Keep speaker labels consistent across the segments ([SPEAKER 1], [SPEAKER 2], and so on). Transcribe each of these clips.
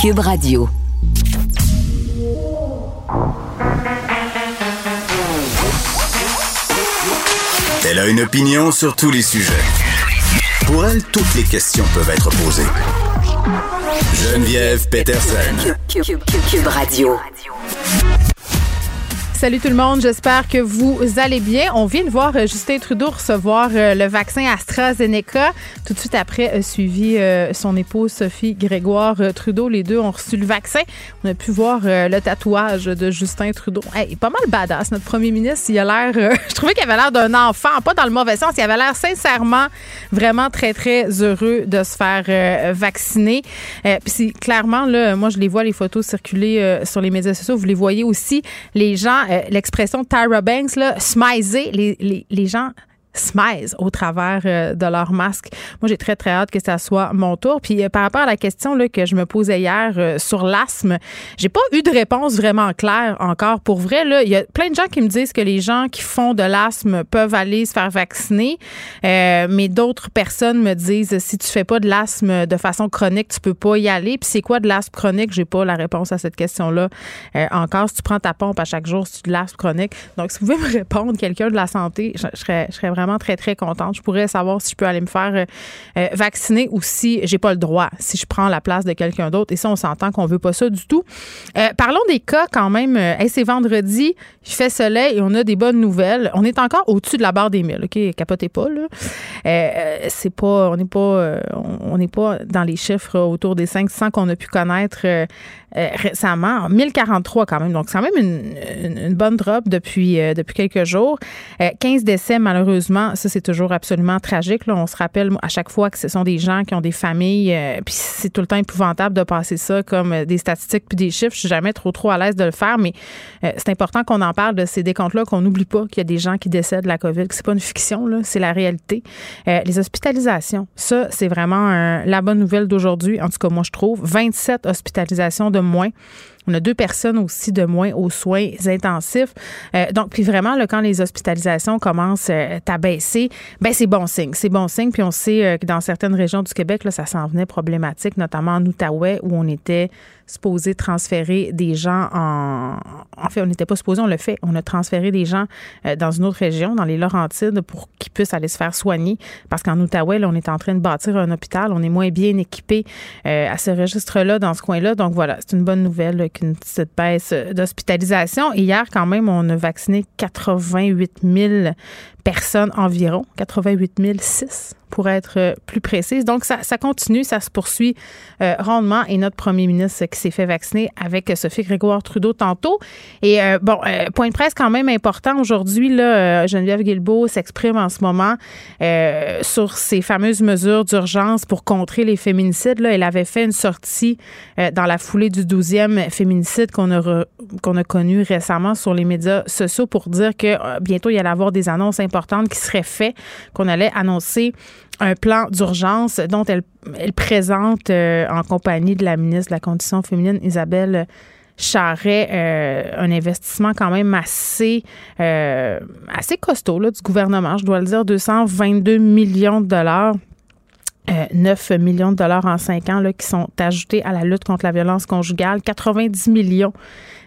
[SPEAKER 1] Cube Radio.
[SPEAKER 2] Elle a une opinion sur tous les sujets. Pour elle, toutes les questions peuvent être posées. Geneviève Peterson.
[SPEAKER 1] Cube, Radio.
[SPEAKER 3] Salut tout le monde, j'espère que vous allez bien. On vient de voir euh, Justin Trudeau recevoir euh, le vaccin AstraZeneca. Tout de suite après, a suivi euh, son épouse Sophie Grégoire Trudeau. Les deux ont reçu le vaccin. On a pu voir le tatouage de Justin Trudeau. Hey, pas mal badass, notre premier ministre. Il a l'air, je trouvais qu'il avait l'air d'un enfant, pas dans le mauvais sens. Il avait l'air sincèrement vraiment très, très heureux de se faire vacciner. Puis clairement, là, moi, je les vois, les photos circuler sur les médias sociaux. Vous les voyez aussi. Les gens euh, l'expression Tyra Banks, là, smiser, les, les, les gens smize au travers euh, de leur masque. Moi, j'ai très, très hâte que ça soit mon tour. Puis euh, par rapport à la question là, que je me posais hier euh, sur l'asthme, j'ai pas eu de réponse vraiment claire encore. Pour vrai, là, il y a plein de gens qui me disent que les gens qui font de l'asthme peuvent aller se faire vacciner, mais d'autres personnes me disent si tu fais pas de l'asthme de façon chronique, tu peux pas y aller. Puis c'est quoi de l'asthme chronique? J'ai pas la réponse à cette question-là encore. Si tu prends ta pompe à chaque jour, c'est de l'asthme chronique. Donc, si vous pouvez me répondre, quelqu'un de la santé, je, serais, je serais vraiment très, très contente. Je pourrais savoir si je peux aller me faire euh, euh, vacciner ou si j'ai pas le droit, si je prends la place de quelqu'un d'autre. Et ça, on s'entend qu'on veut pas ça du tout. Euh, parlons des cas quand même. c'est vendredi, il fait soleil et on a des bonnes nouvelles. On est encore au-dessus de la barre des 1000, OK? Capotez pas, là. c'est pas, on n'est pas, on n'est pas dans les chiffres autour des 500 qu'on a pu connaître récemment. 1043 quand même. Donc, c'est quand même une, une, bonne drop depuis, depuis quelques jours. 15 décès, malheureusement ça, c'est toujours absolument tragique. Là. On se rappelle à chaque fois que ce sont des gens qui ont des familles, euh, puis c'est tout le temps épouvantable de passer ça comme euh, des statistiques puis des chiffres. Je suis jamais trop, trop à l'aise de le faire, mais euh, c'est important qu'on en parle de ces décomptes-là, qu'on n'oublie pas qu'il y a des gens qui décèdent de la COVID, que c'est pas une fiction, là, c'est la réalité. les hospitalisations, ça, c'est vraiment la bonne nouvelle d'aujourd'hui. En tout cas, moi, je trouve 27 hospitalisations de moins. On a deux personnes aussi de moins aux soins intensifs. Euh, donc, puis vraiment, quand les hospitalisations commencent euh, à baisser, ben c'est bon signe. C'est bon signe. Puis on sait euh, que dans certaines régions du Québec, ça s'en venait problématique, notamment en Outaouais, où on était supposé transférer des gens en. En fait, on n'était pas supposé, on le fait. On a transféré des gens dans une autre région, dans les Laurentides, pour qu'ils puissent aller se faire soigner. Parce qu'en Outaouais, là, on est en train de bâtir un hôpital. On est moins bien équipé à ce registre-là, dans ce coin-là. Donc voilà, c'est une bonne nouvelle une petite baisse d'hospitalisation. Hier, quand même, on a vacciné 88 000 personnes environ, 88 006 pour être euh, plus précise. Donc, ça, continue, ça se poursuit euh, rondement. Et notre premier ministre qui s'est fait vacciner avec Sophie Grégoire Trudeau tantôt. Et euh, bon, point de presse quand même important aujourd'hui. Geneviève Guilbeault s'exprime en ce moment sur ces fameuses mesures d'urgence pour contrer les féminicides. Là, elle avait fait une sortie dans la foulée du 12e féminicide qu'on a, qu'on a connu récemment sur les médias sociaux pour dire que bientôt, il y allait avoir des annonces importantes qui seraient faites, qu'on allait annoncer un plan d'urgence dont elle, elle présente euh, en compagnie de la ministre de la Condition féminine, Isabelle Charret, euh, un investissement quand même assez, euh, assez costaud là, du gouvernement, je dois le dire, 222 millions de dollars. 9 millions de dollars en 5 ans là, qui sont ajoutés à la lutte contre la violence conjugale, 90 millions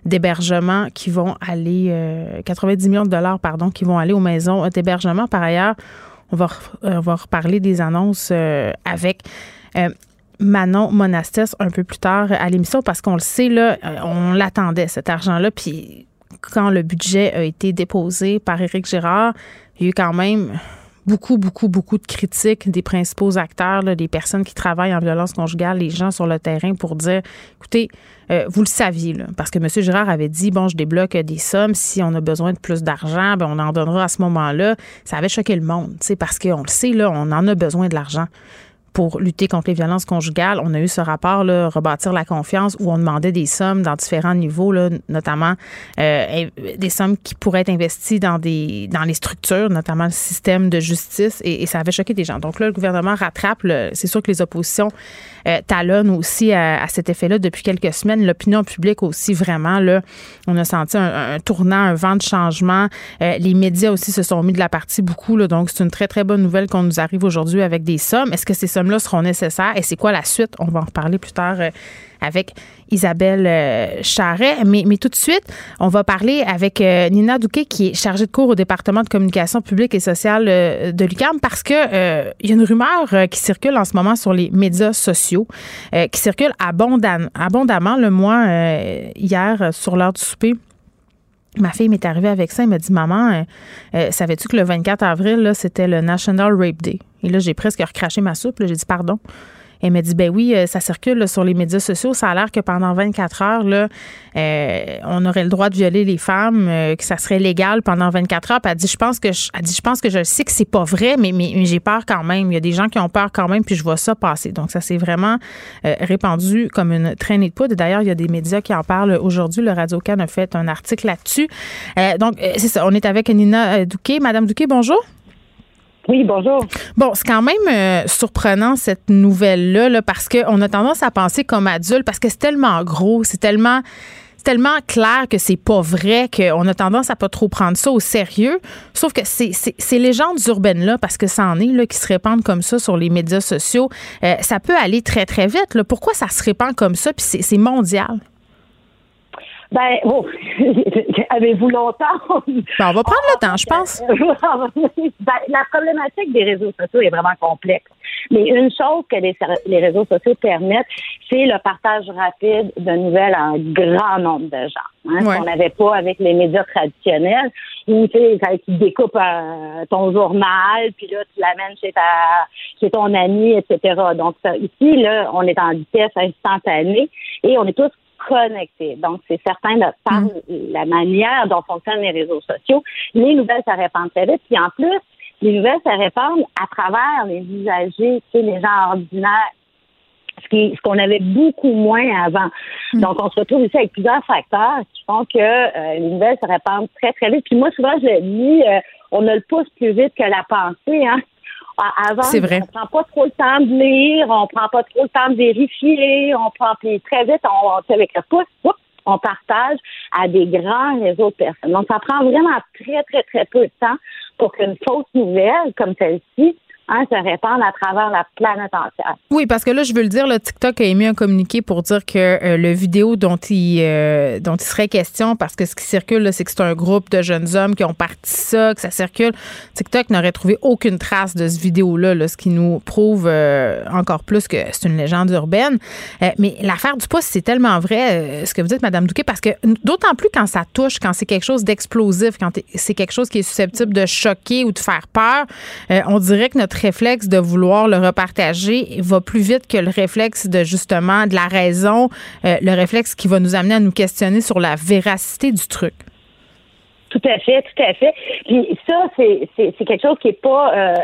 [SPEAKER 3] d'hébergements qui vont aller, 90 millions de dollars, pardon, qui vont aller aux maisons d'hébergement. Par ailleurs, on va, on va reparler des annonces euh, avec. Euh, Manon Monastès un peu plus tard à l'émission parce qu'on le sait, là, euh, on l'attendait, cet argent-là. Puis quand le budget a été déposé par Éric Girard, il y a eu quand même beaucoup, beaucoup, beaucoup de critiques des principaux acteurs, des personnes qui travaillent en violence conjugale, les gens sur le terrain pour dire, écoutez, euh, vous le saviez, parce que M. Girard avait dit, bon, je débloque des sommes, si on a besoin de plus d'argent, ben, on en donnera à ce moment-là. Ça avait choqué le monde, parce qu'on le sait, là, on en a besoin de l'argent pour lutter contre les violences conjugales. On a eu ce rapport, là, Rebâtir la confiance, où on demandait des sommes dans différents niveaux, notamment euh, des sommes qui pourraient être investies dans, les structures, notamment le système de justice, et, ça avait choqué des gens. Donc là, le gouvernement rattrape. C'est sûr que les oppositions euh, talonnent aussi à, cet effet-là depuis quelques semaines. L'opinion publique aussi, vraiment, on a senti un, tournant, un vent de changement. Euh, les médias aussi se sont mis de la partie beaucoup, donc c'est une très, très bonne nouvelle qu'on nous arrive aujourd'hui avec des sommes. Est-ce que ces sommes-là seront nécessaires? Et c'est quoi la suite? On va en reparler plus tard euh, avec Isabelle euh, Charret. Mais, mais tout de suite, on va parler avec euh, Nina Douquet, qui est chargée de cours au département de communication publique et sociale de l'UQAM, parce que il y a une rumeur qui circule en ce moment sur les médias sociaux, qui circule abondamment. abondamment le mois hier sur l'heure du souper. Ma fille m'est arrivée avec ça. Elle m'a dit Maman, savais-tu que le 24 avril, c'était le National Rape Day? Et là, j'ai presque recraché ma soupe. J'ai dit Pardon. Elle m'a dit, ben oui, euh, ça circule sur les médias sociaux. Ça a l'air que pendant 24 heures, là, euh, on aurait le droit de violer les femmes, euh, que ça serait légal pendant 24 heures. Puis elle dit, je pense que je, dit, je pense que je sais que c'est pas vrai, mais, mais, j'ai peur quand même. Il y a des gens qui ont peur quand même, puis je vois ça passer. Donc ça s'est vraiment répandu comme une traînée de poudre. D'ailleurs, il y a des médias qui en parlent aujourd'hui. Le Radio Can a fait un article là-dessus. donc c'est ça. On est avec Nina Douquet. Madame Douquet, bonjour.
[SPEAKER 4] Oui, bonjour.
[SPEAKER 3] Bon, c'est quand même euh, surprenant cette nouvelle-là, là, parce qu'on a tendance à penser comme adulte, parce que c'est tellement gros, c'est tellement tellement clair que c'est pas vrai qu'on a tendance à pas trop prendre ça au sérieux. Sauf que c'est, ces légendes urbaines-là, parce que ça en est, là, qui se répandent comme ça sur les médias sociaux, euh, ça peut aller très, très vite. Là. Pourquoi ça se répand comme ça? Puis c'est mondial?
[SPEAKER 4] Ben, oh, avez-vous longtemps?
[SPEAKER 3] Ben, on va prendre le temps, je pense.
[SPEAKER 4] ben, la problématique des réseaux sociaux est vraiment complexe. Mais une chose que les, les réseaux sociaux permettent, c'est le partage rapide de nouvelles à un grand nombre de gens. Hein, qu'on n'avait pas avec les médias traditionnels, où tu sais, tu découpes euh, ton journal, puis là, tu l'amènes chez ta chez ton ami, etc. Donc, ici, là, on est en vitesse instantanée et on est tous connectés. Donc, c'est certain, de, par mm. la manière dont fonctionnent les réseaux sociaux, les nouvelles se répandent très vite. Puis en plus, les nouvelles se répandent à travers les usagers, tu sais, les gens ordinaires ce qu'on avait beaucoup moins avant. Mm. Donc, on se retrouve ici avec plusieurs facteurs qui font que euh, les nouvelles se répandent très, très vite. Puis moi, souvent, je le dis, euh, on a le pouce plus vite que la pensée. Hein? Avant,
[SPEAKER 3] vrai.
[SPEAKER 4] on prend pas trop le temps de lire, on prend pas trop le temps de vérifier, on prend puis très vite, on, on avec le pouce, on partage à des grands réseaux de personnes. Donc, ça prend vraiment très, très, très peu de temps pour qu'une fausse nouvelle comme celle-ci Hein, se répandre à travers la planète entière.
[SPEAKER 3] Oui, parce que là, je veux le dire, le TikTok a émis un communiqué pour dire que euh, le vidéo dont il, euh, dont il serait question, parce que ce qui circule, c'est que c'est un groupe de jeunes hommes qui ont parti ça, que ça circule. TikTok n'aurait trouvé aucune trace de ce vidéo-là, ce qui nous prouve euh, encore plus que c'est une légende urbaine. mais l'affaire du poste, c'est tellement vrai, ce que vous dites, Madame Douquet, parce que d'autant plus quand ça touche, quand c'est quelque chose d'explosif, quand c'est quelque chose qui est susceptible de choquer ou de faire peur, on dirait que notre réflexe de vouloir le repartager va plus vite que le réflexe de justement de la raison, euh, le réflexe qui va nous amener à nous questionner sur la véracité du truc.
[SPEAKER 4] Tout à fait, tout à fait. Puis ça, c'est, quelque chose qui est pas euh,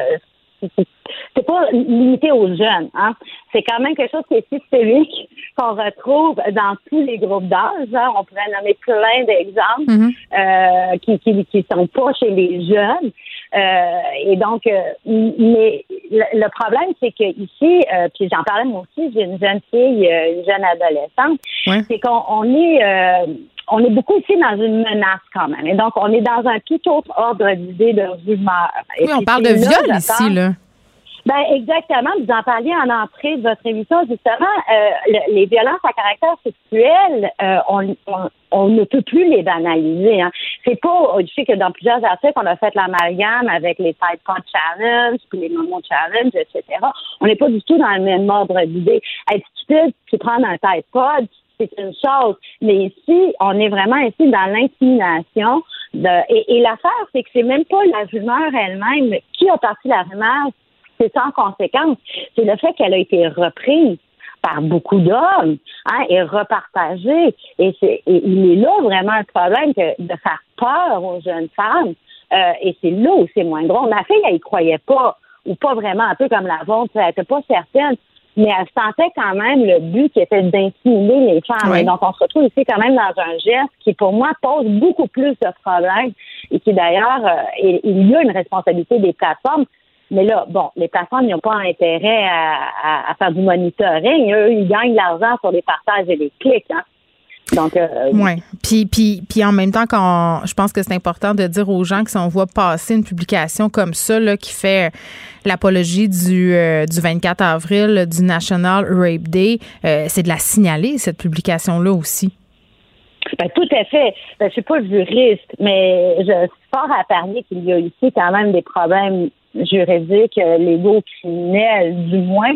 [SPEAKER 4] c'est pas limité aux jeunes. Hein? C'est quand même quelque chose qui est systémique qu'on retrouve dans tous les groupes d'âge. Hein? On pourrait nommer plein d'exemples mm-hmm. euh, qui, qui qui sont pas chez les jeunes. Euh, et donc, euh, mais le, problème, c'est que ici, euh, puis j'en parlais moi aussi, j'ai une jeune fille, une jeune adolescente, c'est qu'on est on est beaucoup ici dans une menace quand même. Et donc, on est dans un tout autre ordre d'idée de rumeur.
[SPEAKER 3] oui, on parle de viol ici, là.
[SPEAKER 4] Ben exactement. Vous en parliez en entrée de votre émission justement. Euh, les violences à caractère sexuel, euh, on, ne peut plus les banaliser. Hein. C'est pas. Je sais que dans plusieurs articles, on a fait l'amalgame avec les Tide Pod Challenge, puis les Moments Challenge, etc. On n'est pas du tout dans le même ordre d'idée. Être stupide, puis prendre un Tide Pod, c'est une chose. Mais ici, on est vraiment ici dans l'intimidation. De, et, et l'affaire, c'est que c'est même pas la rumeur elle-même qui a parti la rumeur c'est sans conséquence. C'est le fait qu'elle a été reprise par beaucoup d'hommes hein, et repartagée. Et, c'est, il est là vraiment un problème que de faire peur aux jeunes femmes. Euh, et c'est là où c'est moins drôle. Ma fille, elle y croyait pas ou pas vraiment, un peu comme la vôtre, elle n'était pas certaine, mais elle sentait quand même le but qui était d'intimider les femmes. Et donc, on se retrouve ici quand même dans un geste qui, pour moi, pose beaucoup plus de problèmes et qui, d'ailleurs, euh, il y a une responsabilité des plateformes. Mais là, bon, les plateformes n'ont pas intérêt à, faire du monitoring. Eux, ils gagnent de l'argent sur les partages et les clics. Hein. Donc, euh,
[SPEAKER 3] ouais. Puis, puis, puis en même temps, quand je pense que c'est important de dire aux gens que si on voit passer une publication comme ça, là, qui fait l'apologie du, euh, du 24 avril du National Rape Day, euh, c'est de la signaler cette publication-là aussi.
[SPEAKER 4] Ben, tout à fait. Ben, je suis pas juriste, mais je suis fort à parier qu'il y a ici quand même des problèmes juridiques, légaux, criminels, du moins.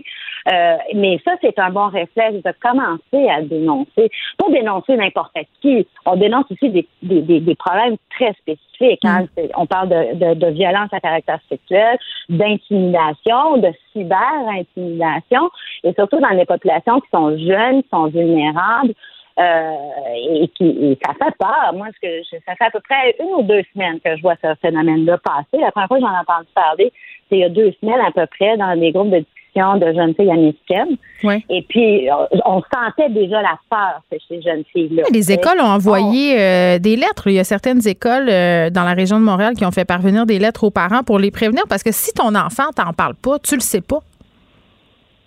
[SPEAKER 4] Euh, mais ça, c'est un bon réflexe de commencer à dénoncer. Pour dénoncer n'importe qui, on dénonce aussi des, des, des, problèmes très spécifiques. Hein. Mm. On parle de, de, de, violence à caractère sexuel, d'intimidation, de cyber-intimidation, et surtout dans les populations qui sont jeunes, qui sont vulnérables. Euh, et qui ça fait peur. Moi, ce que ça fait à peu près une ou deux semaines que je vois ce phénomène-là passer. La première fois que j'en ai entendu parler, c'est il y a deux semaines à peu près dans des groupes de discussion de jeunes filles américaines.
[SPEAKER 3] Oui.
[SPEAKER 4] Et puis, on sentait déjà la peur chez ces jeunes filles-là.
[SPEAKER 3] Les écoles ont envoyé euh, des lettres. Il y a certaines écoles euh, dans la région de Montréal qui ont fait parvenir des lettres aux parents pour les prévenir parce que si ton enfant t'en parle pas, tu le sais pas.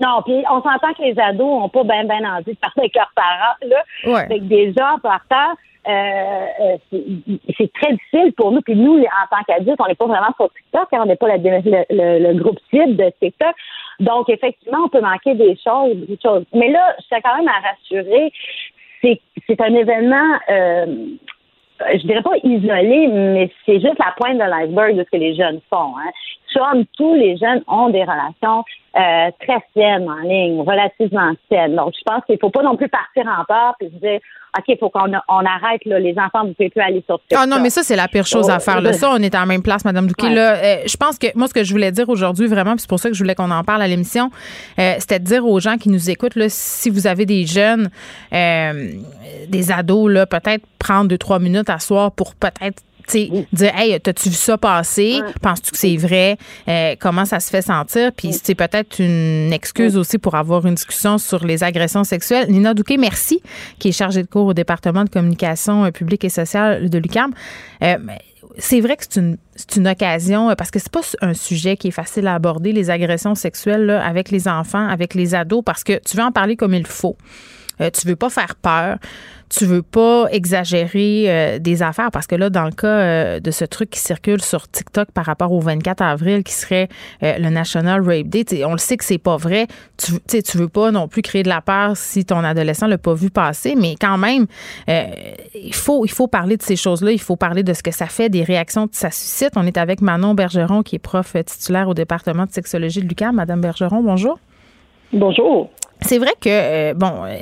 [SPEAKER 4] Non, puis on s'entend que les ados ont pas bien ben envie de parler avec leurs parents. Là.
[SPEAKER 3] Ouais.
[SPEAKER 4] Fait que déjà, par terre, euh, euh c'est très difficile pour nous. Puis nous, en tant qu'adultes, on n'est pas vraiment sur TikTok, hein, on n'est pas le, le, groupe cible de TikTok. Donc, effectivement, on peut manquer des choses, des choses. Mais là, je tiens quand même à rassurer, c'est un événement euh, je dirais pas isolé, mais c'est juste la pointe de l'iceberg de ce que les jeunes font. Hein. Tous les jeunes ont des relations euh, très saines en ligne, relativement saines. Donc, je pense qu'il faut pas non plus partir en peur et se dire OK, il faut qu'on on arrête, là, les enfants, vous ne pouvez plus aller sur TikTok.
[SPEAKER 3] Ah non, mais ça, c'est la pire chose à faire. Là. Ça, on est en même place, Mme Douquet. Là, euh, je pense que moi, ce que je voulais dire aujourd'hui, vraiment, c'est pour ça que je voulais qu'on en parle à l'émission, euh, c'était de dire aux gens qui nous écoutent, là, si vous avez des jeunes, des ados, là, peut-être prendre deux, trois minutes à soir pour peut-être sais, dire Hey, t'as-tu vu ça passer? Penses-tu que c'est vrai? Euh, comment ça se fait sentir? Puis c'est peut-être une excuse aussi pour avoir une discussion sur les agressions sexuelles. Nina Douquet, merci, qui est chargée de cours au département de communication euh, publique et sociale de l'UQAM. Euh, c'est vrai que c'est une, une, occasion parce que c'est pas un sujet qui est facile à aborder, les agressions sexuelles là, avec les enfants, avec les ados, parce que tu veux en parler comme il faut. Euh, tu veux pas faire peur tu veux pas exagérer euh, des affaires parce que là, dans le cas euh, de ce truc qui circule sur TikTok par rapport au 24 avril, qui serait euh, le National Rape Day, on le sait que c'est pas vrai. Tu, tu veux pas non plus créer de la peur si ton adolescent l'a pas vu passer, mais quand même, il faut parler de ces choses-là. Il faut parler de ce que ça fait, des réactions que ça suscite. On est avec Manon Bergeron, qui est prof titulaire au département de sexologie de l'UQAM. Madame Bergeron, bonjour.
[SPEAKER 5] Bonjour.
[SPEAKER 3] C'est vrai que, euh, bon, euh,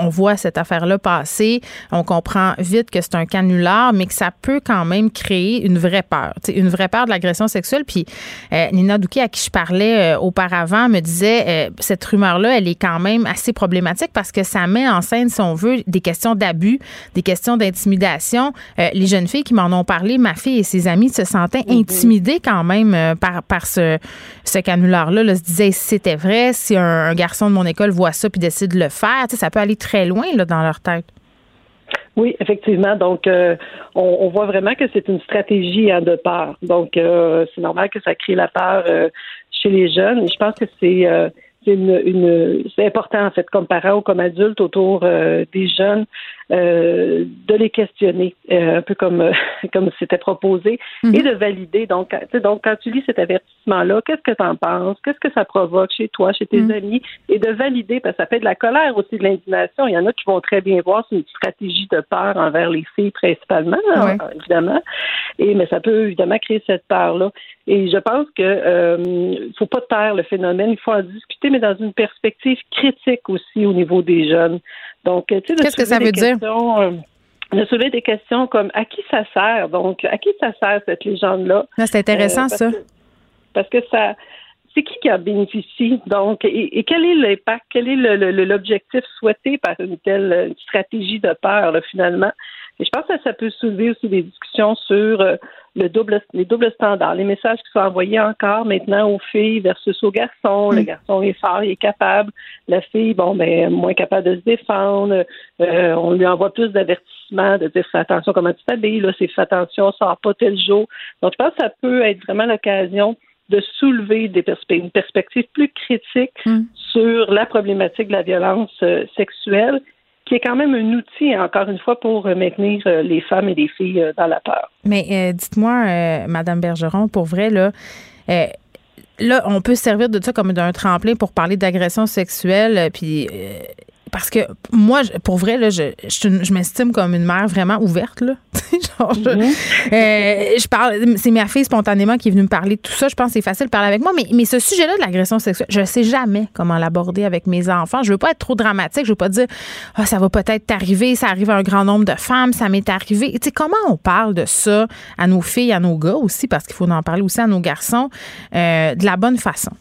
[SPEAKER 3] on voit cette affaire-là passer, on comprend vite que c'est un canular, mais que ça peut quand même créer une vraie peur, une vraie peur de l'agression sexuelle. Puis euh, Nina Douquet, à qui je parlais auparavant, me disait, cette rumeur-là, elle est quand même assez problématique parce que ça met en scène, si on veut, des questions d'abus, des questions d'intimidation. les jeunes filles qui m'en ont parlé, ma fille et ses amis se sentaient mm-hmm. intimidées quand même par, par ce, ce canular-là, là, se disaient, si c'était vrai, si un, un garçon de mon école voit ça puis décide de le faire. ça peut aller très loin là, dans leur tête.
[SPEAKER 5] Oui, effectivement. Donc, euh, on, voit vraiment que c'est une stratégie à de peur. Donc, euh, c'est normal que ça crée la peur euh, chez les jeunes. Je pense que c'est c'est une, c'est important en fait comme parent ou comme adulte autour euh, des jeunes euh, de les questionner euh, un peu comme comme c'était proposé mhm. et de valider. Donc donc quand tu lis cet avertissement là qu'est-ce que tu en penses? Qu'est-ce que ça provoque chez toi chez tes mhm. amis? Et de valider parce que ça fait de la colère aussi de l'indignation. Il y en a qui vont très bien voir c'est une stratégie de peur envers les filles principalement hein, évidemment. Et mais ça peut évidemment créer cette peur là et je pense que euh, faut pas taire le phénomène, il faut en discuter, mais dans une perspective critique aussi au niveau des jeunes. Donc, tu sais,
[SPEAKER 3] qu'est-ce que ça veut dire?
[SPEAKER 5] Euh, de soulever des questions comme à qui ça sert? Donc à qui ça sert cette légende là
[SPEAKER 3] c'est intéressant
[SPEAKER 5] euh,
[SPEAKER 3] ça.
[SPEAKER 5] parce que ça c'est qui qui en bénéficie? Donc et, quel est l'impact? Quel est l'objectif souhaité par une telle stratégie de peur là, finalement? Et je pense que ça peut soulever aussi des discussions sur le double, les doubles standards, les messages qui sont envoyés encore maintenant aux filles versus aux garçons. Le mm. garçon est fort, il est capable. La fille, bon, ben, moins capable de se défendre. Euh, on lui envoie plus d'avertissements, de dire fais attention comment tu t'habilles, là, c'est fais attention, sors pas tel jour. Donc, je pense que ça peut être vraiment l'occasion de soulever des une perspective plus critique mm. sur la problématique de la violence euh, sexuelle qui est quand même un outil, encore une fois, pour maintenir euh, les femmes et les filles euh, dans la peur.
[SPEAKER 3] Mais dites-moi, Madame Bergeron, pour vrai, là, là, on peut servir de ça comme d'un tremplin pour parler d'agression sexuelle, puis parce que moi, pour vrai, là, je, je, m'estime comme une mère vraiment ouverte. Là. Genre, je, mhm. euh, je, parle, c'est ma fille spontanément qui est venue me parler de tout ça. Je pense que c'est facile de parler avec moi. Mais, mais ce sujet-là de l'agression sexuelle, je ne sais jamais comment l'aborder avec mes enfants. Je veux pas être trop dramatique. Je veux pas dire ah, ça va peut-être t'arriver, ça arrive à un grand nombre de femmes, ça m'est arrivé. Tu sais, comment on parle de ça à nos filles, à nos gars aussi, parce qu'il faut en parler aussi à nos garçons, euh, de la bonne façon?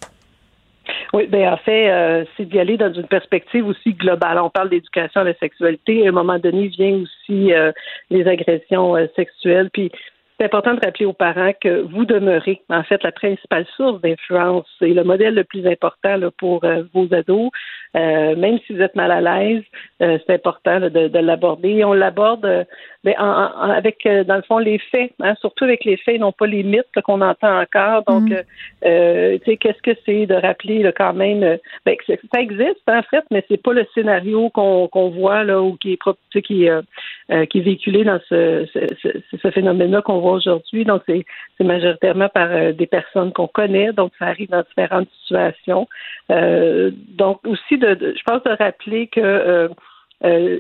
[SPEAKER 5] Oui, bien en fait, euh, c'est d'y aller dans une perspective aussi globale. On parle d'éducation à la sexualité. À un moment donné, vient aussi euh, les agressions euh, sexuelles. Puis c'est important de rappeler aux parents que vous demeurez, en fait, la principale source d'influence et le modèle le plus important là, pour vos ados. même si vous êtes mal à l'aise, c'est important de, de l'aborder. On l'aborde mais en, avec, euh, dans le fond, les faits, hein, surtout avec les faits, non pas les mythes qu'on entend encore. Donc, mm. euh, euh, tu sais, qu'est-ce que c'est de rappeler là, quand même ben, que ça existe, en fait, mais c'est pas le scénario qu'on qu'on voit là ou qui est qui, qui est véhiculé dans ce, ce, ce phénomène-là qu'on voit aujourd'hui. Donc, c'est majoritairement par des personnes qu'on connaît, donc ça arrive dans différentes situations. donc, aussi, de, de, je pense de rappeler que euh,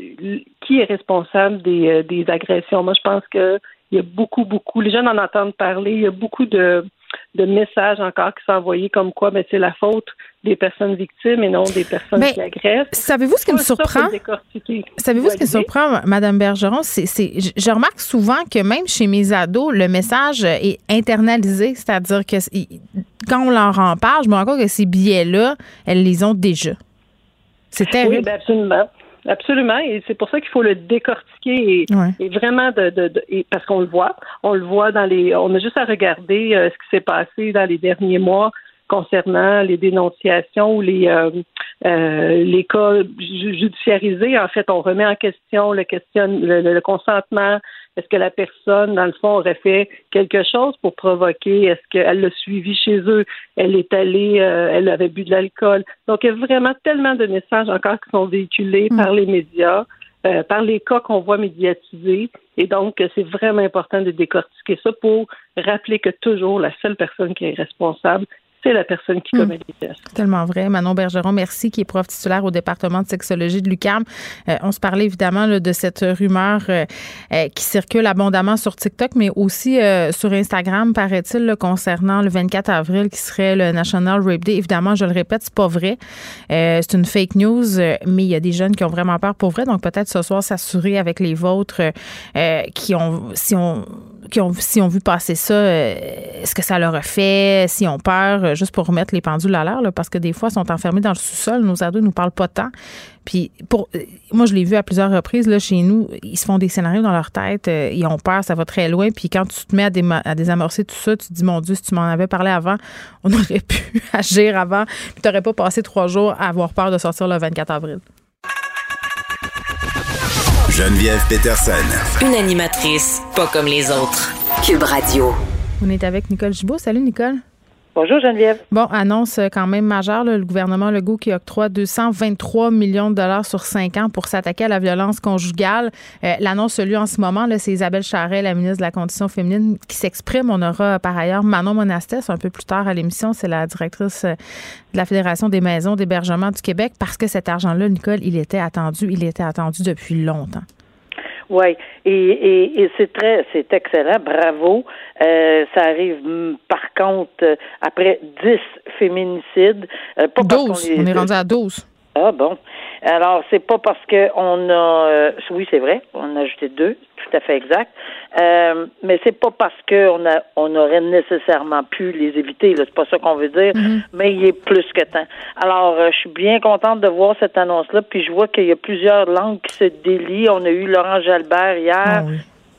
[SPEAKER 5] qui est responsable des, euh, des agressions? Moi, je pense que il y a beaucoup, beaucoup, les jeunes en entendent parler, il y a beaucoup de, de messages encore qui sont envoyés comme quoi mais ben, c'est la faute des personnes victimes et non des personnes qui agressent.
[SPEAKER 3] Savez-vous ce qui me surprend? Savez-vous ce qui me surprend, Madame Bergeron? C'est, je remarque souvent que même chez mes ados, le message est internalisé, c'est-à-dire que quand on leur en parle, je me rends compte que ces billets-là, elles les ont déjà. C'est terrible.
[SPEAKER 5] Oui, ben absolument. Absolument, et c'est pour ça qu'il faut le décortiquer et, vraiment de, de, parce qu'on le voit, on le voit dans les, on a juste à regarder euh, ce qui s'est passé dans les derniers mois concernant les dénonciations ou les euh, euh, les cas judiciarisés. En fait, on remet en question le question le consentement, est-ce que la personne, dans le fond, aurait fait quelque chose pour provoquer? Est-ce qu'elle l'a suivi chez eux? Elle est allée, euh, elle avait bu de l'alcool. Donc, il y a vraiment tellement de messages encore qui sont véhiculés mm. par les médias. Euh, par les cas qu'on voit médiatisés. Et donc, c'est vraiment important de décortiquer ça pour rappeler que toujours la seule personne qui est responsable, c'est la personne qui hmm. commet les gestes.
[SPEAKER 3] Tellement vrai. Manon Bergeron, merci, qui est prof titulaire au département de sexologie de l'UCAM. Euh, on se parlait évidemment de cette rumeur euh, euh, qui circule abondamment sur TikTok, mais aussi sur Instagram, paraît-il, concernant le 24 avril, qui serait le National Rape Day. Évidemment, je le répète, c'est pas vrai. c'est une fake news, mais il y a des jeunes qui ont vraiment peur pour vrai. Donc peut-être ce soir s'assurer avec les vôtres qui ont, si on qui ont, si on vu passer ça, est-ce que ça leur a fait, si on peur, euh, juste pour remettre les pendules à l'air, parce que des fois, ils sont enfermés dans le sous-sol. Nos ados ne nous parlent pas tant. Puis, pour, euh, moi, je l'ai vu à plusieurs reprises, là, chez nous, ils se font des scénarios dans leur tête, euh, ils ont peur, ça va très loin. Puis, quand tu te mets à, à désamorcer tout ça, tu te dis, mon Dieu, si tu m'en avais parlé avant, on aurait pu agir avant. Puis, tu n'aurais pas passé trois jours à avoir peur de sortir le 24 avril.
[SPEAKER 2] Geneviève Peterson.
[SPEAKER 1] Une animatrice pas comme les autres. Cube Radio.
[SPEAKER 3] On est avec Nicole Gibault. Salut, Nicole.
[SPEAKER 5] Bonjour Geneviève.
[SPEAKER 3] Bon, annonce quand même majeure, le gouvernement Legault qui octroie 223 millions de dollars sur cinq ans pour s'attaquer à la violence conjugale. Euh, l'annonce lieu en ce moment, c'est Isabelle Charret, la ministre de la Condition féminine, qui s'exprime. On aura par ailleurs Manon Monastès un peu plus tard à l'émission, c'est la directrice euh, de la Fédération des maisons d'hébergement du Québec, parce que cet argent-là, Nicole, il était attendu, il était attendu depuis longtemps.
[SPEAKER 6] Oui, et, et, et c'est très, c'est excellent, bravo. Euh, ça arrive, mm, par contre, euh, après 10 féminicides.
[SPEAKER 3] Euh, pas 12, on, est rendu à 12.
[SPEAKER 6] Ah bon. Alors, c'est pas parce qu'on a, euh, oui, c'est vrai, on a ajouté deux, tout à fait exact. Euh, mais c'est pas parce qu'on a, on aurait nécessairement pu les éviter. Là, c'est pas ça qu'on veut dire. Mm-hmm. Mais il est plus que temps. Alors, euh, je suis bien contente de voir cette annonce-là. Puis je vois qu'il y a plusieurs langues qui se délient. On a eu Laurent Jalbert hier. Ah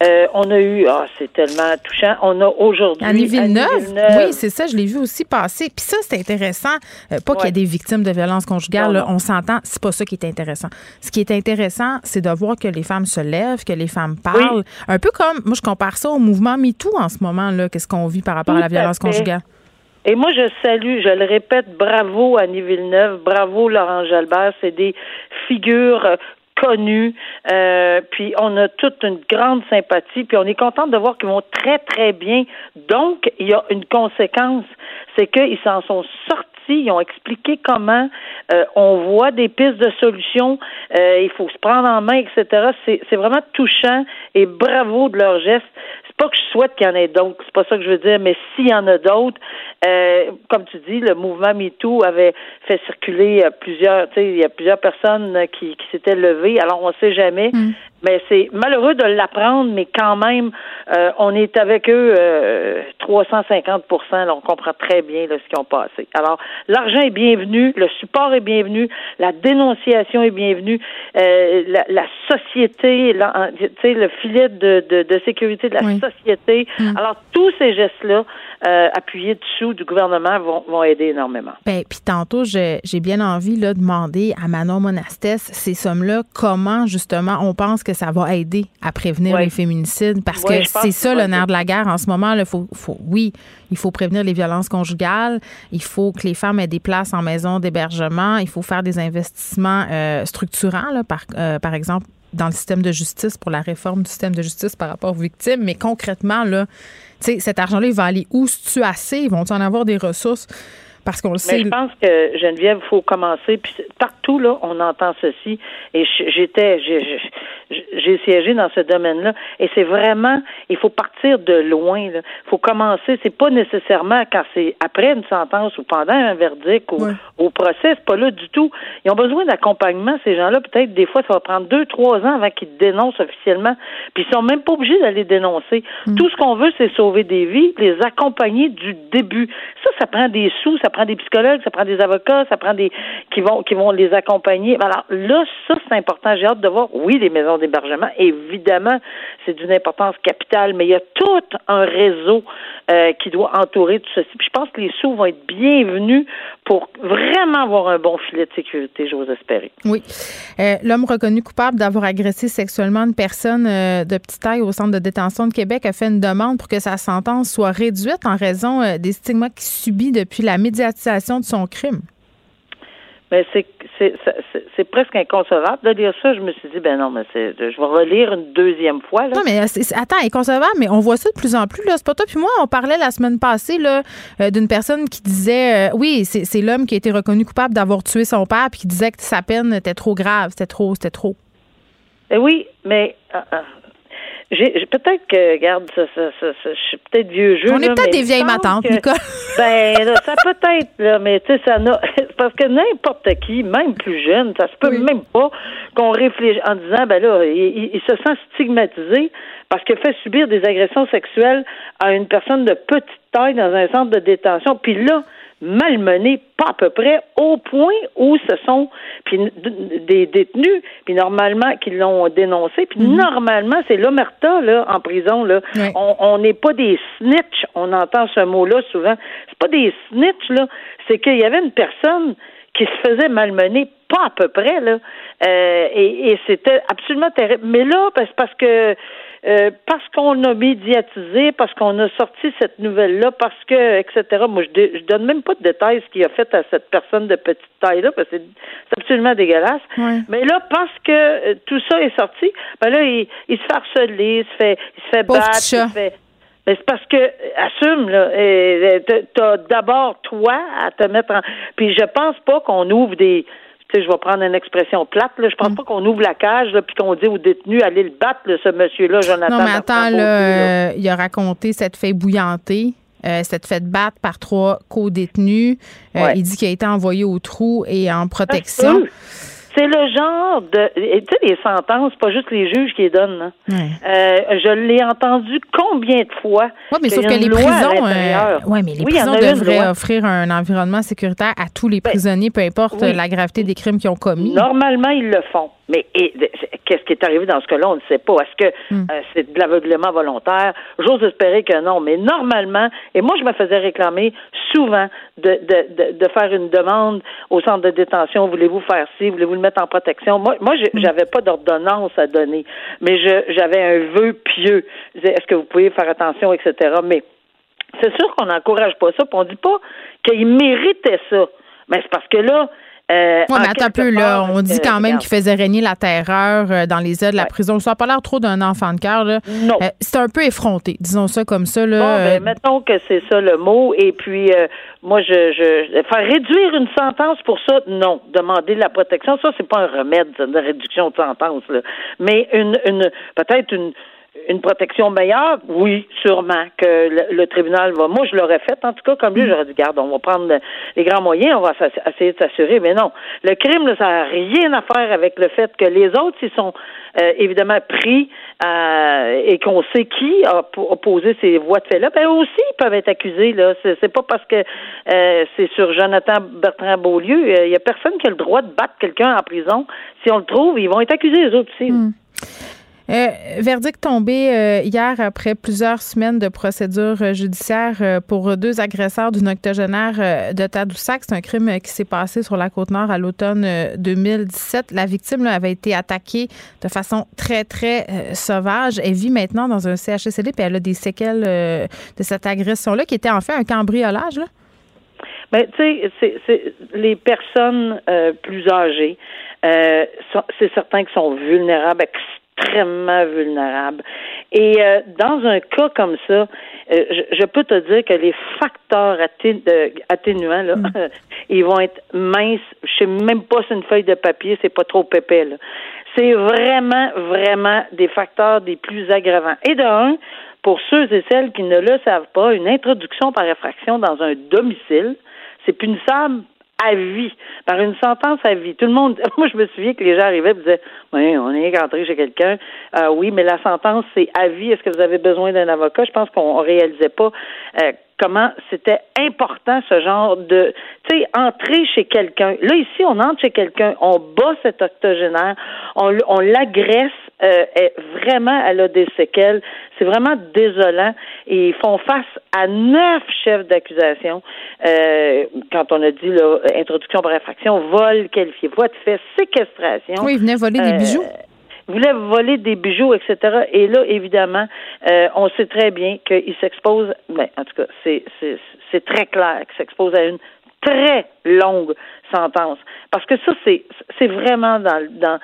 [SPEAKER 6] Euh, on a eu, ah, c'est tellement touchant. On a aujourd'hui.
[SPEAKER 3] Annie Villeneuve. Oui, c'est ça, je l'ai vu aussi passer. Puis ça, c'est intéressant. Euh, pas qu'il y ait des victimes de violences conjugales, on s'entend. C'est pas ça qui est intéressant. Ce qui est intéressant, c'est de voir que les femmes se lèvent, que les femmes parlent. Un peu comme, moi, je compare ça au mouvement MeToo en ce moment, là. Qu'est-ce qu'on vit par rapport à la violence conjugale?
[SPEAKER 6] Et moi, je salue, je le répète, bravo Annie Villeneuve, bravo Laurent Jalbert, c'est des figures connus. Euh, puis on a toute une grande sympathie. Puis on est content de voir qu'ils vont très, très bien. Donc, il y a une conséquence, c'est qu'ils s'en sont sortis. Ils ont expliqué comment euh, on voit des pistes de solutions. Euh, il faut se prendre en main, etc. C'est vraiment touchant et bravo de leur geste pas que je souhaite qu'il y en ait d'autres, c'est pas ça que je veux dire, mais s'il y en a d'autres, euh, comme tu dis, le mouvement MeToo avait fait circuler euh, plusieurs, tu sais, il y a plusieurs personnes qui, qui s'étaient levées, alors on ne sait jamais, mm. Mais c'est malheureux de l'apprendre, mais quand même, euh, on est avec eux 350 là, on comprend très bien là, ce qu'ils ont passé. Alors, l'argent est bienvenu, le support est bienvenu, la dénonciation est bienvenue, la, la, société, tu sais, le filet de, de, de sécurité de la société société. Mm. Alors, tous ces gestes-là, euh, appuyés dessous du gouvernement, vont, vont aider énormément.
[SPEAKER 3] Ben, puis tantôt, j'ai bien envie là, de demander à Manon Monastès ces sommes-là, comment justement on pense que ça va aider à prévenir les féminicides? Parce que c'est ça le nerf de la guerre en ce moment. Là, faut, faut, oui, il faut prévenir les violences conjugales, il faut que les femmes aient des places en maison d'hébergement, il faut faire des investissements euh, structurants, là, par, euh, par exemple dans le système de justice pour la réforme du système de justice par rapport aux victimes. Mais concrètement, là, cet argent-là, il va aller où? tu assez? Ils vont en avoir des ressources? Parce qu'on le sait.
[SPEAKER 6] Mais je pense que Geneviève, il faut commencer. Puis partout là, on entend ceci. Et j'étais, j'ai siégé dans ce domaine-là. Et c'est vraiment, il faut partir de loin. Il faut commencer. C'est pas nécessairement quand c'est après une sentence ou pendant un verdict ou au procès. C'est pas là du tout. Ils ont besoin d'accompagnement. Ces gens-là, peut-être des fois, ça va prendre deux, trois ans avant qu'ils dénoncent officiellement. Puis ils sont même pas obligés d'aller dénoncer. Mm. Tout ce qu'on veut, c'est sauver des vies, les accompagner du début. Ça, ça prend des sous, ça prend des psychologues, ça prend des avocats, ça prend des qui vont qui vont les accompagner. Alors là, ça c'est important. J'ai hâte de voir. Oui, des maisons d'hébergement, évidemment, c'est d'une importance capitale, mais il y a tout un réseau euh, qui doit entourer tout ceci. Puis je pense que les sous vont être bienvenus pour vraiment avoir un bon filet de sécurité, j'ose espérer.
[SPEAKER 3] Oui. Euh, l'homme reconnu coupable d'avoir agressé sexuellement une personne euh, de petite taille au centre de détention de Québec a fait une demande pour que sa sentence soit réduite en raison des stigmas qu'il subit depuis la médiatisation de son crime.
[SPEAKER 6] Mais c'est c'est presque inconcevable de lire ça. Je me suis dit, ben non, mais c'est, je vais relire une deuxième fois. Là.
[SPEAKER 3] Non, mais attends, inconcevable, mais on voit ça de plus en plus. C'est pas toi. Puis moi, on parlait la semaine passée là, euh, d'une personne qui disait, euh, oui, c'est, l'homme qui a été reconnu coupable d'avoir tué son père, puis qui disait que sa peine était trop grave, c'était trop, c'était trop.
[SPEAKER 6] Eh oui, mais euh, j'ai, peut-être que, regarde, ça, ça, ça, je suis peut-être vieux jeu.
[SPEAKER 3] On est peut-être des vieilles matantes, Nicole.
[SPEAKER 6] ben, ça peut être, là, mais tu sais, ça n'a. Parce que n'importe qui, même plus jeune, ça se peut même pas qu'on réfléchisse en disant, ben là, il, se sent stigmatisé parce qu'il fait subir des agressions sexuelles à une personne de petite taille dans un centre de détention. Puis là, malmenés, pas à peu près, au point où ce sont puis, des détenus, puis normalement, qui l'ont dénoncé, puis mhm. normalement, c'est l'omerta, là, en prison, là. On n'est pas des snitch, on entend ce mot-là souvent. C'est pas des snitch, là, c'est qu'il y avait une personne qui se faisait malmener, pas à peu près, là, euh, et, et c'était absolument terrible. Mais là, parce que euh, parce qu'on a médiatisé, parce qu'on a sorti cette nouvelle-là, parce que, etc. Moi, je, je donne même pas de détails ce qu'il a fait à cette personne de petite taille-là, parce que c'est absolument dégueulasse. Mais là, parce que euh, tout ça est sorti, ben là, il, il se fait harceler, il se fait, il se fait battre, il se fait. Mais c'est parce que assume là, t'as d'abord toi à te mettre en. Puis je pense pas qu'on ouvre des je vais prendre une expression plate, là. Je pense mm. pas qu'on ouvre la cage, puis qu'on dit aux détenus, allez le battre, ce monsieur-là, Jonathan.
[SPEAKER 3] Non, mais attends, là, euh, il a raconté cette fête bouillantée. Euh, cette fête battre par trois co-détenus. Euh, il dit qu'il a été envoyé au trou et en protection.
[SPEAKER 6] C'est le genre de. Tu sais, les sentences, pas juste les juges qui les donnent. Hein. Euh, je l'ai entendu combien de fois.
[SPEAKER 3] Oui, mais sauf que les prisons. Euh, ouais, mais les prisons devraient offrir un environnement sécuritaire à tous les ben, prisonniers, peu importe la gravité des crimes qu'ils ont commis.
[SPEAKER 6] Normalement, ils le font. Mais qu'est-ce qui est arrivé dans ce cas-là? On ne sait pas. Est-ce que hmm. euh, c'est de l'aveuglement volontaire? J'ose espérer que non. Mais normalement, et moi, je me faisais réclamer souvent de, de, de, faire une demande au centre de détention. Voulez-vous faire ci? Voulez-vous le mettre en protection? Moi, moi hmm. j'avais pas d'ordonnance à donner, mais j'avais un vœu pieux. Est-ce que vous pouvez faire attention, etc. Mais c'est sûr qu'on n'encourage pas ça, puis on dit pas qu'il méritait ça. Mais c'est parce que là,
[SPEAKER 3] euh, oui, mais attends un peu, là. On dit quand même qu'il faisait régner la terreur euh, dans les ailes de la prison. Ça n'a pas l'air trop d'un enfant de cœur, là.
[SPEAKER 6] Non. Euh,
[SPEAKER 3] c'est un peu effronté, disons ça comme ça, là.
[SPEAKER 6] Bon, ben, mettons que c'est ça le mot. Et puis, moi, je, je. Faire réduire une sentence pour ça, non. Demander de la protection, ça, c'est pas un remède, de réduction de sentence, là. Mais une, une peut-être une une protection meilleure, oui, sûrement que le, tribunal va. Moi, je l'aurais fait, en tout cas, comme lui, j'aurais dit, garde, on va prendre les grands moyens, on va essayer de s'assurer, mais non. Le crime, ça n'a rien à faire avec le fait que les autres, ils sont euh, évidemment pris euh, et qu'on sait qui a, posé ces voies de fait-là, ben aussi, ils peuvent être accusés, là. C'est pas parce que euh, c'est sur Jonathan Bertrand Beaulieu. Il y a personne qui a le droit de battre quelqu'un en prison. Si on le trouve, ils vont être accusés, les autres aussi.
[SPEAKER 3] Hmm. Euh, verdict tombé euh, hier après plusieurs semaines de procédure euh, judiciaire pour deux agresseurs d'une octogénaire de Tadoussac. C'est un crime qui s'est passé sur la côte nord à l'automne 2017. La victime avait été attaquée de façon très, très sauvage. Elle vit maintenant dans un CHSLD et elle a des séquelles de cette agression-là qui était en fait un cambriolage. Là.
[SPEAKER 6] Ben, tu sais, c'est les personnes plus âgées, c'est certain qu'ils sont vulnérables, extrêmement vulnérables. Et euh, dans un cas comme ça, euh, je, peux te dire que les facteurs atténuants, là, mm. ils vont être minces. Je sais même pas si une feuille de papier, c'est pas trop épais. C'est vraiment, vraiment des facteurs des plus aggravants. Et de pour ceux et celles qui ne le savent pas, une introduction par effraction dans un domicile, c'est punissable à vie, par une sentence à vie. Tout le monde, moi je me souviens que les gens arrivaient et disaient, oui, on est rentré chez quelqu'un, euh, oui, mais la sentence c'est à vie. Est-ce que vous avez besoin d'un avocat? Je pense qu'on réalisait pas euh, comment c'était important ce genre de, tu sais, entrer chez quelqu'un. Là ici, on entre chez quelqu'un, on bat cet octogénaire, on, on l'agresse, euh, vraiment, elle a des séquelles. C'est vraiment désolant. Et ils font face à neuf chefs d'accusation. Euh, quand on a dit là, introduction par infraction, vol qualifié, voie de fait, séquestration.
[SPEAKER 3] Oui, ils venaient voler des bijoux.
[SPEAKER 6] Ils voulaient voler des bijoux, etc. Et là, évidemment, euh, on sait très bien qu'ils s'exposent, ben, en tout cas, c'est, c'est, c'est très clair qu'ils s'exposent à une très longue sentence. Parce que ça, c'est, c'est vraiment dans, dans,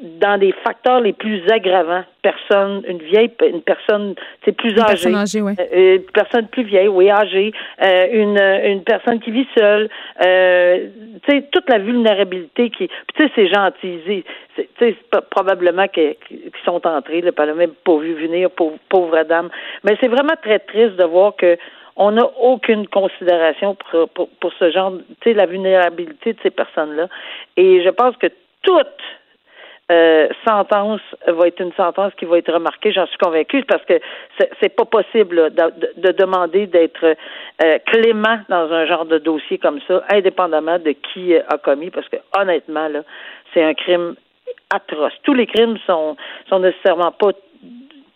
[SPEAKER 6] dans des facteurs les plus aggravants. Personne, une vieille, une personne, c'est plus
[SPEAKER 3] une
[SPEAKER 6] âgée,
[SPEAKER 3] personne âgée
[SPEAKER 6] oui. Euh, une personne plus vieille, oui, âgée, euh, une une personne qui vit seule, euh, tu sais toute la vulnérabilité qui, tu sais c'est gentil, tu sais probablement qu'ils sont entrés, le pas même pas vu venir, pauvre, pauvre dame, mais c'est vraiment très triste de voir que on n'a aucune considération pour, pour, pour ce genre, tu sais, la vulnérabilité de ces personnes-là. Et je pense que toutes euh, sentence va être une sentence qui va être remarquée, j'en suis convaincue, parce que c'est pas possible de, demander d'être euh, clément dans un genre de dossier comme ça, indépendamment de qui a commis, parce que honnêtement, là, c'est un crime atroce. Tous les crimes sont, sont nécessairement pas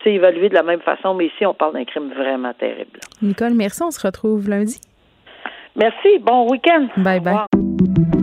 [SPEAKER 6] évalués de la même façon, mais ici, on parle d'un crime vraiment terrible.
[SPEAKER 3] Nicole, merci. On se retrouve lundi.
[SPEAKER 6] Merci. Bon week-end.
[SPEAKER 3] Bye bye.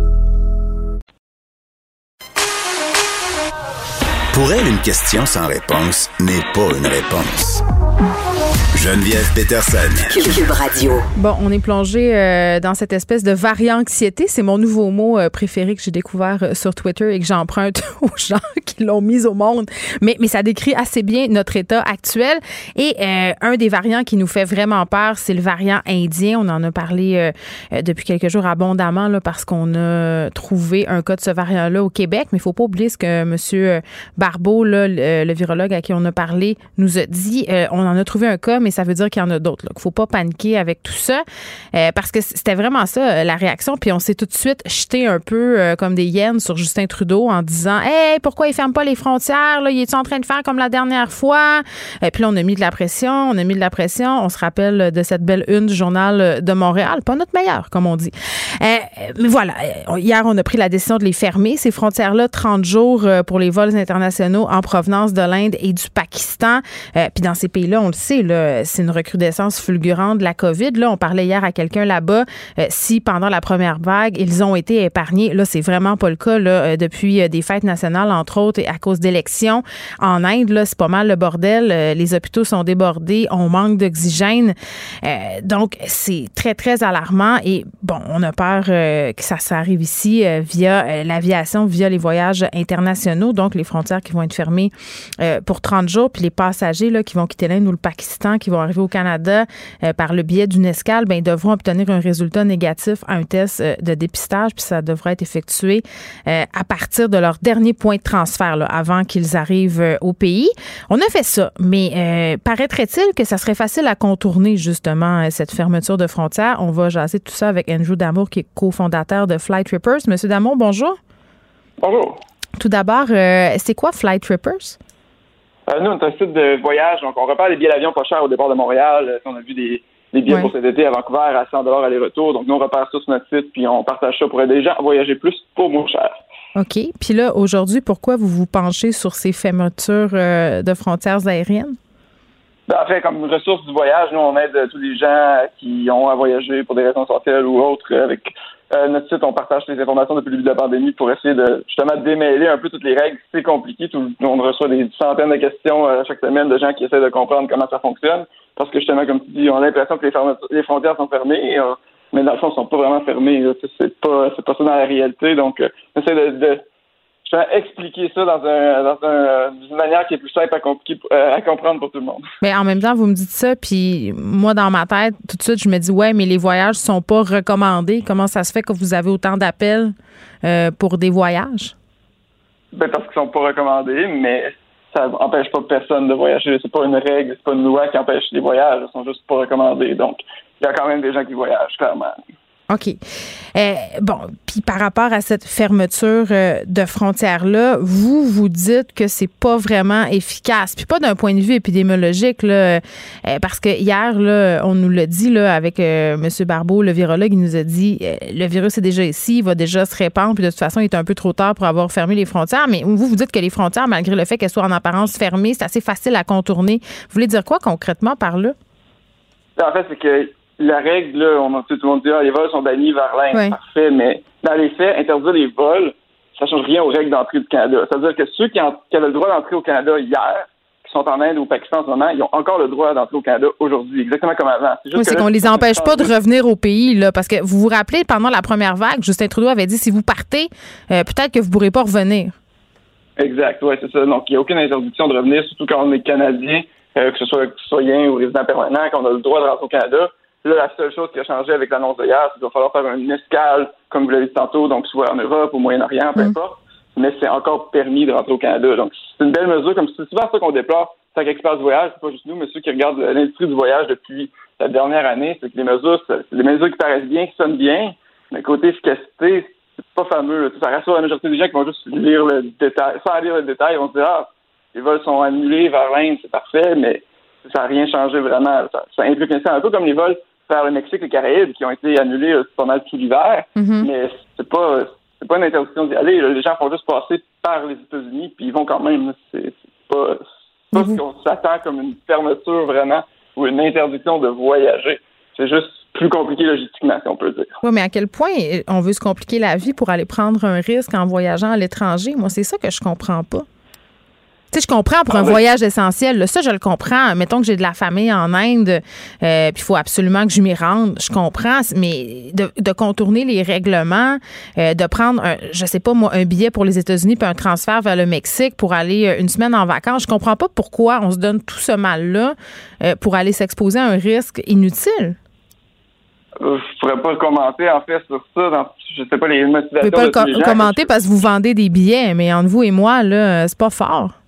[SPEAKER 2] Pour elle, une question sans réponse n'est pas une réponse. Geneviève Peterson.
[SPEAKER 1] Cube Radio.
[SPEAKER 3] Bon, on est plongé euh, dans cette espèce de varianxiété. C'est mon nouveau mot euh, préféré que j'ai découvert euh, sur Twitter et que j'emprunte aux gens qui l'ont mis au monde. Mais, mais ça décrit assez bien notre état actuel. Et un des variants qui nous fait vraiment peur, c'est le variant indien. On en a parlé depuis quelques jours abondamment là, parce qu'on a trouvé un cas de ce variant-là au Québec. Mais il faut pas oublier ce que M. Barbeau, là, le, virologue à qui on a parlé, nous a dit on en a trouvé un cas, mais ça veut dire qu'il y en a d'autres. Il ne faut pas paniquer avec tout ça parce que c'était vraiment ça la réaction. Puis on s'est tout de suite jeté un peu comme des hyènes sur Justin Trudeau en disant Hey, pourquoi il ferme pas les frontières? Il est en train de faire comme la dernière fois? Puis là, on a mis de la pression, on a mis de la pression. On se rappelle de cette belle une du journal de Montréal. Pas notre meilleur, comme on dit. Euh, mais voilà, euh, hier, on a pris la décision de les fermer, ces frontières-là, 30 jours euh, pour les vols internationaux en provenance de l'Inde et du Pakistan. puis dans ces pays-là, on le sait, c'est une recrudescence fulgurante de la COVID. Là, on parlait hier à quelqu'un là-bas, si pendant la première vague, ils ont été épargnés. Là, c'est vraiment pas le cas là, depuis des fêtes nationales, entre autres, et à cause d'élections. En Inde, là, c'est pas mal le bordel. les hôpitaux sont débordés, on manque d'oxygène. donc, c'est très, très alarmant. Et bon, on a peur euh, que ça, s'arrive ici euh, via euh, l'aviation, via les voyages internationaux, donc les frontières qui vont être fermées pour 30 jours, puis les passagers là, qui vont quitter l'Inde ou le Pakistan, qui vont arriver au Canada par le biais d'une escale, ben, ils devront obtenir un résultat négatif à un test de dépistage, puis ça devrait être effectué à partir de leur dernier point de transfert, avant qu'ils arrivent au pays. On a fait ça, mais paraîtrait-il que ça serait facile à contourner justement cette fermeture de frontières? On va jaser tout ça avec Andrew Damour, qui est cofondateur de Flight Trippers. Monsieur Damour, bonjour.
[SPEAKER 7] Bonjour.
[SPEAKER 3] Tout d'abord, euh, c'est quoi Flight Trippers?
[SPEAKER 7] Euh, nous, on est un site de voyage, donc on repère des billets d'avion pas chers au départ de Montréal. Euh, on a vu des, billets pour cet été à Vancouver à 100 aller-retour. Donc nous, on repère ça sur notre site, puis on partage ça pour aider les gens à voyager plus pour moins cher.
[SPEAKER 3] OK. Puis là, aujourd'hui, pourquoi vous vous penchez sur ces fermetures de frontières aériennes?
[SPEAKER 7] Ben, en fait, comme ressource du voyage, nous, on aide tous les gens qui ont à voyager pour des raisons sociales ou autres. Avec euh, notre site, on partage les informations depuis le début de la pandémie pour essayer de justement démêler un peu toutes les règles. C'est compliqué. Tout, on reçoit des centaines de questions euh, chaque semaine de gens qui essaient de comprendre comment ça fonctionne. Parce que justement, comme tu dis, on a l'impression que les, frontières sont fermées, euh, mais dans le fond, elles sont pas vraiment fermées. C'est pas, pas ça dans la réalité. Donc, on essaie de je vais expliquer ça dans, un, dans un, une manière qui est plus simple à, euh, à, comprendre pour tout le monde.
[SPEAKER 3] Mais en même temps, vous me dites ça, puis moi, dans ma tête, tout de suite, je me dis, ouais, mais les voyages sont pas recommandés. Comment ça se fait que vous avez autant d'appels euh, pour des voyages?
[SPEAKER 7] Ben, parce qu'ils sont pas recommandés, mais ça n'empêche pas personne de voyager. C'est pas une règle, c'est pas une loi qui empêche les voyages. Ils sont juste pas recommandés. Donc, il y a quand même des gens qui voyagent, clairement.
[SPEAKER 3] OK. Euh, bon, puis par rapport à cette fermeture euh, de frontières-là, vous, vous dites que c'est pas vraiment efficace. Puis pas d'un point de vue épidémiologique, là, euh, parce que hier, là, on nous l'a dit là, avec M. Barbeau, le virologue, il nous a dit le virus est déjà ici, il va déjà se répandre, puis de toute façon, il est un peu trop tard pour avoir fermé les frontières. Mais vous, vous dites que les frontières, malgré le fait qu'elles soient en apparence fermées, c'est assez facile à contourner. Vous voulez dire quoi concrètement par là?
[SPEAKER 7] En fait, c'est que la règle, là, on a tout le monde dit ah, les vols sont bannis vers l'Inde, parfait, mais dans les faits, interdire les vols, ça change rien aux règles d'entrée du Canada. C'est-à-dire que ceux qui, avaient le droit d'entrer au Canada hier, qui sont en Inde ou au Pakistan en ce moment, ils ont encore le droit d'entrer au Canada aujourd'hui, exactement comme avant.
[SPEAKER 3] C'est oui, c'est qu'on les empêche pas de revenir au pays, là, parce que vous vous rappelez, pendant la première vague, Justin Trudeau avait dit si vous partez, euh, peut-être que vous ne pourrez pas revenir.
[SPEAKER 7] Exact, oui, c'est ça. Donc, il n'y a aucune interdiction de revenir, surtout quand on est Canadien, euh, que ce soit citoyen ou résident permanent, qu'on a le droit de rentrer au Canada. Là, la seule chose qui a changé avec l'annonce de hier, c'est qu'il va falloir faire une escale, comme vous l'avez dit tantôt, donc soit en Europe, au Moyen-Orient, peu mm. importe. Mais c'est encore permis de rentrer au Canada. Donc, c'est une belle mesure, comme c'est souvent ça qu'on déplore. C'est qu'experts du voyage, c'est pas juste nous, mais ceux qui regardent l'industrie du voyage depuis la dernière année, c'est que les mesures, c'est des mesures qui paraissent bien, qui sonnent bien, mais côté efficacité, c'est pas fameux. Ça rassure la majorité des gens qui vont juste lire le détail. Sans lire le détail, on se dit, ah, les vols sont annulés vers l'Inde, c'est parfait, mais ça n'a rien changé vraiment. Ça, ça implique un peu comme les vols vers le Mexique, les Caraïbes, qui ont été annulés euh, pas mal tout l'hiver. Mm-hmm. Mais c'est pas c'est pas une interdiction d'y aller. Les gens font juste passer par les États-Unis, puis ils vont quand même. C'est pas, pas ce mm-hmm. qu'on s'attend comme une fermeture vraiment ou une interdiction de voyager. C'est juste plus compliqué logistiquement, si on peut dire.
[SPEAKER 3] Oui, mais à quel point on veut se compliquer la vie pour aller prendre un risque en voyageant à l'étranger? Moi, c'est ça que je comprends pas. Tu sais, je comprends pour un ah voyage essentiel. ça, je le comprends. Mettons que j'ai de la famille en Inde, euh, puis il faut absolument que je m'y rende. Je comprends, mais de, contourner les règlements, euh, de prendre, un, je sais pas moi, un billet pour les États-Unis puis un transfert vers le Mexique pour aller euh, une semaine en vacances, je comprends pas pourquoi on se donne tout ce mal-là pour aller s'exposer à un risque inutile.
[SPEAKER 7] Euh, Je pourrais pas commenter en fait sur ça. Dans, je sais pas les motivations.
[SPEAKER 3] Vous pouvez pas
[SPEAKER 7] de
[SPEAKER 3] le
[SPEAKER 7] gens.
[SPEAKER 3] commenter parce que vous vendez des billets, mais entre vous et moi, là, c'est pas fort.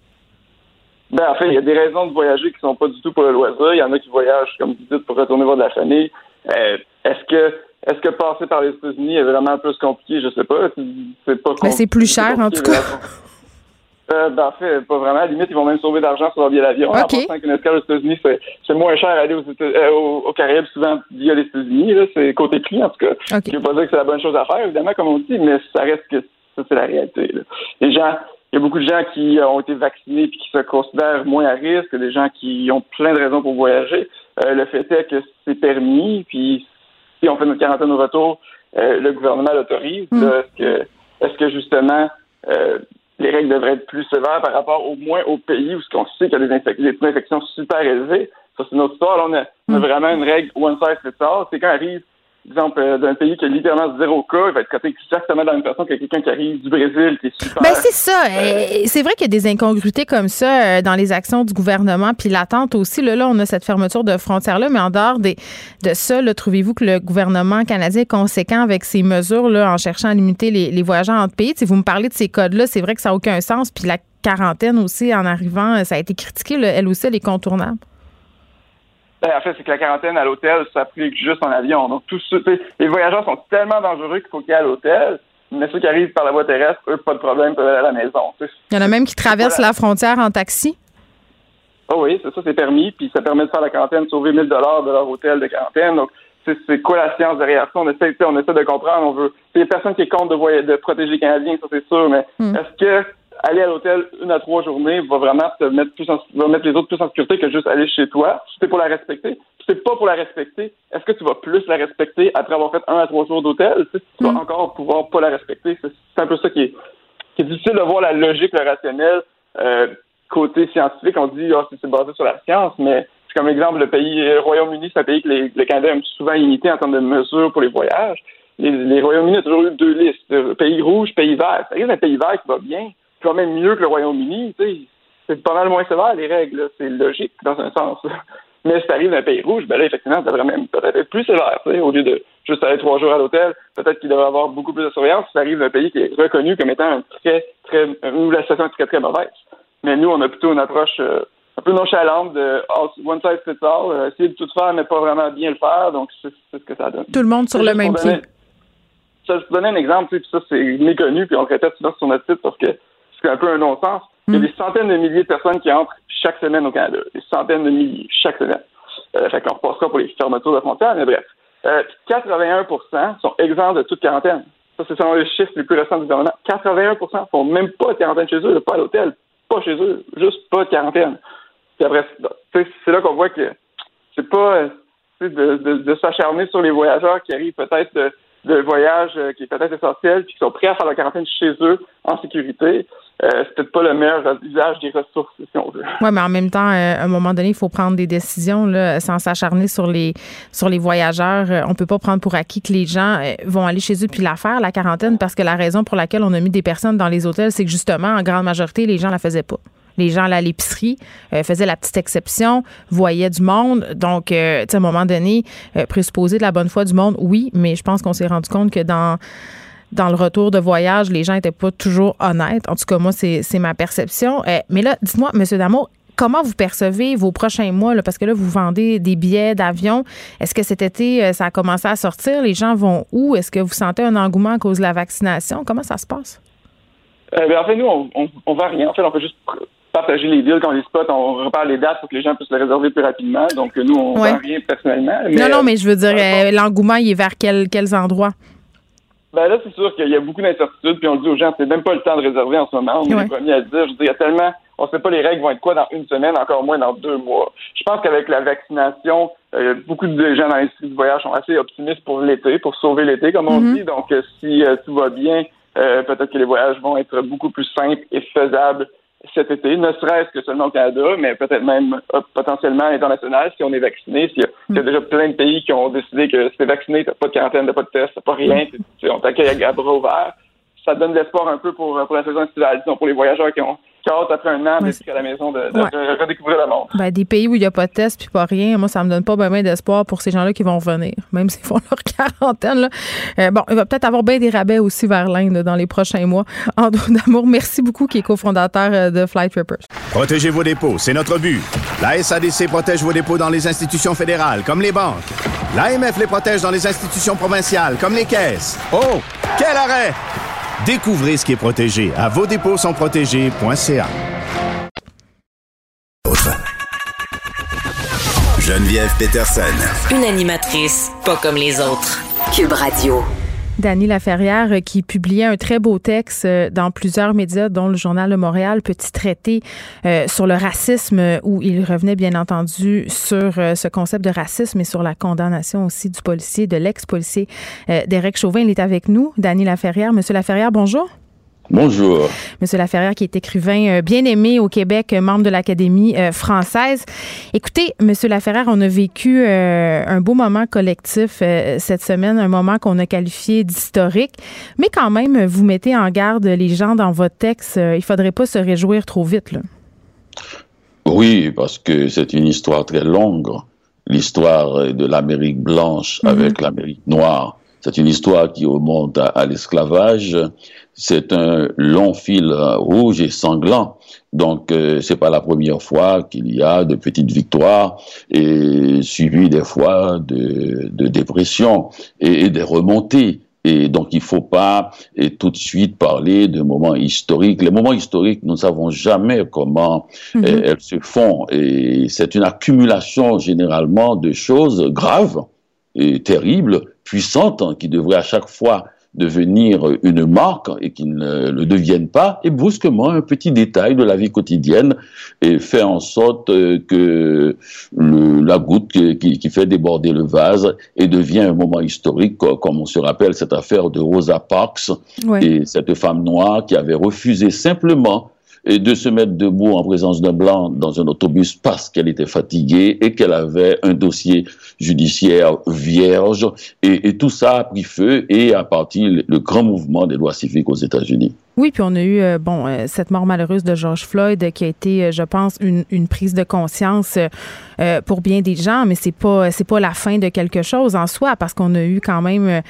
[SPEAKER 7] Ben, en fait, il y a des raisons de voyager qui sont pas du tout pour le loisir. Il y en a qui voyagent, comme vous dites, pour retourner voir de la famille. Euh, est-ce que est-ce que passer par les États-Unis est vraiment plus compliqué? Je sais pas. C'est pas
[SPEAKER 3] Mais c'est plus cher, en tout cas.
[SPEAKER 7] Euh, ben, en fait, pas vraiment. À la limite, ils vont même sauver d'argent sur leur billet d'avion. En
[SPEAKER 3] OK.
[SPEAKER 7] pensant qu'une escale aux États-Unis, c'est, c'est moins cher aller aux, euh, aux, aux Caraïbes, souvent via les États-Unis. Là. C'est côté prix, en tout cas.
[SPEAKER 3] OK.
[SPEAKER 7] Je veux pas dire que c'est la bonne chose à faire, évidemment, comme on dit, mais ça reste que ça, c'est la réalité. là. Les gens, il y a beaucoup de gens qui ont été vaccinés et qui se considèrent moins à risque, des gens qui ont plein de raisons pour voyager. Euh, le fait est que c'est permis, puis si on fait notre quarantaine au retour, euh, le gouvernement l'autorise.
[SPEAKER 3] Mm.
[SPEAKER 7] Est-ce que, est-ce que justement euh, les règles devraient être plus sévères par rapport au moins au pays où ce qu'on sait qu'il y a des, infec- des taux d'infection super élevés? Ça, c'est une autre histoire. Là, on, a, on a
[SPEAKER 3] Mm.
[SPEAKER 7] vraiment une règle one size fits all. C'est quand arrive exemple, euh, d'un pays qui a littéralement zéro cas, il va être traité exactement de la même façon que quelqu'un qui arrive du Brésil, qui est super.
[SPEAKER 3] Ben c'est ça. C'est vrai qu'il y a des incongruités comme ça euh, dans les actions du gouvernement, puis l'attente aussi. Là, là, on a cette fermeture de frontières-là, mais en dehors de ça, trouvez-vous que le gouvernement canadien est conséquent avec ces mesures là, en cherchant à limiter les, les voyageurs entre pays? Si vous me parlez de ces codes-là, c'est vrai que ça n'a aucun sens, puis la quarantaine aussi, en arrivant, euh, ça a été critiqué. elle aussi, elle est contournable.
[SPEAKER 7] Ben, en fait, c'est que la quarantaine à l'hôtel s'applique juste en avion. Donc, tous ceux, les voyageurs sont tellement dangereux qu'il faut qu'ils aillent à l'hôtel. Mais ceux qui arrivent par la voie terrestre, eux, pas de problème, peuvent aller à la maison.
[SPEAKER 3] Il y en a même qui traversent
[SPEAKER 7] Voilà.
[SPEAKER 3] la frontière en taxi.
[SPEAKER 7] Ah oui, c'est ça, c'est permis, puis ça permet de faire la quarantaine, sauver 1000 dollars de leur hôtel de quarantaine. Donc, c'est quoi la science derrière ça? On essaie, on essaie de comprendre, on veut. Il y a personne qui est contre de, voy- de protéger les Canadiens, ça c'est sûr, mais
[SPEAKER 3] Mm.
[SPEAKER 7] est-ce que aller à l'hôtel une à trois journées va vraiment te mettre plus en, va mettre les autres plus en sécurité que juste aller chez toi? Si c'est pour la respecter. Si c'est pas pour la respecter, est-ce que tu vas plus la respecter après avoir fait un à trois jours d'hôtel? Tu vas
[SPEAKER 3] Mm.
[SPEAKER 7] encore pouvoir pas la respecter. C'est c'est un peu ça qui est, qui est difficile de voir la logique, le rationnel. Euh, côté scientifique, on dit ah, c'est c'est basé sur la science, mais c'est comme exemple le pays le Royaume-Uni, c'est un pays que les, le Canada aime souvent imiter en termes de mesures pour les voyages. Les, les Royaumes-Unis ont toujours eu deux listes, pays rouge, pays vert. Ça arrive un pays vert qui va bien, va même mieux que le Royaume-Uni, c'est pas mal moins sévère les règles, c'est logique dans un sens. Mais si t'arrives d'un pays rouge, ben là, effectivement, ça devrait même peut-être être plus sévère, au lieu de juste aller trois jours à l'hôtel, peut-être qu'il devrait avoir beaucoup plus de surveillance si t'arrives d'un pays qui est reconnu comme étant un très, très, où la situation est très, très mauvaise. Mais nous, on a plutôt une approche euh, un peu nonchalante de oh, one size fits all, euh, essayer de tout faire, mais pas vraiment bien le faire, donc c'est ce que ça donne.
[SPEAKER 3] Tout le monde sur le même pied.
[SPEAKER 7] Ça, je te donner un exemple, puis ça, c'est méconnu, puis on le répète souvent sur notre site parce que c'est un peu un non-sens. Il y a
[SPEAKER 3] Mm.
[SPEAKER 7] des centaines de milliers de personnes qui entrent chaque semaine au Canada. Des centaines de milliers chaque semaine. Euh, fait qu'on repassera pour les fermetures de frontières, mais bref. Euh, puis 81% sont exempts de toute quarantaine. Ça, c'est selon les chiffres les plus récents du gouvernement. 81% font même pas de quarantaine chez eux, pas à l'hôtel, pas chez eux, juste pas de quarantaine. Puis après, tu sais, c'est là qu'on voit que c'est pas euh, de, de, de s'acharner sur les voyageurs qui arrivent peut-être de, de voyage euh, qui est peut-être essentiel, puis qui sont prêts à faire la quarantaine chez eux en sécurité. Euh, c'est peut-être pas le meilleur usage des ressources, si on veut.
[SPEAKER 3] Oui, mais en même temps, euh, à un moment donné, il faut prendre des décisions là, sans s'acharner sur les sur les voyageurs. Euh, on peut pas prendre pour acquis que les gens vont aller chez eux puis la faire, la quarantaine, parce que la raison pour laquelle on a mis des personnes dans les hôtels, c'est que justement, en grande majorité, les gens la faisaient pas. Les gens allaient à l'épicerie, faisaient la petite exception, voyaient du monde. Donc, tu sais, à un moment donné, présupposer de la bonne foi du monde, oui, mais je pense qu'on s'est rendu compte que dans dans le retour de voyage, les gens n'étaient pas toujours honnêtes. En tout cas, moi, c'est ma perception. Euh, mais là, dites-moi, M. Damour, comment vous percevez vos prochains mois? Là, parce que là, vous vendez des billets d'avion. Est-ce que cet été, euh, ça a commencé à sortir? Les gens vont où? Est-ce que vous sentez un engouement à cause de la vaccination? Comment ça se passe?
[SPEAKER 7] Euh, ben, en fait, nous, on, on, on vend rien. En fait, on fait juste partager les deals quand on les spot. On repart les dates pour que les gens puissent les réserver plus rapidement. Donc, nous, on
[SPEAKER 3] Ouais.
[SPEAKER 7] vend rien personnellement.
[SPEAKER 3] non, non, mais je veux dire,
[SPEAKER 7] euh,
[SPEAKER 3] l'engouement, il est vers quel- quels endroits?
[SPEAKER 7] Ben là, c'est sûr qu'il y a beaucoup d'incertitudes, puis on dit aux gens, c'est même pas le temps de réserver en ce moment. On est
[SPEAKER 3] Ouais.
[SPEAKER 7] les premiers à dire. Je dire, il y a tellement, on sait pas les règles vont être quoi dans une semaine, encore moins dans deux mois. Je pense qu'avec la vaccination, euh, beaucoup de gens dans l'industrie du voyage sont assez optimistes pour l'été, pour sauver l'été, comme on
[SPEAKER 3] Mhm.
[SPEAKER 7] dit. Donc, euh, si euh, tout va bien, euh, peut-être que les voyages vont être beaucoup plus simples et faisables cet été, ne serait-ce que seulement au Canada, mais peut-être même euh, potentiellement à l'international si on est vacciné, s'il y, a- s'il y a déjà plein de pays qui ont décidé que si t'es vacciné, t'as pas de quarantaine, t'as pas de test, t'as pas rien, t'es- on t'accueille à bras ouverts. Ça donne de l'espoir un peu pour, pour la saison estivale, disons, pour les voyageurs qui ont hâte après un an d'être à la maison de, redécouvrir le monde.
[SPEAKER 3] Ben, des pays où il n'y a pas de test puis pas rien, moi, ça me donne pas bien d'espoir pour ces gens-là qui vont revenir, même s'ils font leur quarantaine. Là. Euh, bon, il va peut-être avoir bien des rabais aussi vers l'Inde dans les prochains mois. Andrew Damour, merci beaucoup, qui est cofondateur euh, de Flight Rippers.
[SPEAKER 8] Protégez vos dépôts, c'est notre but. La SADC protège vos dépôts dans les institutions fédérales, comme les banques. L'AMF les protège dans les institutions provinciales, comme les caisses. Oh, quel arrêt! Découvrez ce qui est protégé à vos dépôts sont protégés.ca.
[SPEAKER 2] Geneviève Peterson.
[SPEAKER 1] Une animatrice pas comme les autres. Cube Radio.
[SPEAKER 3] Dany Laferrière euh, qui publiait un très beau texte euh, dans plusieurs médias, dont le Journal de Montréal, petit traité euh, sur le racisme, où il revenait bien entendu sur ce concept de racisme et sur la condamnation aussi du policier, de l'ex-policier Derek Chauvin. Il est avec nous, Dany Laferrière. Monsieur Laferrière, bonjour.
[SPEAKER 9] Bonjour.
[SPEAKER 3] Monsieur Laferrière, qui est écrivain euh, bien aimé au Québec, euh, membre de l'Académie euh, française. Écoutez, Monsieur Laferrière, on a vécu un beau moment collectif cette semaine, un moment qu'on a qualifié d'historique, mais quand même, vous mettez en garde les gens dans votre texte. il faudrait pas se réjouir trop vite. Là.
[SPEAKER 9] Oui, parce que c'est une histoire très longue, l'histoire de l'Amérique blanche mm-hmm. avec l'Amérique noire. C'est une histoire qui remonte à l'esclavage c'est un long fil euh, rouge et sanglant. Donc, euh, c'est pas la première fois qu'il y a de petites victoires et suivies des fois de, de dépression et, des remontées. Et donc, il faut pas et tout de suite parler de moments historiques. Les moments historiques, nous ne savons jamais comment mhm. euh, elles se font. Et c'est une accumulation généralement de choses graves et terribles, puissantes, hein, qui devraient à chaque fois devenir une marque et qui ne le deviennent pas, et brusquement un petit détail de la vie quotidienne et fait en sorte euh, que la goutte qui, fait déborder le vase et devient un moment historique, comme on se rappelle cette affaire de Rosa Parks et cette femme noire qui avait refusé simplement et de se mettre debout en présence d'un blanc dans un autobus parce qu'elle était fatiguée et qu'elle avait un dossier judiciaire vierge. Et, tout ça a pris feu et a parti le grand mouvement des lois civiques aux États-Unis.
[SPEAKER 3] Oui, puis on a eu euh, bon euh, cette mort malheureuse de George Floyd qui a été, euh, je pense, une, une prise de conscience pour bien des gens, mais c'est pas c'est pas la fin de quelque chose en soi parce qu'on a eu quand même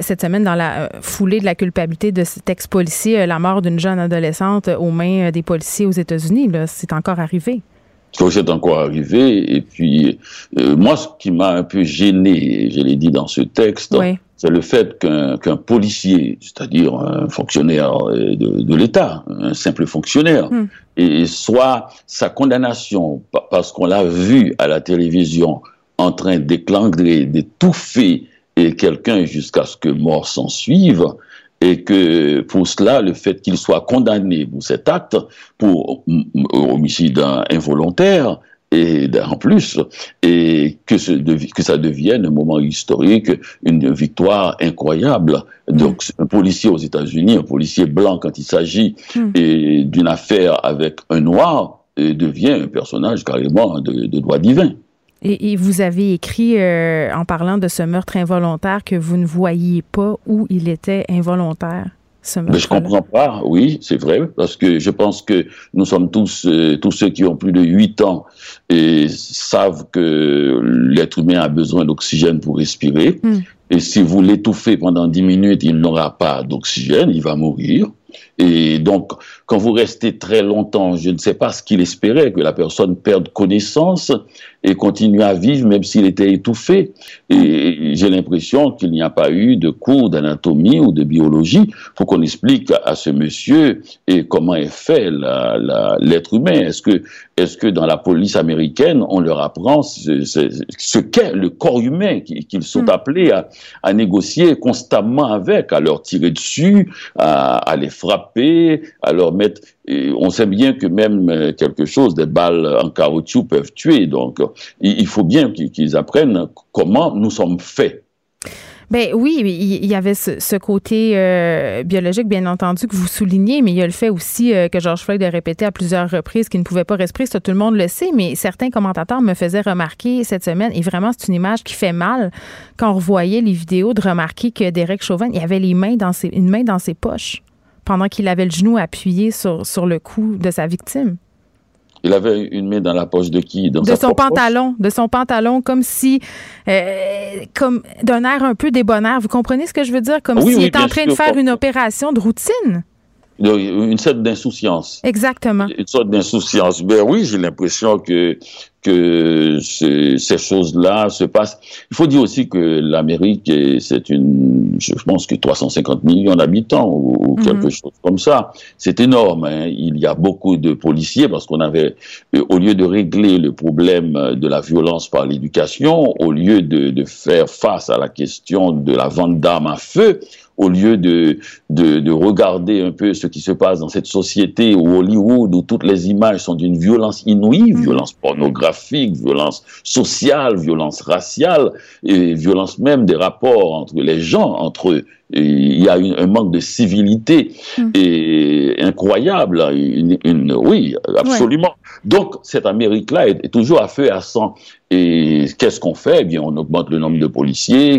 [SPEAKER 3] cette semaine dans la foulée de la culpabilité de cet ex-policier la mort d'une jeune adolescente aux mains des policiers aux États-Unis. Là, c'est encore arrivé.
[SPEAKER 9] C'est encore arrivé. Et puis, moi, ce qui m'a un peu gêné, je l'ai dit dans ce texte, oui c'est le fait qu'un policier, c'est-à-dire un fonctionnaire euh, de, l'État, un simple fonctionnaire, hmm. et soit sa condamnation parce qu'on l'a vu à la télévision en train d'éclangrer, d'étouffer quelqu'un jusqu'à ce que mort s'en suive, et que pour cela, le fait qu'il soit condamné pour cet acte, pour homicide involontaire, et en plus, et que, ce, que ça devienne un moment historique, une victoire incroyable. Donc, un policier aux États-Unis, un policier blanc, quand il s'agit mm. d'une affaire avec un noir, devient un personnage carrément de, droit divin.
[SPEAKER 3] Et, vous avez écrit, euh, en parlant de ce meurtre involontaire, que vous ne voyiez pas où il était involontaire.
[SPEAKER 9] Mais je comprends pas, oui, c'est vrai, parce que je pense que nous sommes tous, euh, tous ceux qui ont plus de 8 ans et savent que l'être humain a besoin d'oxygène pour respirer. Hmm. Et si vous l'étouffez pendant 10 minutes, il n'aura pas d'oxygène, il va mourir. Et donc, quand vous restez très longtemps, je ne sais pas ce qu'il espérait, que la personne perde connaissance et continue à vivre même s'il était étouffé. Et j'ai l'impression qu'il n'y a pas eu de cours d'anatomie ou de biologie pour qu'on explique à, ce monsieur et comment est fait l'être humain. Est-ce que, est-ce que dans la police américaine, on leur apprend ce, qu'est le corps humain qu'ils sont hmm. appelés à, à, négocier constamment avec, à leur tirer dessus, à, à les frapper, leur mettre on sait bien que même euh, quelque chose, des balles en caoutchouc peuvent tuer. Donc, il faut bien qu'ils apprennent comment nous sommes faits.
[SPEAKER 3] Ben oui, il y avait ce, côté euh, biologique, bien entendu, que vous soulignez, mais il y a le fait aussi euh, que George Floyd a répété à plusieurs reprises qu'il ne pouvait pas respirer. Ça, tout le monde le sait, mais certains commentateurs me faisaient remarquer cette semaine, et vraiment, c'est une image qui fait mal quand on revoyait les vidéos, de remarquer que Derek Chauvin, il avait les mains dans ses, une main dans ses poches pendant qu'il avait le genou appuyé sur, sur le cou de sa victime?
[SPEAKER 9] Il avait une main dans la poche de qui?
[SPEAKER 3] De son pantalon, de son pantalon, comme si, euh, comme d'un air un peu débonnaire. Vous comprenez ce que je veux dire? Comme s'il était en train de faire une opération de routine
[SPEAKER 9] une sorte d'insouciance.
[SPEAKER 3] Exactement.
[SPEAKER 9] Une sorte d'insouciance. Ben oui, j'ai l'impression que que ces choses-là se passent. Il faut dire aussi que l'Amérique, c'est une, je pense que 350 millions d'habitants ou, mhm. quelque chose comme ça. C'est énorme. Hein. Il y a beaucoup de policiers parce qu'on avait, euh, au lieu de régler le problème de la violence par l'éducation, au lieu de, de faire face à la question de la vente d'armes à feu, au lieu de, de, de, regarder un peu ce qui se passe dans cette société où Hollywood, où toutes les images sont d'une violence inouïe, mm. violence pornographique, violence sociale, violence raciale, et violence même des rapports entre les gens, entre eux il y a un manque de civilité hmm. et incroyable. Une, oui, absolument. Donc, cette Amérique-là est, toujours à feu et à sang. Et qu'est-ce qu'on fait? Eh bien, on augmente le nombre de policiers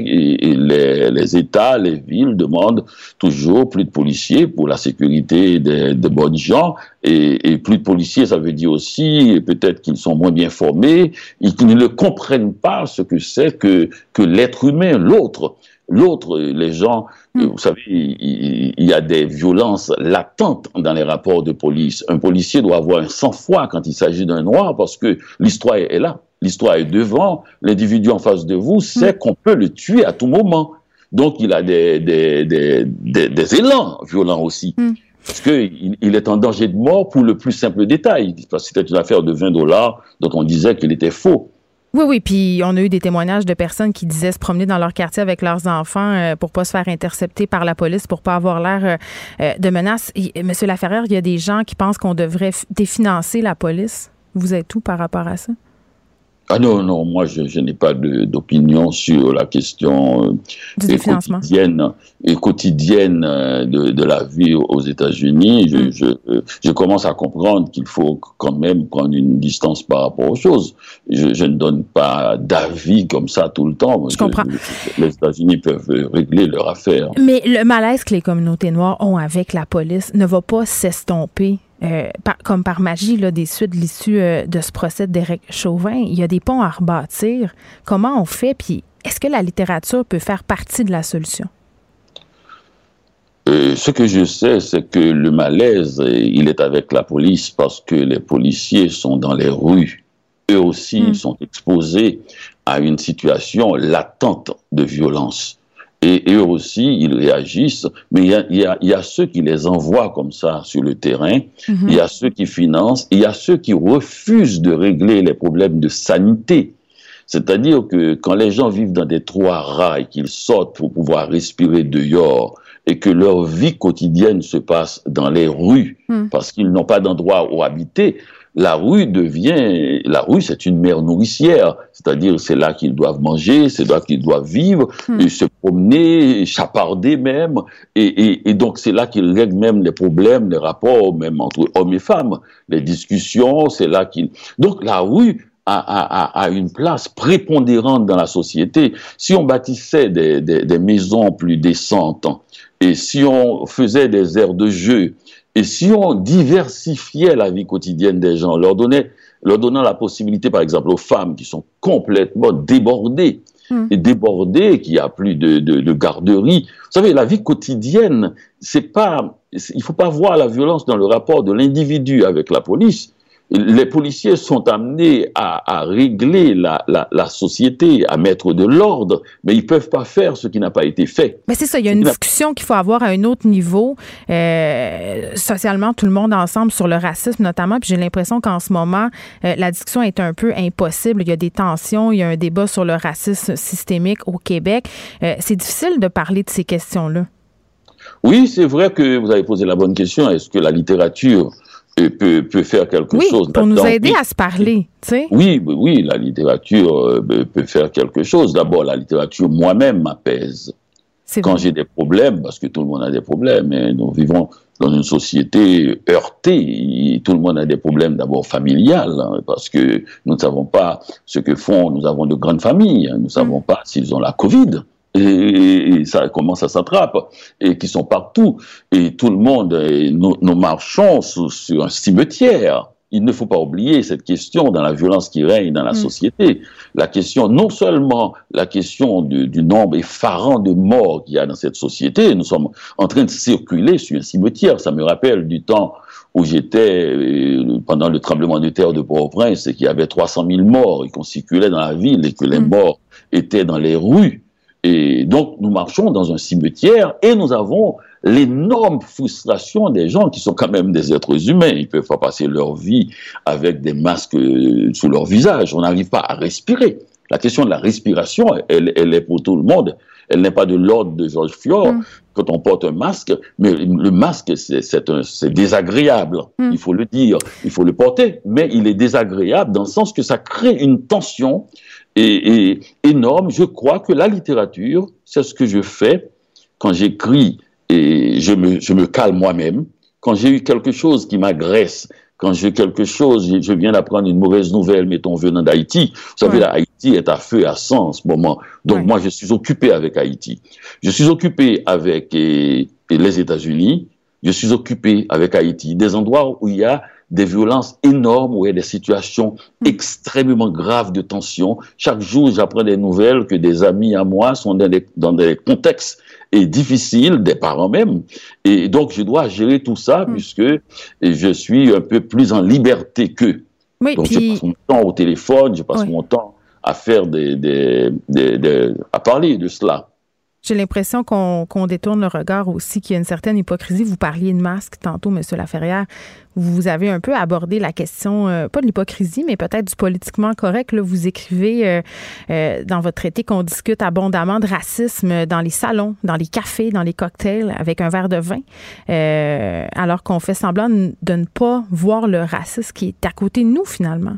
[SPEAKER 9] et, les, États, les villes demandent toujours plus de policiers pour la sécurité des, bonnes gens. Et, plus de policiers, ça veut dire aussi peut-être qu'ils sont moins bien formés, et qu'ils ne comprennent pas ce que c'est que, que l'être humain, l'autre. L'autre, les gens, hmm. vous savez, il, y a des violences latentes dans les rapports de police. Un policier doit avoir un sang-froid quand il s'agit d'un noir parce que l'histoire est là. L'histoire est devant. L'individu en face de vous sait hmm. qu'on peut le tuer à tout moment. Donc, il a des, des, des, des, élans violents aussi. Hmm. Parce qu'il il est en danger de mort pour le plus simple détail. Parce que c'était une affaire de 20 dollars dont on disait qu'il était faux.
[SPEAKER 3] Oui, oui, puis on a eu des témoignages de personnes qui disaient se promener dans leur quartier avec leurs enfants euh, pour pas se faire intercepter par la police, pour pas avoir l'air euh, euh, de menace. Monsieur Laferrière, il y a des gens qui pensent qu'on devrait définancer la police. Vous êtes où par rapport à ça?
[SPEAKER 9] Ah non, non, moi je, n'ai pas d'opinion sur la question
[SPEAKER 3] euh,
[SPEAKER 9] quotidienne, et quotidienne euh, de, la vie aux États-Unis. Je, mm. euh, je, commence à comprendre qu'il faut quand même prendre une distance par rapport aux choses. Je, ne donne pas d'avis comme ça tout le temps.
[SPEAKER 3] Je comprends.
[SPEAKER 9] Les États-Unis peuvent régler leur affaire.
[SPEAKER 3] Mais le malaise que les communautés noires ont avec la police ne va pas s'estomper euh, comme par magie là, des suites de l'issue euh, de ce procès d'Éric Chauvin. Il y a des ponts à rebâtir. Comment on fait? Puis est-ce que la littérature peut faire partie de la solution?
[SPEAKER 9] Euh, ce que je sais, c'est que le malaise, il est avec la police parce que les policiers sont dans les rues. Eux aussi hmm. sont exposés à une situation latente de violence. Et eux aussi, ils réagissent, mais il y a, y a, ceux qui les envoient comme ça sur le terrain, mhm. il y a ceux qui financent, il y a ceux qui refusent de régler les problèmes de sanité. C'est-à-dire que quand les gens vivent dans des trous à rats et qu'ils sortent pour pouvoir respirer dehors, et que leur vie quotidienne se passe dans les rues, hmm. parce qu'ils n'ont pas d'endroit où habiter, la rue devient, la rue c'est une mère nourricière, c'est-à-dire c'est là qu'ils doivent manger, c'est là qu'ils doivent vivre, hmm. et se promener, chaparder même, et, et, donc c'est là qu'ils règlent même les problèmes, les rapports même entre hommes et femmes, les discussions, c'est là qu'ils... Donc la rue a, a, a, une place prépondérante dans la société. Si on bâtissait des, des, des maisons plus décentes, et si on faisait des aires de jeu, et si on diversifiait la vie quotidienne des gens, leur, donnait, leur donnant la possibilité, par exemple, aux femmes qui sont complètement débordées, hmm. et débordées, qui a plus de, de, de garderie. Vous savez, la vie quotidienne, c'est pas, il faut pas voir la violence dans le rapport de l'individu avec la police, les policiers sont amenés à, régler la, société, à mettre de l'ordre, mais ils peuvent pas faire ce qui n'a pas été fait.
[SPEAKER 3] Mais c'est ça, il y a une discussion qu'il faut avoir à un autre niveau, euh, socialement, tout le monde ensemble sur le racisme notamment. Puis j'ai l'impression qu'en ce moment, euh, la discussion est un peu impossible. Il y a des tensions, il y a un débat sur le racisme systémique au Québec. Euh, c'est difficile de parler de ces questions-là.
[SPEAKER 9] Oui, c'est vrai que vous avez posé la bonne question. Est-ce que la littérature peut, peut faire quelque
[SPEAKER 3] oui,
[SPEAKER 9] chose.
[SPEAKER 3] Pour nous aider à se parler, tu sais.
[SPEAKER 9] Oui, oui, la littérature euh, peut faire quelque chose. D'abord, la littérature moi-même m'apaise. Quand j'ai des problèmes, parce que tout le monde a des problèmes, et nous vivons dans une société heurtée. Tout le monde a des problèmes d'abord familiales, hein, parce que nous ne savons pas ce que font, nous avons de grandes familles, hein. nous ne savons mm. pas s'ils ont la Covid. Et, ça commence à s'attrape et qui sont partout et tout le monde nous, marchons sur un cimetière il ne faut pas oublier cette question dans la violence qui règne dans la mm. société. La question, non seulement la question du, du nombre effarant de morts qu'il y a dans cette société, nous sommes en train de circuler sur un cimetière. Ça me rappelle du temps où j'étais euh, pendant le tremblement de terre de Port-au-Prince et qu'il y avait 300 000 morts et qu'on circulait dans la ville et que les mm. morts étaient dans les rues. Et donc, nous marchons dans un cimetière et nous avons l'énorme frustration des gens qui sont quand même des êtres humains. Ils peuvent pas passer leur vie avec des masques euh, sous leur visage. On n'arrive pas à respirer. La question de la respiration, elle, elle est pour tout le monde. Elle n'est pas de l'ordre de Georges Fior mm. quand on porte un masque, mais le masque, c'est désagréable. Mm. Il faut le dire, il faut le porter, mais il est désagréable dans le sens que ça crée une tension et, et énorme. Je crois que la littérature, c'est ce que je fais quand j'écris et je me, je me calme moi-même. Quand j'ai eu quelque chose qui m'agresse, quand j'ai quelque chose, je viens d'apprendre une mauvaise nouvelle, mettons, venant d'Haïti. Vous savez, Haïti est à feu et à sang en ce moment. Donc, moi, je suis occupé avec Haïti. Je suis occupé avec et, les États-Unis. Je suis occupé avec Haïti. Des endroits où il y a des violences énormes, a des situations mm. extrêmement graves de tension. Chaque jour, j'apprends des nouvelles que des amis à moi sont dans des, dans des contextes et difficile, des parents même. Et donc, je dois gérer tout ça mm. puisque je suis un peu plus en liberté qu'eux. donc, je passe mon temps au téléphone, je passe mon temps à faire des, des, des, à parler de cela.
[SPEAKER 3] J'ai l'impression qu'on détourne le regard aussi, qu'il y a une certaine hypocrisie. Vous parliez de masque tantôt, M. Laferrière. Vous avez un peu abordé la question, euh, pas de l'hypocrisie, mais peut-être du politiquement correct. Là, vous écrivez euh, euh, dans votre traité qu'on discute abondamment de racisme dans les salons, dans les cafés, dans les cocktails, avec un verre de vin, alors qu'on fait semblant de ne pas voir le racisme qui est à côté de nous, finalement.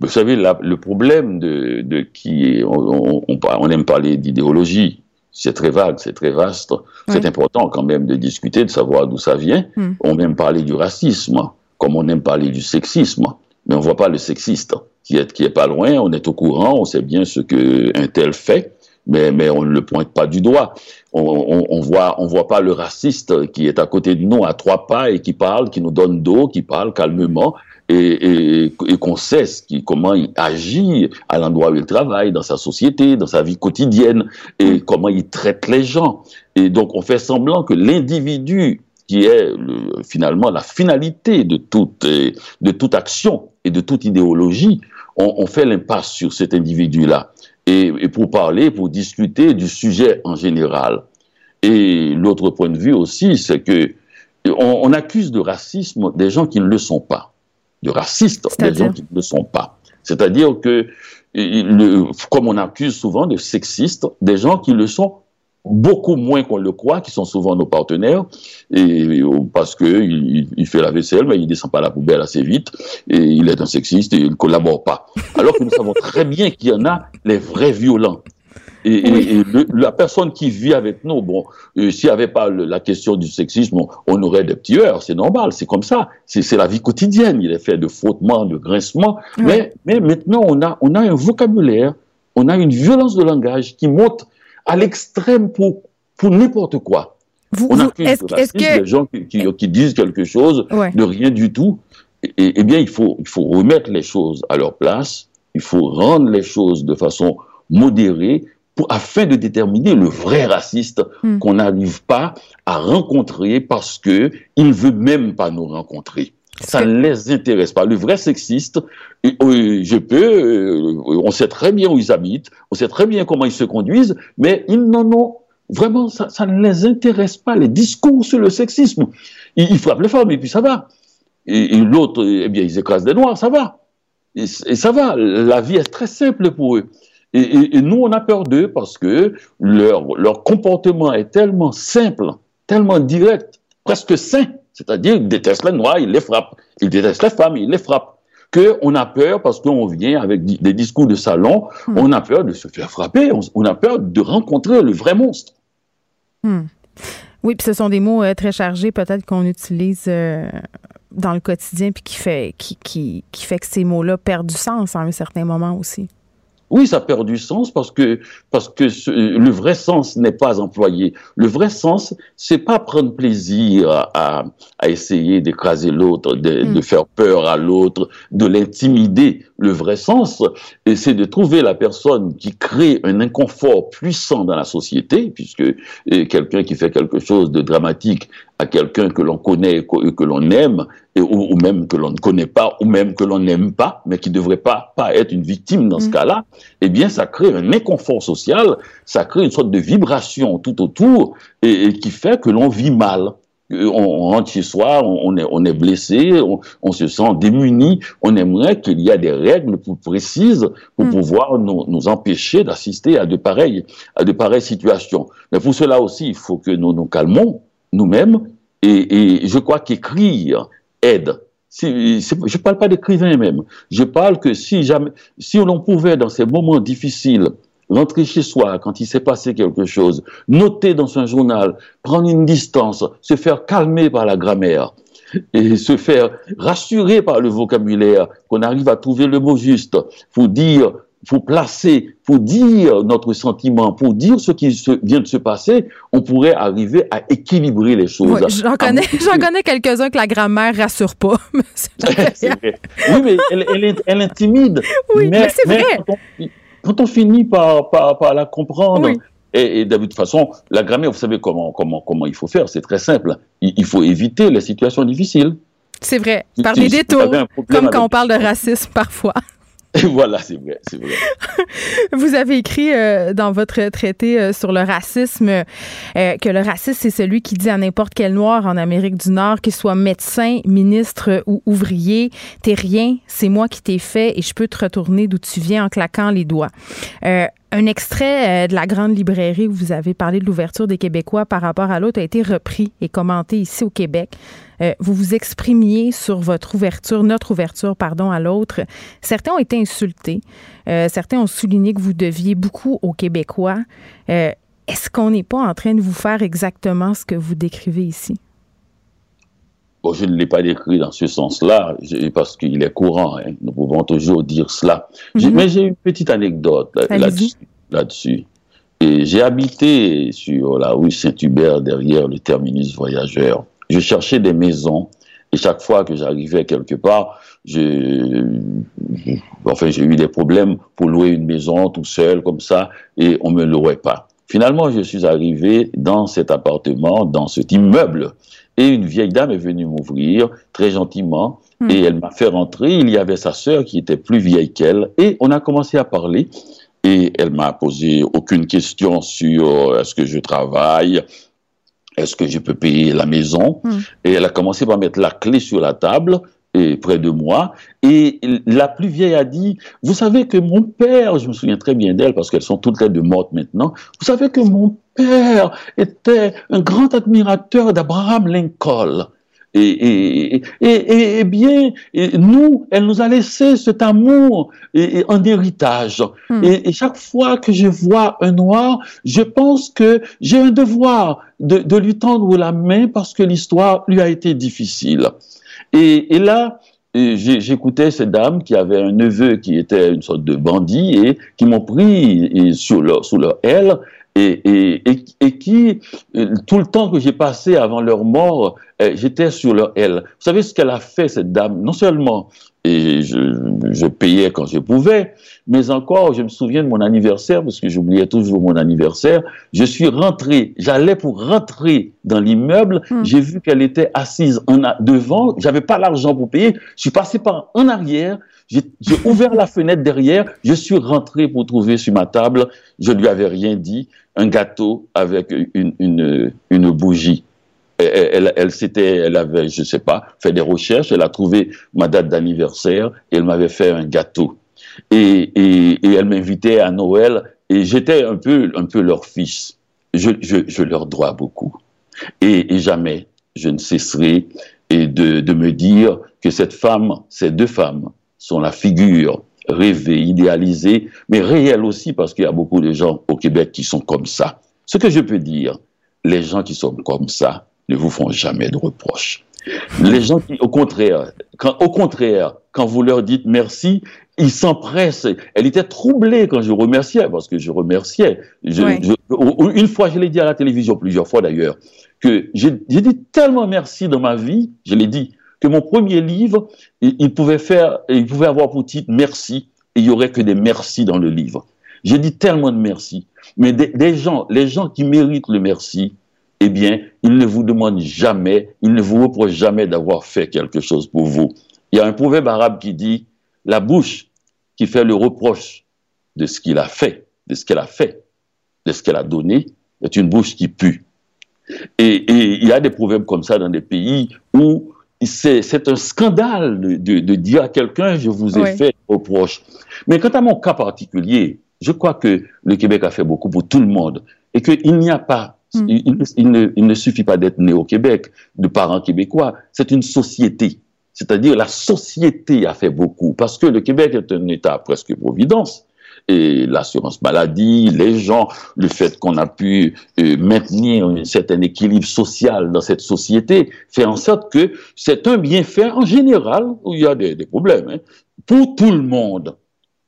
[SPEAKER 9] Vous savez, le problème de, de qui on, on, on aime parler d'idéologie, c'est très vague, c'est très vaste. C'est important quand même de discuter, de savoir d'où ça vient. Hmm. On aime parler du racisme, comme on aime parler du sexisme, mais on voit pas le sexiste qui est, qui est pas loin. On est au courant, on sait bien ce que un tel fait, mais, mais on ne le pointe pas du doigt. On, on, on, voit, on voit pas le raciste qui est à côté de nous à trois pas et qui parle, qui nous donne d'eau, qui parle calmement et, et, qu'on sait qui, comment il agit à l'endroit où il travaille, dans sa société, dans sa vie quotidienne, et comment il traite les gens. Et donc, on fait semblant que l'individu, qui est le, finalement la finalité de toute, de toute action et de toute idéologie, on, on fait l'impasse sur cet individu-là. Et, et pour parler, pour discuter du sujet en général. Et l'autre point de vue aussi, c'est que on, on accuse de racisme des gens qui ne le sont pas de racistes, des gens qui ne le sont pas. C'est-à-dire que, comme on accuse souvent de sexistes, des gens qui le sont beaucoup moins qu'on le croit, qui sont souvent nos partenaires, et parce que il, fait la vaisselle, mais il descend pas la poubelle assez vite, et il est un sexiste et il ne collabore pas. Alors que nous savons très bien qu'il y en a les vrais violents. Et, la personne qui vit avec nous, bon, euh, s'il n'y avait pas la question du sexisme, on, aurait des petits heures, c'est normal, c'est comme ça, c'est la vie quotidienne, il est fait de frottements, de grincements, mais, mais maintenant on a, on a un vocabulaire, on a une violence de langage qui monte à l'extrême pour, pour n'importe quoi.
[SPEAKER 3] Vous,
[SPEAKER 9] on
[SPEAKER 3] a est-ce, que...
[SPEAKER 9] des gens qui, qui, qui, disent quelque chose de rien du tout. Eh bien, il faut, il faut remettre les choses à leur place, il faut rendre les choses de façon modérée, pour, afin de déterminer le vrai raciste hmm. qu'on n'arrive pas à rencontrer parce que il veut même pas nous rencontrer. Ça ne les intéresse pas. Le vrai sexiste, je peux, euh, on sait très bien où ils habitent, on sait très bien comment ils se conduisent, mais ils n'en ont vraiment, ça, ça, ne les intéresse pas. Les discours sur le sexisme, ils, frappent les femmes et puis ça va. Et, l'autre, eh bien, ils écrasent des noirs, ça va. et ça va. La vie est très simple pour eux. Et, nous, on a peur d'eux parce que leur, leur comportement est tellement simple, tellement direct, presque sain. C'est-à-dire qu'ils détestent les noirs, ils les frappent. Ils détestent les femmes, ils les frappent. Qu'on a peur parce qu'on vient avec des discours de salon, hmm. on a peur de se faire frapper, on, a peur de rencontrer le vrai monstre.
[SPEAKER 3] Hmm. Oui, puis ce sont des mots euh, très chargés, peut-être qu'on utilise euh, dans le quotidien, puis qui fait, qui, qui, qui fait que ces mots-là perdent du sens à un certain moment aussi.
[SPEAKER 9] Oui, ça perd du sens parce que parce que ce- le vrai sens n'est pas employé. Le vrai sens, c'est pas prendre plaisir à, à essayer d'écraser l'autre, de, de faire peur à l'autre, de l'intimider. Le vrai sens, et c'est de trouver la personne qui crée un inconfort puissant dans la société, puisque quelqu'un qui fait quelque chose de dramatique à quelqu'un que l'on connaît et que, l'on aime, et, ou, ou même que l'on ne connaît pas, ou même que l'on n'aime pas, mais qui ne devrait pas, pas être une victime dans ce cas-là, eh bien, ça crée un inconfort social, ça crée une sorte de vibration tout autour, et, et qui fait que l'on vit mal. On, on rentre chez soi, on, on est, on est blessé, on, on se sent démuni. On aimerait qu'il y ait des règles plus précises pour pouvoir nous, nous empêcher d'assister à de pareilles, à de pareilles situations. Mais pour cela aussi, il faut que nous nous calmons nous-mêmes. Et, et je crois qu'écrire aide. Si, je ne parle pas d'écrivain même. Je parle que si jamais, si l'on pouvait dans ces moments difficiles rentrer chez soi quand il s'est passé quelque chose, noter dans son journal, prendre une distance, se faire calmer par la grammaire et se faire rassurer par le vocabulaire, qu'on arrive à trouver le mot juste pour dire, pour placer, pour dire notre sentiment, pour dire ce qui se- vient de se passer, on pourrait arriver à équilibrer les choses.
[SPEAKER 3] J'en
[SPEAKER 9] À
[SPEAKER 3] connais, connais quelques-uns que la grammaire rassure pas. mais
[SPEAKER 9] vrai. Oui, mais elle, elle, intimide.
[SPEAKER 3] Oui, mais c'est vrai.
[SPEAKER 9] Quand on, finit par, par, par la comprendre,
[SPEAKER 3] Oui.
[SPEAKER 9] et, et de toute façon, la grammaire, vous savez comment, comment, comment il faut faire, c'est très simple. Il, il faut éviter les situations difficiles.
[SPEAKER 3] C'est vrai. Par des détours. Comme quand
[SPEAKER 9] avec-
[SPEAKER 3] on parle de racisme parfois.
[SPEAKER 9] Voilà, c'est vrai, c'est vrai.
[SPEAKER 3] Vous avez écrit euh, dans votre traité euh, sur le racisme euh, que le raciste, c'est celui qui dit à n'importe quel noir en Amérique du Nord, qu'il soit médecin, ministre ou ouvrier, t'es rien, c'est moi qui t'ai fait et je peux te retourner d'où tu viens en claquant les doigts. Un extrait euh, de la grande librairie où vous avez parlé de l'ouverture des Québécois par rapport à l'autre a été repris et commenté ici au Québec. Euh, vous vous exprimiez sur votre ouverture, notre ouverture, pardon, à l'autre. Certains ont été insultés. Euh, certains ont souligné que vous deviez beaucoup aux Québécois. Est-ce qu'on n'est pas en train de vous faire exactement ce que vous décrivez ici?
[SPEAKER 9] Bon, je ne l'ai pas décrit dans ce sens-là, parce qu'il est courant, hein. nous pouvons toujours dire cela. J'ai-
[SPEAKER 3] Mhm.
[SPEAKER 9] Mais j'ai une petite anecdote là- là-dessus. Et j'ai habité sur la rue Saint-Hubert, derrière le terminus voyageur. Je cherchais des maisons, et chaque fois que j'arrivais quelque part, je- enfin, j'ai eu des problèmes pour louer une maison tout seul, comme ça, et on me louait pas. Finalement, je suis arrivé dans cet appartement, dans cet immeuble, et une vieille dame est venue m'ouvrir très gentiment et elle m'a fait rentrer. Il y avait sa sœur qui était plus vieille qu'elle et on a commencé à parler. Et elle m'a posé aucune question sur euh, est-ce que je travaille, est-ce que je peux payer la maison. Et elle a commencé par mettre la clé sur la table et près de moi. Et la plus vieille a dit, vous savez que mon père, je me souviens très bien d'elle parce qu'elles sont toutes les deux mortes maintenant, vous savez que mon père était un grand admirateur d'Abraham Lincoln. Et, et, et, et, et bien, nous, elle nous a laissé cet amour en héritage. Et, et chaque fois que je vois un noir, je pense que j'ai un devoir de, de lui tendre la main parce que l'histoire lui a été difficile. Et, et là, j'écoutais ces dames qui avaient un neveu qui était une sorte de bandit et qui m'ont pris sur leur, sous leur aile et, et, et, qui, euh, tout le temps que j'ai passé avant leur mort, euh, j'étais sur leur aile. Vous savez ce qu'elle a fait, cette dame? Non seulement et je, je payais quand je pouvais, mais encore, je me souviens de mon anniversaire, parce que j'oubliais toujours mon anniversaire, je suis rentré, j'allais pour rentrer dans l'immeuble, j'ai vu qu'elle était assise en a- devant, j'avais pas l'argent pour payer, je suis passé par en arrière, j'ai j'ai ouvert la fenêtre derrière, je suis rentré pour trouver sur ma table, je lui avais rien dit, un gâteau avec une, une, bougie. Elle, elle, elle elle avait, je sais pas, fait des recherches, elle a trouvé ma date d'anniversaire et elle m'avait fait un gâteau. Et, et, elle m'invitait à Noël et j'étais un peu, un peu leur fils. Je, je, je leur dois beaucoup. Et, jamais je ne cesserai de, de me dire que cette femme, ces deux femmes, sont la figure rêvée, idéalisée, mais réelle aussi parce qu'il y a beaucoup de gens au Québec qui sont comme ça. Ce que je peux dire, les gens qui sont comme ça ne vous font jamais de reproches. Les gens qui, au contraire, quand, au contraire, quand vous leur dites merci, ils s'empressent. Elle était troublée quand je remerciais, parce que je remerciais. Je,
[SPEAKER 3] Ouais.
[SPEAKER 9] je- une fois, je l'ai dit à la télévision, plusieurs fois d'ailleurs, que j'ai dit tellement merci dans ma vie, je l'ai dit, que mon premier livre, il, pouvait faire, il pouvait avoir pour titre merci, et il y aurait que des merci dans le livre. J'ai dit tellement de merci. Mais des gens, les gens qui méritent le merci, eh bien, ils ne vous demandent jamais, ils ne vous reprochent jamais d'avoir fait quelque chose pour vous. Il y a un proverbe arabe qui dit, la bouche qui fait le reproche de ce qu'il a fait, de ce qu'elle a fait, de ce qu'elle a donné, est une bouche qui pue. Et, et il y a des proverbes comme ça dans des pays où c'est un scandale de, de- de dire à quelqu'un, je vous ai fait reproche. Mais quant à mon cas particulier, je crois que le Québec a fait beaucoup pour tout le monde et qu'il n'y a pas, il- il ne, il ne suffit pas d'être né au Québec, de parents québécois, c'est une société. C'est-à-dire la société a fait beaucoup parce que le Québec est un État presque providence l'assurance maladie, les gens, le fait qu'on a pu euh, maintenir un certain équilibre social dans cette société fait en sorte que c'est un bienfait en général où il y a des, des problèmes hein, pour tout le monde.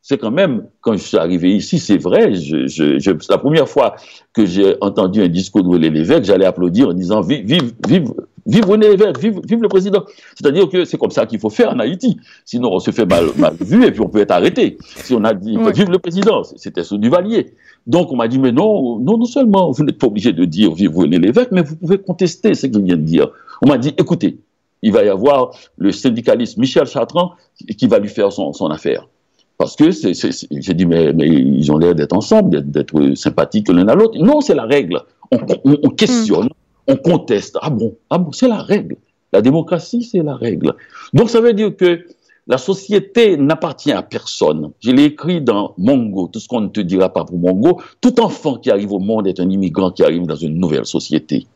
[SPEAKER 9] C'est quand même, quand je suis arrivé ici, c'est vrai, je, je, je- la première fois que j'ai entendu un discours de René Lévesque, j'allais applaudir en disant vive, vive, vive, vive René Lévesque, vive, vive le président. C'est-à-dire que c'est comme ça qu'il faut faire en Haïti. Sinon, on se fait mal, mal vu et puis on peut être arrêté. Si on a dit vive le président, c'était sous Duvalier. Donc on m'a dit mais non, non, non seulement vous n'êtes pas obligé de dire vive René Lévesque, mais vous pouvez contester ce qu'il vient de dire. On m'a dit écoutez, il va y avoir le syndicaliste Michel Chartrand qui- va lui faire son, son affaire. Parce que j'ai dit, mais, mais ils ont l'air d'être ensemble, d'être, sympathiques l'un à l'autre. Non, c'est la règle. On, on- on questionne, on conteste. Ah bon, ah bon, c'est la règle. La démocratie, c'est la règle. Donc ça veut dire que la société n'appartient à personne. Je l'ai écrit dans Mongo, tout ce qu'on ne te dira pas pour Mongo. Tout enfant qui arrive au monde est un immigrant qui arrive dans une nouvelle société.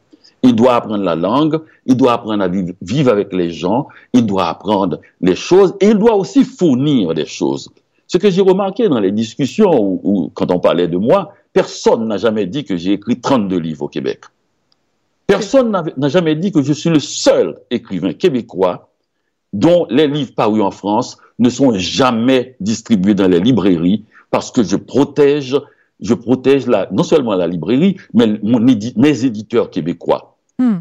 [SPEAKER 9] Il doit apprendre la langue, il doit apprendre à vivre, avec les gens, il doit apprendre les choses et il doit aussi fournir des choses. Ce que j'ai remarqué dans les discussions où, quand on parlait de moi, personne n'a jamais dit que j'ai écrit 32 livres au Québec. Personne n'a jamais dit que je suis le seul écrivain québécois dont les livres parus en France ne sont jamais distribués dans les librairies parce que je protège, je protège la, non seulement la librairie, mais mon édi- mes éditeurs québécois.
[SPEAKER 3] Hmm.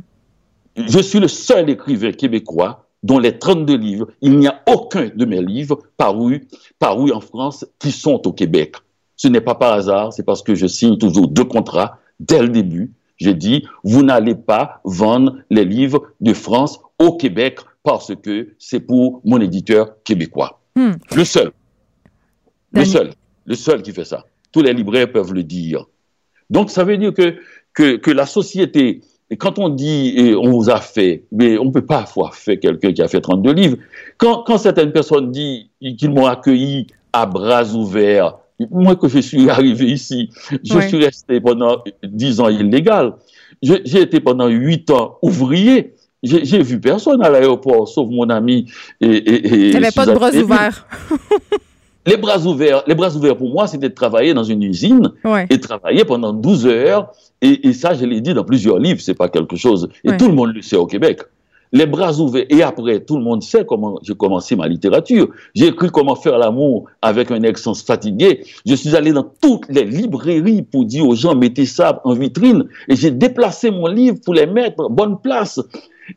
[SPEAKER 9] Je suis le seul écrivain québécois dont les 32 livres, il n'y a aucun de mes livres parus, parus en France qui sont au Québec. Ce n'est pas par hasard, c'est parce que je signe toujours deux contrats dès le début. J'ai dit, vous n'allez pas vendre les livres de France au Québec parce que c'est pour mon éditeur québécois.
[SPEAKER 3] Hmm.
[SPEAKER 9] Le seul. Le seul. Le seul qui fait ça. Tous les libraires peuvent le dire. Donc, ça veut dire que, que, que la société, quand on dit eh, on vous a fait, mais on ne peut pas avoir fait quelqu'un qui a fait 32 livres. Quand, quand certaines personnes disent qu'ils m'ont accueilli à bras ouverts, moi que je suis arrivé ici, je suis resté pendant 10 ans illégal. J'ai été pendant 8 ans ouvrier. J'ai vu personne à l'aéroport, sauf mon ami. Et, et, et
[SPEAKER 3] Tu n'avais pas de bras ouverts.
[SPEAKER 9] Les bras ouverts, les bras ouverts pour moi, c'était de travailler dans une usine
[SPEAKER 3] Ouais.
[SPEAKER 9] et travailler pendant 12 heures. Et, et ça, je l'ai dit dans plusieurs livres, c'est pas quelque chose. Et
[SPEAKER 3] Ouais.
[SPEAKER 9] tout le monde le sait au Québec. Les bras ouverts. Et après, tout le monde sait comment j'ai commencé ma littérature. J'ai écrit comment faire l'amour avec un ex sans fatigué. Je suis allé dans toutes les librairies pour dire aux gens, mettez ça en vitrine. Et j'ai déplacé mon livre pour les mettre en bonne place.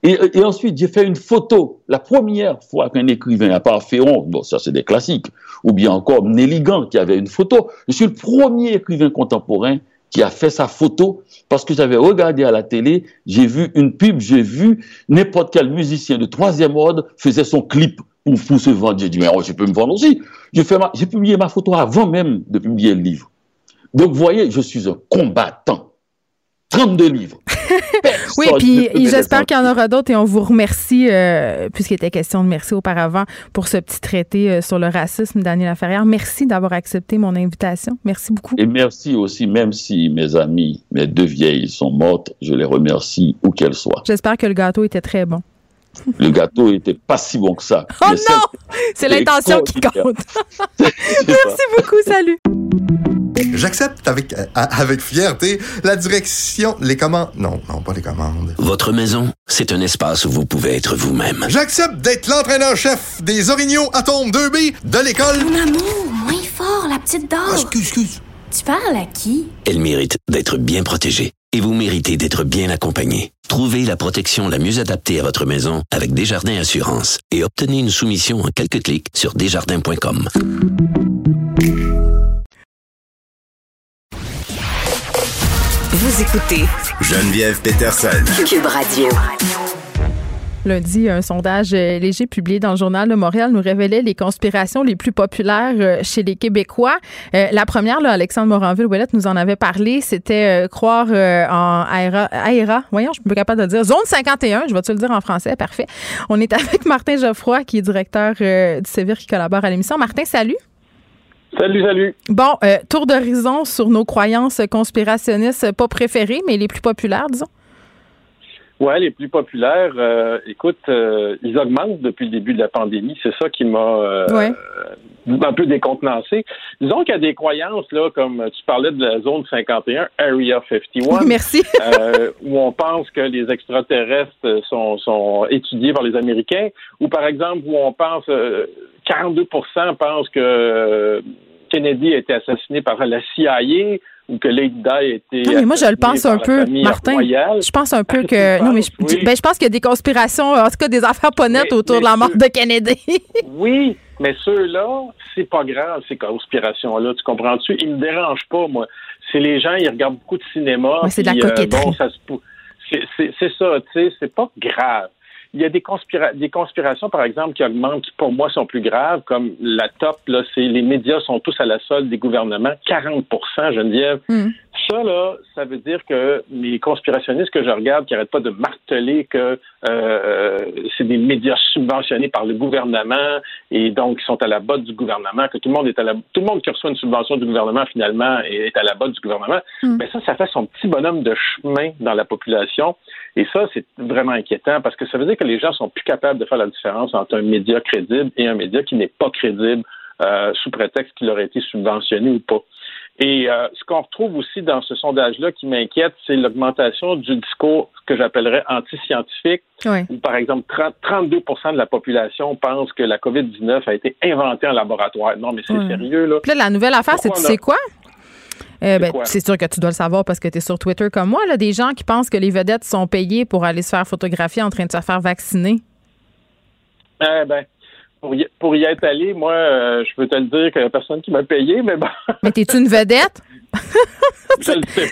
[SPEAKER 9] Et, ensuite, j'ai fait une photo. La première fois qu'un écrivain, à part Ferron, bon, ça c'est des classiques, ou bien encore Néligan qui avait une photo, je suis le premier écrivain contemporain qui a fait sa photo parce que j'avais regardé à la télé, j'ai vu une pub, j'ai vu n'importe quel musicien de troisième ordre faisait son clip pour, se vendre. J'ai dit, mais oh, je peux me vendre aussi. J'ai publié ma photo avant même de publier le livre. Donc, vous voyez, je suis un combattant. 32 livres.
[SPEAKER 3] Oui, puis j'espère qu'il y en aura d'autres et on vous remercie, euh, puisqu'il était question de merci auparavant, pour ce petit traité euh, sur le racisme, Daniel Laferrière. Merci d'avoir accepté mon invitation. Merci beaucoup.
[SPEAKER 9] Et merci aussi, même si mes amis, mes deux vieilles sont mortes, je les remercie où qu'elles soient.
[SPEAKER 3] J'espère que le gâteau était très bon.
[SPEAKER 9] Le gâteau était pas si bon que ça.
[SPEAKER 3] Oh non! C'est l'intention qui compte. Merci beaucoup, salut.
[SPEAKER 10] J'accepte avec, euh, avec fierté la direction, les commandes. Non, non, pas les commandes.
[SPEAKER 11] Votre maison, c'est un espace où vous pouvez être vous-même.
[SPEAKER 10] J'accepte d'être l'entraîneur-chef des Orignaux Atomes 2B de l'école.
[SPEAKER 12] Mon amour, moins fort, la petite dame.
[SPEAKER 10] Ah, excuse, excuse.
[SPEAKER 12] Tu parles à qui?
[SPEAKER 11] Elle mérite d'être bien protégée. Et vous méritez d'être bien accompagné. Trouvez la protection la mieux adaptée à votre maison avec Desjardins Assurance et obtenez une soumission en quelques clics sur desjardins.com.
[SPEAKER 1] Vous écoutez
[SPEAKER 2] Geneviève Peterson.
[SPEAKER 1] Cube Radio.
[SPEAKER 3] Lundi, un sondage euh, léger publié dans le journal de Montréal nous révélait les conspirations les plus populaires euh, chez les Québécois. Euh, la première, là, Alexandre Moranville-Ouellette nous en avait parlé, c'était croire en AERA. Voyons, je suis pas capable de dire. Zone 51, je vais-tu le dire en français? Parfait. On est avec Martin Geoffroy, qui est directeur du Sévir, qui collabore à l'émission. Martin, salut.
[SPEAKER 13] Salut, salut.
[SPEAKER 3] Bon, tour d'horizon sur nos croyances conspirationnistes, pas préférées, mais les plus populaires, disons.
[SPEAKER 13] Ouais, les plus populaires, euh, écoute, euh, ils augmentent depuis le début de la pandémie. C'est ça qui m'a euh, un peu décontenancé. Disons qu'il y a des croyances, là, comme tu parlais de la zone 51, Area 51.
[SPEAKER 3] Merci.
[SPEAKER 13] où on pense que les extraterrestres sont, sont étudiés par les Américains, ou par exemple où on pense, 42% pensent que Kennedy a été assassiné par la CIA ou que Lady Di a été.
[SPEAKER 3] Non, mais moi, je le pense un peu, Martin. Je pense un peu que. non, mais je, ben, je pense qu'il y a des conspirations, en tout cas des affaires pas nettes autour de la mort de Kennedy.
[SPEAKER 13] oui, mais ceux-là, c'est pas grave, ces conspirations-là. Tu comprends-tu? Ils me dérangent pas, moi. C'est les gens, ils regardent beaucoup de cinéma.
[SPEAKER 3] c'est de la coquetterie.
[SPEAKER 13] bon, ça c'est ça, tu sais, c'est pas grave. Il y a des, des conspirations, par exemple, qui augmentent, qui pour moi sont plus graves, comme la top, là, c'est les médias sont tous à la solde des gouvernements, 40 Geneviève. Mm. Ça, là, ça veut dire que les conspirationnistes que je regarde, qui n'arrêtent pas de marteler que euh, c'est des médias subventionnés par le gouvernement et donc qui sont à la botte du gouvernement, que tout le monde est à la tout le monde qui reçoit une subvention du gouvernement finalement est à la botte du gouvernement. Mm. Mais ça, ça fait son petit bonhomme de chemin dans la population. Et ça, c'est vraiment inquiétant parce que ça veut dire que les gens sont plus capables de faire la différence entre un média crédible et un média qui n'est pas crédible euh, sous prétexte qu'il aurait été subventionné ou pas. Et euh, ce qu'on retrouve aussi dans ce sondage-là qui m'inquiète, c'est l'augmentation du discours que j'appellerais anti-scientifique. Où, par exemple, 32% de la population pense que la COVID-19 a été inventée en laboratoire. Non, mais c'est sérieux, là.
[SPEAKER 3] Puis là, la nouvelle affaire, c'est tu sais quoi? Euh, ben, c'est sûr que tu dois le savoir parce que tu es sur Twitter comme moi, là, des gens qui pensent que les vedettes sont payées pour aller se faire photographier en train de se faire vacciner.
[SPEAKER 13] Eh ben, pour y, pour y être allé, moi, euh, je peux te le dire qu'il n'y a personne qui m'a payé, mais bon.
[SPEAKER 3] Mais t'es-tu une vedette?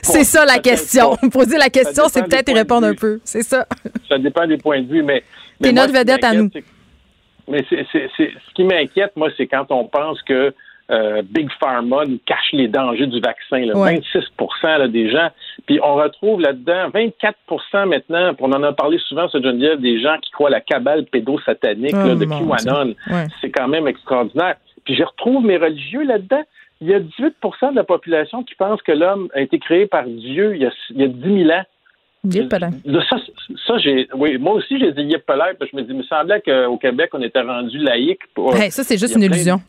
[SPEAKER 3] c'est ça la question. Poser la question, c'est peut-être y répondre un peu. C'est ça.
[SPEAKER 13] Ça dépend des points de vue, mais.
[SPEAKER 3] T'es notre vedette à nous.
[SPEAKER 13] Mais c'est, ce qui m'inquiète, moi, c'est quand on pense que euh, Big Pharma nous cache les dangers du vaccin. 26% des gens. Puis on retrouve là-dedans 24% maintenant, on en a parlé souvent, ce Geneviève, des gens qui croient à la cabale pédosatanique oh, de QAnon. C'est quand même extraordinaire. Puis je retrouve mes religieux là-dedans. Il y a 18% de la population qui pense que l'homme a été créé par Dieu il y a, il y a 10 000 ans. Ça, ça j'ai, oui, moi aussi, j'ai dit yep, je me dis, il me semblait qu'au Québec, on était rendu laïque. Pour,
[SPEAKER 3] ça, c'est juste une illusion.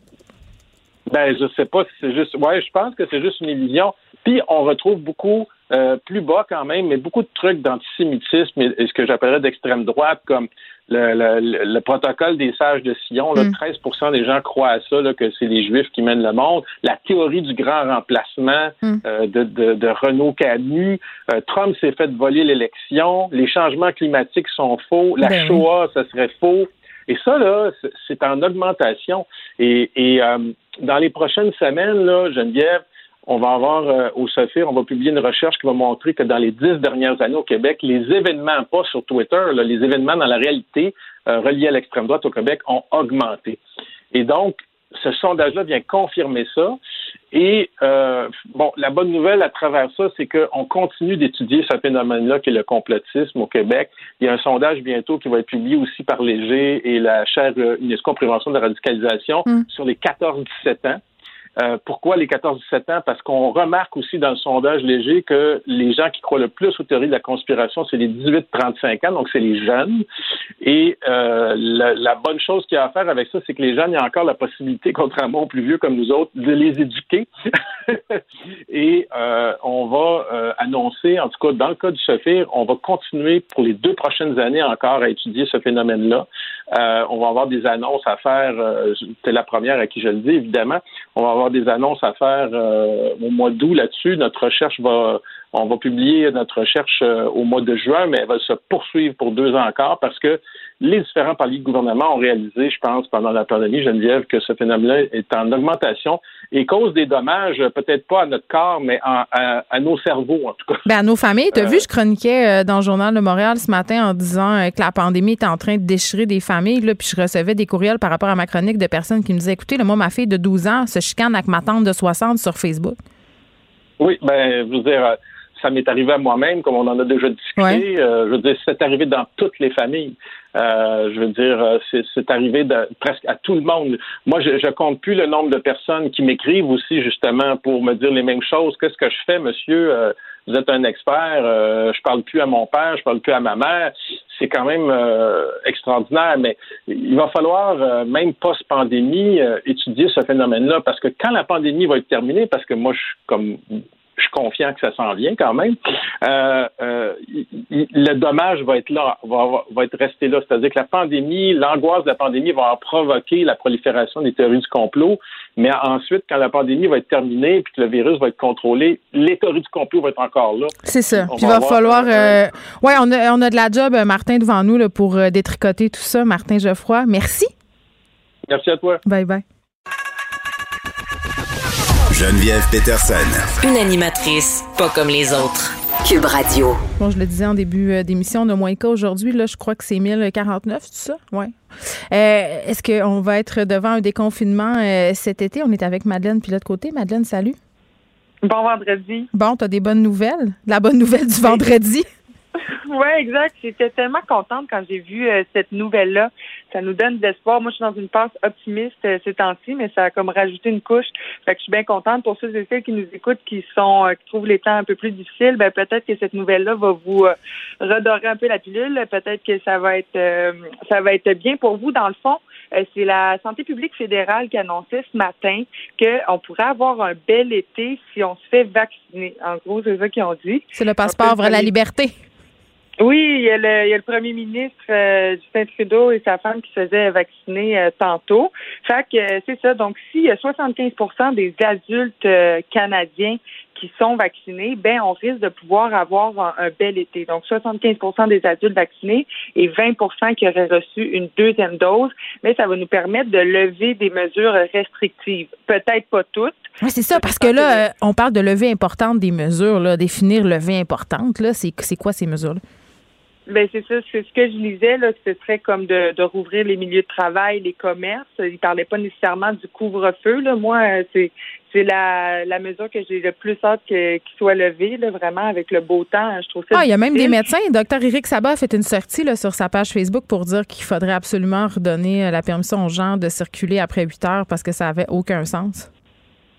[SPEAKER 13] Ben, je sais pas si c'est juste. Ouais, je pense que c'est juste une illusion. Puis on retrouve beaucoup euh, plus bas quand même, mais beaucoup de trucs d'antisémitisme et, ce que j'appellerais d'extrême droite, comme le, le, protocole des sages de Sion. Là, 13 mm. des gens croient à ça, là, que c'est les Juifs qui mènent le monde. La théorie du grand remplacement mm. euh, de, de, de, Renaud Camus. Euh, Trump s'est fait voler l'élection. Les changements climatiques sont faux. La ben Shoah, ça serait faux. Et ça, là, c'est en augmentation. Et, et euh, dans les prochaines semaines, là, Geneviève, on va avoir euh, au SOFIR, on va publier une recherche qui va montrer que dans les dix dernières années au Québec, les événements, pas sur Twitter, les événements dans la réalité euh, reliés à l'extrême droite au Québec ont augmenté. Et donc, ce sondage-là vient confirmer ça. Et euh, bon, la bonne nouvelle à travers ça, c'est qu'on continue d'étudier ce phénomène-là qui est le complotisme au Québec. Il y a un sondage bientôt qui va être publié aussi par Léger et la chaire UNESCO Prévention de la radicalisation mm. sur les 14-17 ans. Euh, pourquoi les 14-17 ans? Parce qu'on remarque aussi dans le sondage léger que les gens qui croient le plus aux théories de la conspiration, c'est les 18-35 ans, donc c'est les jeunes. Et euh, la, bonne chose qu'il y a à faire avec ça, c'est que les jeunes, il y a encore la possibilité, contrairement aux plus vieux comme nous autres, de les éduquer. Et euh, on va annoncer, en tout cas dans le cas du SOFIR, on va continuer pour les deux prochaines années encore à étudier ce phénomène-là. On va avoir des annonces à faire, c'est la première à qui je le dis évidemment, on va avoir des annonces à faire euh, au mois d'août là-dessus. Notre recherche va on va publier notre recherche euh, au mois de juin, mais elle va se poursuivre pour deux ans encore parce que les différents paliers de gouvernement ont réalisé, je pense, pendant la pandémie, Geneviève, que ce phénomène-là est en augmentation et cause des dommages, peut-être pas à notre corps, mais à, nos cerveaux, en tout cas.
[SPEAKER 3] Ben, à nos familles. Tu as euh, vu, je chroniquais euh, dans le Journal de Montréal ce matin en disant que la pandémie est en train de déchirer des familles, là, puis je recevais des courriels par rapport à ma chronique de personnes qui me disaient, écoutez, moi, ma fille de 12 ans se chicane avec ma tante de 60 sur Facebook.
[SPEAKER 13] Oui, ben, je veux dire, ça m'est arrivé à moi-même, comme on en a déjà discuté. Euh, je veux dire, c'est arrivé dans toutes les familles. Euh, je veux dire, euh, c'est arrivé de, presque à tout le monde. Moi, je, je compte plus le nombre de personnes qui m'écrivent aussi justement pour me dire les mêmes choses. Qu'est-ce que je fais, monsieur? Vous êtes un expert. je parle plus à mon père, je parle plus à ma mère. C'est quand même extraordinaire. Mais il va falloir, même post-pandémie, étudier ce phénomène-là parce que quand la pandémie va être terminée, parce que moi, je suis comme je suis confiant que ça s'en vient quand même. Euh, euh, le dommage va être là, va, va être resté là. C'est-à-dire que la pandémie, l'angoisse de la pandémie va provoquer la prolifération des théories du complot. Mais ensuite, quand la pandémie va être terminée puis que le virus va être contrôlé, les théories du complot vont être encore là.
[SPEAKER 3] C'est ça. Puis il va, falloir. Euh, ouais, on a, on a de la job, Martin, devant nous là, pour détricoter tout ça. Martin Geoffroy, merci.
[SPEAKER 13] Merci à toi.
[SPEAKER 3] Bye bye.
[SPEAKER 2] Geneviève Peterson.
[SPEAKER 1] Une animatrice pas comme les autres. Cube Radio.
[SPEAKER 3] Bon, je le disais en début euh, d'émission, on a moins de cas aujourd'hui. Là, je crois que c'est 1049, tout ça? Oui. Euh, est-ce qu'on va être devant un déconfinement euh, cet été? On est avec Madeleine, puis l'autre côté. Madeleine, salut.
[SPEAKER 14] Bon vendredi.
[SPEAKER 3] Bon, tu as des bonnes nouvelles? La bonne nouvelle du vendredi?
[SPEAKER 14] Oui, exact. J'étais tellement contente quand j'ai vu euh, cette nouvelle-là. Ça nous donne de l'espoir. Moi, je suis dans une passe optimiste euh, ces temps-ci, mais ça a comme rajouté une couche. Fait que je suis bien contente pour ceux et celles qui nous écoutent, qui sont, euh, qui trouvent les temps un peu plus difficiles. Ben peut-être que cette nouvelle-là va vous redorer un peu la pilule. Peut-être que ça va être, ça va être bien pour vous. Dans le fond, c'est la santé publique fédérale qui annonçait ce matin qu'on pourrait avoir un bel été si on se fait vacciner. En gros, c'est ça qu'ils ont dit.
[SPEAKER 3] C'est le passeport vers la liberté.
[SPEAKER 14] Oui, il y a le, le premier ministre euh, Justin Trudeau et sa femme qui se faisaient vacciner euh, tantôt. Fait que euh, c'est ça. Donc, s'il y a 75% des adultes euh, canadiens qui sont vaccinés, ben on risque de pouvoir avoir un, bel été. Donc 75% des adultes vaccinés et 20% qui auraient reçu une deuxième dose, mais ça va nous permettre de lever des mesures restrictives. Peut-être pas toutes.
[SPEAKER 3] Oui, c'est ça, parce que là, on parle de levée importante des mesures, là, définir levée importante. Là, c'est quoi ces mesures-là?
[SPEAKER 14] Ben c'est ça, c'est ce que je lisais là, ce serait comme de, de rouvrir les milieux de travail, les commerces. Il parlait pas nécessairement du couvre-feu là. Moi, euh, c'est c'est la, la mesure que j'ai le plus hâte qu'il soit levé, là, vraiment avec le beau temps. Je trouve ça.
[SPEAKER 3] Ah, il y a même des médecins. Docteur Éric Sabat a fait une sortie là, sur sa page Facebook pour dire qu'il faudrait absolument redonner euh, la permission aux gens de circuler après 8 heures parce que ça avait aucun sens.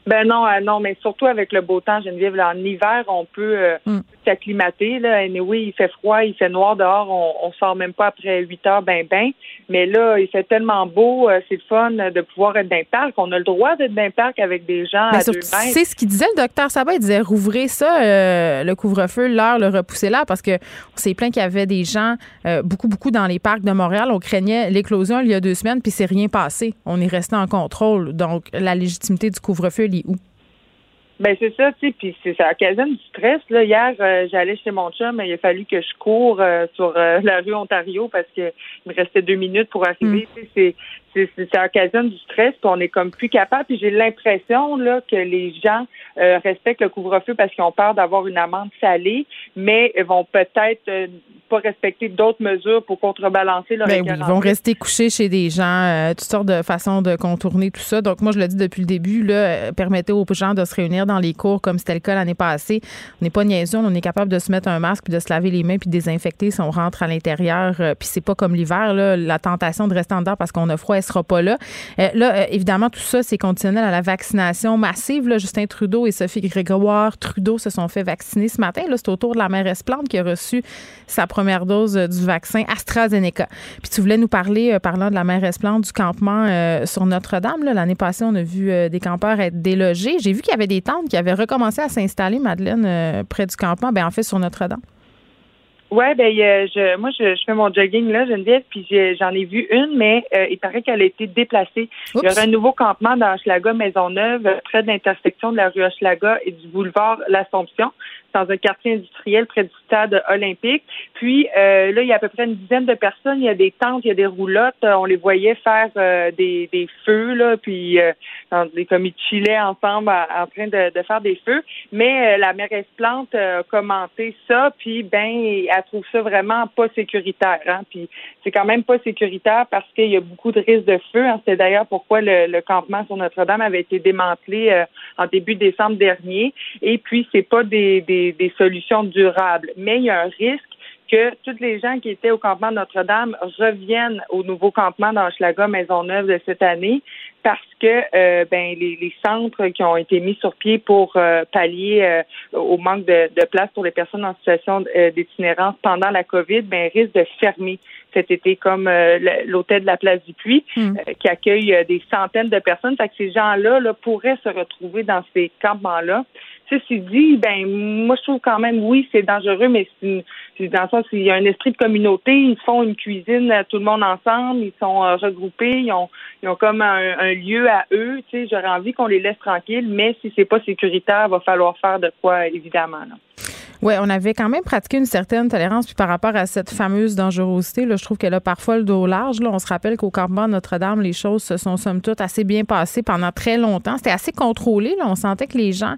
[SPEAKER 14] Ben non, euh, non, mais surtout avec le beau temps, Geneviève. Là, en hiver, on peut euh, mm. s'acclimater. Là. oui, il fait froid, il fait noir dehors, on, on sort même pas après 8 heures, ben ben. Mais là, il fait tellement beau, euh, c'est le fun de pouvoir être dans le parc. On a le droit d'être dans le parc avec des gens ben, à deux mètres.
[SPEAKER 3] C'est ce qu'il disait le docteur Sabat. Il disait rouvrez ça, le couvre-feu, l'heure, le repousser là, parce que on s'est plaint qu'il y avait des gens beaucoup, beaucoup dans les parcs de Montréal. On craignait l'éclosion il y a deux semaines, puis c'est rien passé. On est resté en contrôle. Donc, la légitimité du couvre-feu où?
[SPEAKER 14] Ben c'est ça, tu sais, puis ça occasionne du stress. Là, hier, euh, j'allais chez mon chum, mais il a fallu que je cours euh, sur euh, la rue Ontario parce que il me restait deux minutes pour arriver. Mm. C'est ça occasionne du stress, puis on est comme plus capable. Puis j'ai l'impression là que les gens euh, respectent le couvre-feu parce qu'ils ont peur d'avoir une amende salée, mais ils vont peut-être euh, pas respecter d'autres mesures pour contrebalancer leur
[SPEAKER 3] ben Ils vont rester couchés chez des gens, euh, toutes sortes de façons de contourner tout ça. Donc moi, je le dis depuis le début, là, permettez aux gens de se réunir dans les cours comme c'était le cas l'année passée. On n'est pas niaiseux, on est capable de se mettre un masque puis de se laver les mains puis de désinfecter si on rentre à l'intérieur. puis c'est pas comme l'hiver, là, la tentation de rester en dedans parce qu'on a froid elle sera pas là. Euh, là, euh, évidemment, tout ça, c'est conditionnel à la vaccination massive. Là, Justin Trudeau et Sophie Grégoire Trudeau se sont fait vacciner ce matin. Là, c'est au tour de la mère Esplante qui a reçu sa première dose euh, du vaccin AstraZeneca. Puis tu voulais nous parler, parlant de la mère Esplante, du campement sur Notre-Dame. L'année passée, on a vu des campeurs être délogés. J'ai vu qu'il y avait des tentes qui avaient recommencé à s'installer, Madeleine, près du campement, ben en fait sur Notre-Dame.
[SPEAKER 14] Ouais, ben je, moi je, fais mon jogging là, Geneviève, puis j'en ai, vu une, mais euh, il paraît qu'elle a été déplacée. Il y aura un nouveau campement dans Hochelaga Maisonneuve, près de l'intersection de la rue Hochelaga et du boulevard L'Assomption dans un quartier industriel près du stade olympique. Puis euh, là, il y a à peu près une dizaine de personnes. Il y a des tentes, il y a des roulottes. On les voyait faire euh, des, des feux, là, puis euh, dans comme ils chillaient ensemble en train de, de, faire des feux. Mais la mairesse Plante a commenté ça, puis ben, elle trouve ça vraiment pas sécuritaire. Hein? Puis c'est quand même pas sécuritaire parce qu'il y a beaucoup de risques de feu. Hein. C'est d'ailleurs pourquoi le, le, campement sur Notre-Dame avait été démantelé en début décembre dernier. Et puis c'est pas des, des des, solutions durables. Mais il y a un risque que toutes les gens qui étaient au campement Notre-Dame reviennent au nouveau campement d'Anschlaga Maisonneuve de cette année parce que euh, ben les, centres qui ont été mis sur pied pour euh, pallier euh, au manque de, place pour les personnes en situation d'itinérance pendant la COVID ben risquent de fermer cet été comme l'hôtel de la place du Puy hmm. qui accueille des centaines de personnes fait que ces gens-là là, pourraient se retrouver dans ces campements-là Ceci dit, ben moi je trouve quand même oui c'est dangereux, mais c'est dans le sens il y a un esprit de communauté, ils font une cuisine tout le monde ensemble, ils sont euh, regroupés, ils ont ils ont comme un, lieu à eux. Tu sais, j'aurais envie qu'on les laisse tranquilles, mais si c'est pas sécuritaire, va falloir faire de quoi évidemment. Là.
[SPEAKER 3] Oui, on avait quand même pratiqué une certaine tolérance. Puis par rapport à cette fameuse dangerosité, là, je trouve qu'elle a parfois le dos large. Là. On se rappelle qu'au campement Notre-Dame, les choses se sont somme toute assez bien passées pendant très longtemps. C'était assez contrôlé. Là. On sentait que les gens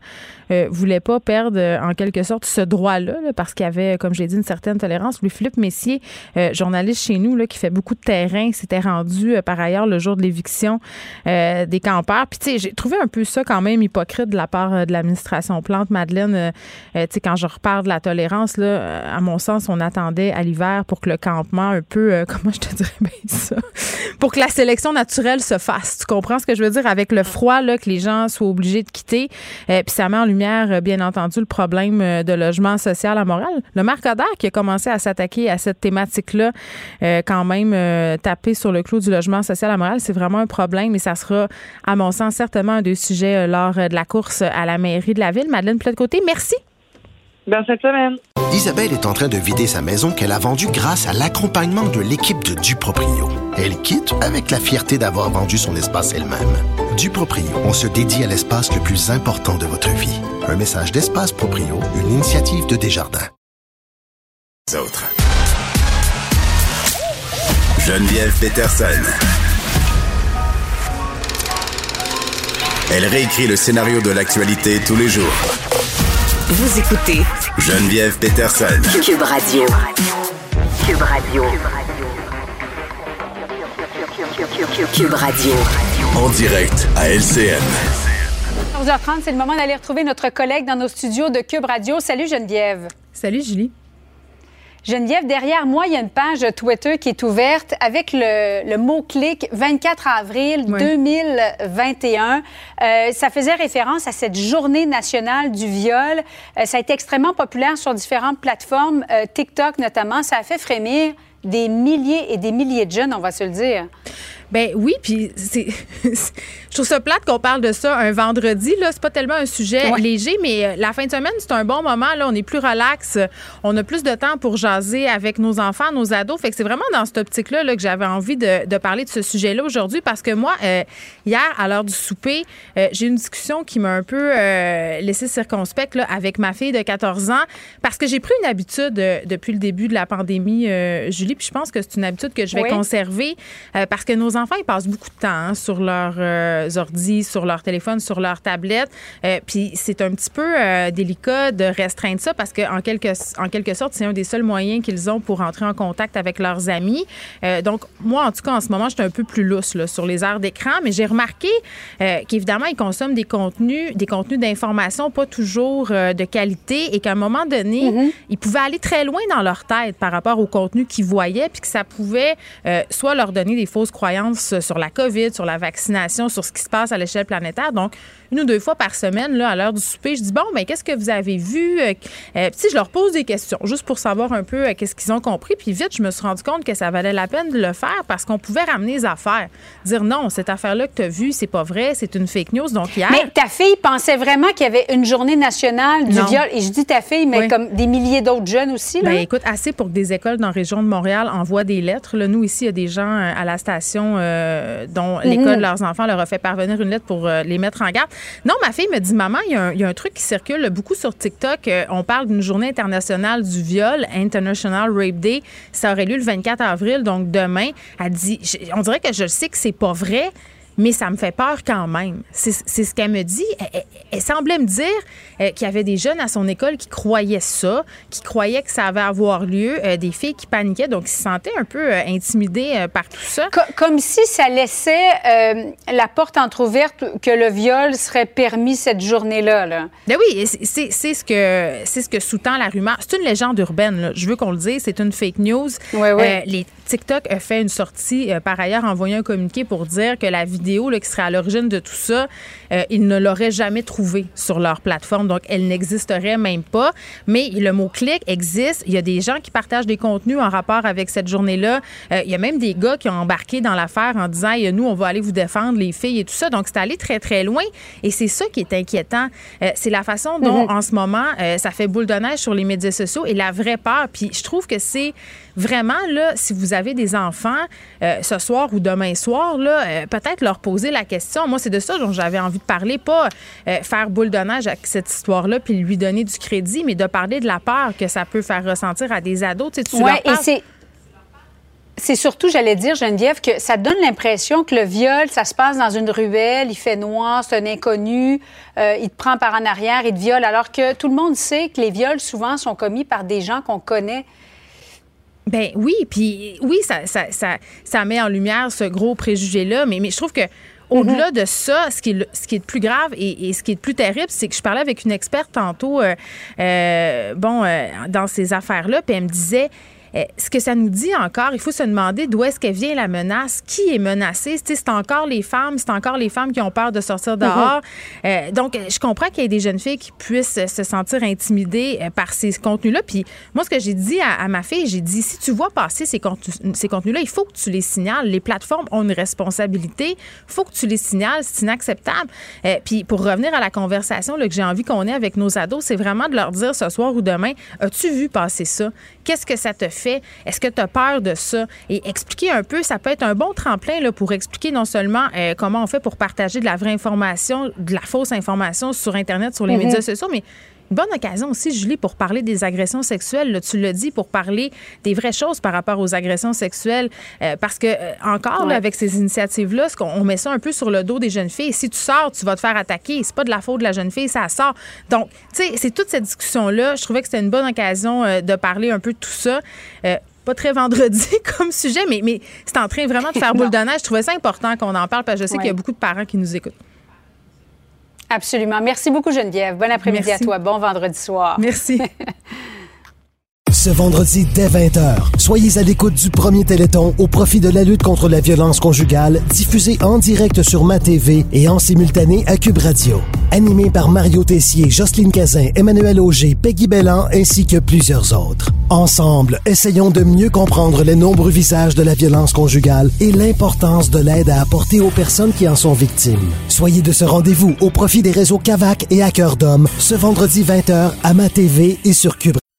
[SPEAKER 3] euh, voulaient pas perdre, euh, en quelque sorte, ce droit-là, parce qu'il y avait, comme j'ai dit, une certaine tolérance. Louis-Philippe Messier, euh, journaliste chez nous, là, qui fait beaucoup de terrain, s'était rendu par ailleurs le jour de l'éviction des campeurs. Puis, tu sais, j'ai trouvé un peu ça quand même hypocrite de la part de l'administration Plante, Madeleine. tu sais, quand je de la tolérance, là, à mon sens, on attendait à l'hiver pour que le campement, un peu, euh, comment je te dirais bien ça, pour que la sélection naturelle se fasse. Tu comprends ce que je veux dire? Avec le froid, là, que les gens soient obligés de quitter. Euh, puis ça met en lumière, euh, bien entendu, le problème de logement social à Montréal. Le maire Coder qui a commencé à s'attaquer à cette thématique-là, quand même taper sur le clou du logement social à Montréal, c'est vraiment un problème et ça sera, à mon sens, certainement un des sujets lors de la course à la mairie de la ville. Madeleine Plate-Côté, merci.
[SPEAKER 14] Bonne cette semaine.
[SPEAKER 15] Isabelle est en train de vider sa maison qu'elle a vendue grâce à l'accompagnement de l'équipe de Duproprio. Elle quitte avec la fierté d'avoir vendu son espace elle-même. Duproprio, on se dédie à l'espace le plus important de votre vie. Un message d'Espace Proprio, une initiative de Desjardins.
[SPEAKER 2] Autres. Geneviève Peterson. Elle réécrit le scénario de l'actualité tous les jours
[SPEAKER 1] vous écoutez
[SPEAKER 2] Geneviève Peterson.
[SPEAKER 1] Cube Radio. Cube Radio. Cube Radio.
[SPEAKER 2] En direct à LCN.
[SPEAKER 16] 11h30, c'est le moment d'aller retrouver notre collègue dans nos studios de Cube Radio. Salut Geneviève.
[SPEAKER 3] Salut Julie.
[SPEAKER 16] Geneviève, derrière moi, il y a une page Twitter qui est ouverte avec le, mot-clic 24 avril 2021. Euh, ça faisait référence à cette journée nationale du viol. Euh, ça a été extrêmement populaire sur différentes plateformes, euh, TikTok notamment. Ça a fait frémir des milliers et des milliers de jeunes, on va se le dire.
[SPEAKER 3] Ben oui, puis c'est, je trouve ça plate qu'on parle de ça un vendredi. Là, c'est pas tellement un sujet léger, mais euh, la fin de semaine, c'est un bon moment. Là, on est plus relax, on a plus de temps pour jaser avec nos enfants, nos ados. Fait que c'est vraiment dans cette optique-là là, que j'avais envie de, parler de ce sujet-là aujourd'hui, parce que moi, euh, hier, à l'heure du souper, euh, j'ai eu une discussion qui m'a un peu laissé circonspect là, avec ma fille de 14 ans, parce que j'ai pris une habitude depuis le début de la pandémie, Julie, puis je pense que c'est une habitude que je vais conserver, parce que nos enfants enfants, ils passent beaucoup de temps hein, sur leurs euh, ordi, sur leur téléphone, sur leur tablette. Euh, puis c'est un petit peu euh, délicat de restreindre ça parce qu'en quelque, en quelque sorte, c'est un des seuls moyens qu'ils ont pour entrer en contact avec leurs amis. donc, moi, en tout cas, en ce moment, j'étais un peu plus lousse là, sur les heures d'écran, mais j'ai remarqué qu'évidemment, ils consomment des contenus, des contenus d'information pas toujours de qualité et qu'à un moment donné, mm-hmm. ils pouvaient aller très loin dans leur tête par rapport au contenu qu'ils voyaient, puis que ça pouvait soit leur donner des fausses croyances science, sur la COVID, sur la vaccination, sur ce qui se passe à l'échelle planétaire. Donc, une ou deux fois par semaine, là, à l'heure du souper, je dis bon, mais qu'est-ce que vous avez vu? Euh, euh, Puis je leur pose des questions, juste pour savoir un peu euh, qu'est-ce qu'ils ont compris. Puis vite, je me suis rendu compte que ça valait la peine de le faire parce qu'on pouvait ramener les affaires, dire non, cette affaire-là que tu as vue, c'est pas vrai, c'est une fake news. Donc hier,
[SPEAKER 16] Mais ta fille pensait vraiment qu'il y avait une journée nationale du
[SPEAKER 3] Non.
[SPEAKER 16] viol. Et je dis ta fille, mais
[SPEAKER 3] Oui.
[SPEAKER 16] comme des milliers d'autres jeunes aussi. Là.
[SPEAKER 3] Ben, écoute, assez pour que des écoles dans la région de Montréal envoient des lettres. Là, nous, ici, il y a des gens euh, à la station euh, dont l'école
[SPEAKER 16] Mhm.
[SPEAKER 3] de leurs enfants leur a fait parvenir une lettre pour les mettre en garde. Non, ma fille me dit, maman, il y, a un- truc qui circule beaucoup sur TikTok. Euh, on parle d'une journée internationale du viol, International Rape Day. Ça aurait lieu le 24 avril, donc demain. Elle dit, on dirait que je sais que c'est pas vrai. Mais ça me fait peur quand même. C'est ce qu'elle me dit. Elle, elle- elle semblait me dire euh, qu'il y avait des jeunes à son école qui croyaient ça, qui croyaient que ça avait avoir lieu, euh, des filles qui paniquaient, donc qui se sentaient un peu euh, intimidées euh, par tout ça.
[SPEAKER 16] Co- Comme si ça laissait la porte entrouverte que le viol serait permis cette journée-là. Là.
[SPEAKER 3] Ben oui, c'est- ce que c'est ce que sous-tend la rumeur. C'est une légende urbaine. là. Je veux qu'on le dise. C'est une fake news. Euh, les TikTok a fait une sortie euh, par ailleurs envoyé un communiqué pour dire que la vidéo là, qui serait à l'origine de tout ça, euh, ils ne l'auraient jamais trouvée sur leur plateforme, donc elle n'existerait même pas. Mais le mot clic existe. Il y a des gens qui partagent des contenus en rapport avec cette journée-là. Euh, il y a même des gars qui ont embarqué dans l'affaire en disant nous on va aller vous défendre les filles et tout ça. Donc c'est allé très très loin et c'est ça qui est inquiétant. Euh, c'est la façon dont
[SPEAKER 16] Mhm.
[SPEAKER 3] en ce moment ça fait boule de neige sur les médias sociaux et la vraie peur. Puis je trouve que c'est vraiment là, si vous avez des enfants euh, ce soir ou demain soir, là, euh, peut-être leur poser la question. Moi, c'est de ça dont j'avais envie de parler, pas euh, faire boule de neige avec cette histoire-là puis lui donner du crédit, mais de parler de la peur que ça peut faire ressentir à des ados. Tu, sais, tu
[SPEAKER 16] Ouais,
[SPEAKER 3] leur
[SPEAKER 16] et
[SPEAKER 3] parles-
[SPEAKER 16] c'est. C'est surtout, j'allais dire, Geneviève, que ça donne l'impression que le viol, ça se passe dans une ruelle, il fait noir, c'est un inconnu, euh, il te prend par en arrière, il te viole, alors que tout le monde sait que les viols, souvent, sont commis par des gens qu'on connaît.
[SPEAKER 3] Ben oui, puis oui, ça, ça, ça, ça met en lumière ce gros préjugé-là, mais, mais je trouve que au-delà de ça, ce qui, est le, ce qui est le plus grave et, et ce qui est le plus terrible, c'est que je parlais avec une experte tantôt, euh, euh, bon, euh, dans ces affaires-là, puis elle me disait. Euh, ce que ça nous dit encore, il faut se demander d'où est-ce qu'elle vient la menace, qui est menacé. C'est encore les femmes, c'est encore les femmes qui ont peur de sortir dehors. Euh, donc, je comprends qu'il y ait des jeunes filles qui puissent se sentir intimidées euh, par ces contenus-là. Puis moi, ce que j'ai dit à, à ma fille, j'ai dit, si tu vois passer ces contenus- ces contenus-là, il faut que tu les signales. Les plateformes ont une responsabilité. Il faut que tu les signales. C'est inacceptable. Euh, puis pour revenir à la conversation là, que j'ai envie qu'on ait avec nos ados, c'est vraiment de leur dire ce soir ou demain, as-tu vu passer ça? Qu'est-ce que ça te fait? Est-ce que tu as peur de ça? Et expliquer un peu, ça peut être un bon tremplin là, pour expliquer non seulement euh, comment on fait pour partager de la vraie information, de la fausse information sur Internet, sur les
[SPEAKER 16] Mhm.
[SPEAKER 3] médias sociaux, mais bonne occasion aussi, Julie, pour parler des agressions sexuelles. là, tu l'as dit, pour parler des vraies choses par rapport aux agressions sexuelles. Euh, parce que, euh, encore, là, avec ces initiatives-là, ce on met ça un peu sur le dos des jeunes filles. Si tu sors, tu vas te faire attaquer. C'est pas de la faute de la jeune fille, ça sort. Donc, tu sais, c'est toute cette discussion-là. Je trouvais que c'était une bonne occasion euh, de parler un peu de tout ça. Pas très vendredi comme sujet, mais, mais c'est en train vraiment de faire boule de neige. Je trouvais ça important qu'on en parle parce que je sais
[SPEAKER 16] Ouais.
[SPEAKER 3] qu'il y a beaucoup de parents qui nous écoutent.
[SPEAKER 16] Absolument. Merci beaucoup, Geneviève. Bon après-midi à toi. Bon vendredi soir.
[SPEAKER 3] Merci.
[SPEAKER 17] Ce vendredi dès 20h, soyez à l'écoute du premier Téléthon au profit de la lutte contre la violence conjugale, diffusé en direct sur Ma TV et en simultané à Cube Radio. Animé par Mario Tessier, Jocelyne Cazin, Emmanuel Auger, Peggy Bellan ainsi que plusieurs autres. Ensemble, essayons de mieux comprendre les nombreux visages de la violence conjugale et l'importance de l'aide à apporter aux personnes qui en sont victimes. Soyez de ce rendez-vous au profit des réseaux Cavac et Hacker d'Homme ce vendredi 20h à Ma TV et sur Cube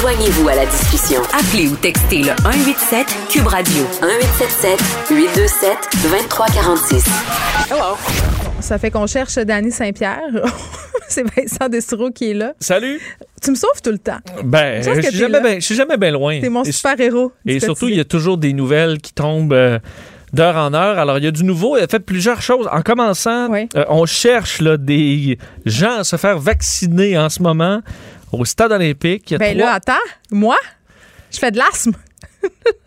[SPEAKER 1] Joignez-vous à la discussion. Appelez ou textez le 187 Cube Radio 1877 827 2346.
[SPEAKER 3] Hello. Ça fait qu'on cherche Dany Saint-Pierre. C'est Vincent Destoureau qui est là.
[SPEAKER 18] Salut.
[SPEAKER 3] Tu me sauves tout le temps.
[SPEAKER 18] Ben,
[SPEAKER 3] Je
[SPEAKER 18] je suis jamais
[SPEAKER 3] là.
[SPEAKER 18] bien- je suis jamais bien loin.
[SPEAKER 3] T'es mon super-héros.
[SPEAKER 18] Et surtout, il y a toujours des nouvelles qui tombent euh, d'heure en heure. Alors, il y a du nouveau. Il a fait plusieurs choses. En commençant, euh, on cherche là, des gens à se faire vacciner en ce moment au stade olympique. Il y a
[SPEAKER 3] Ben
[SPEAKER 18] trois-
[SPEAKER 3] là, attends, moi, je fais de l'asthme.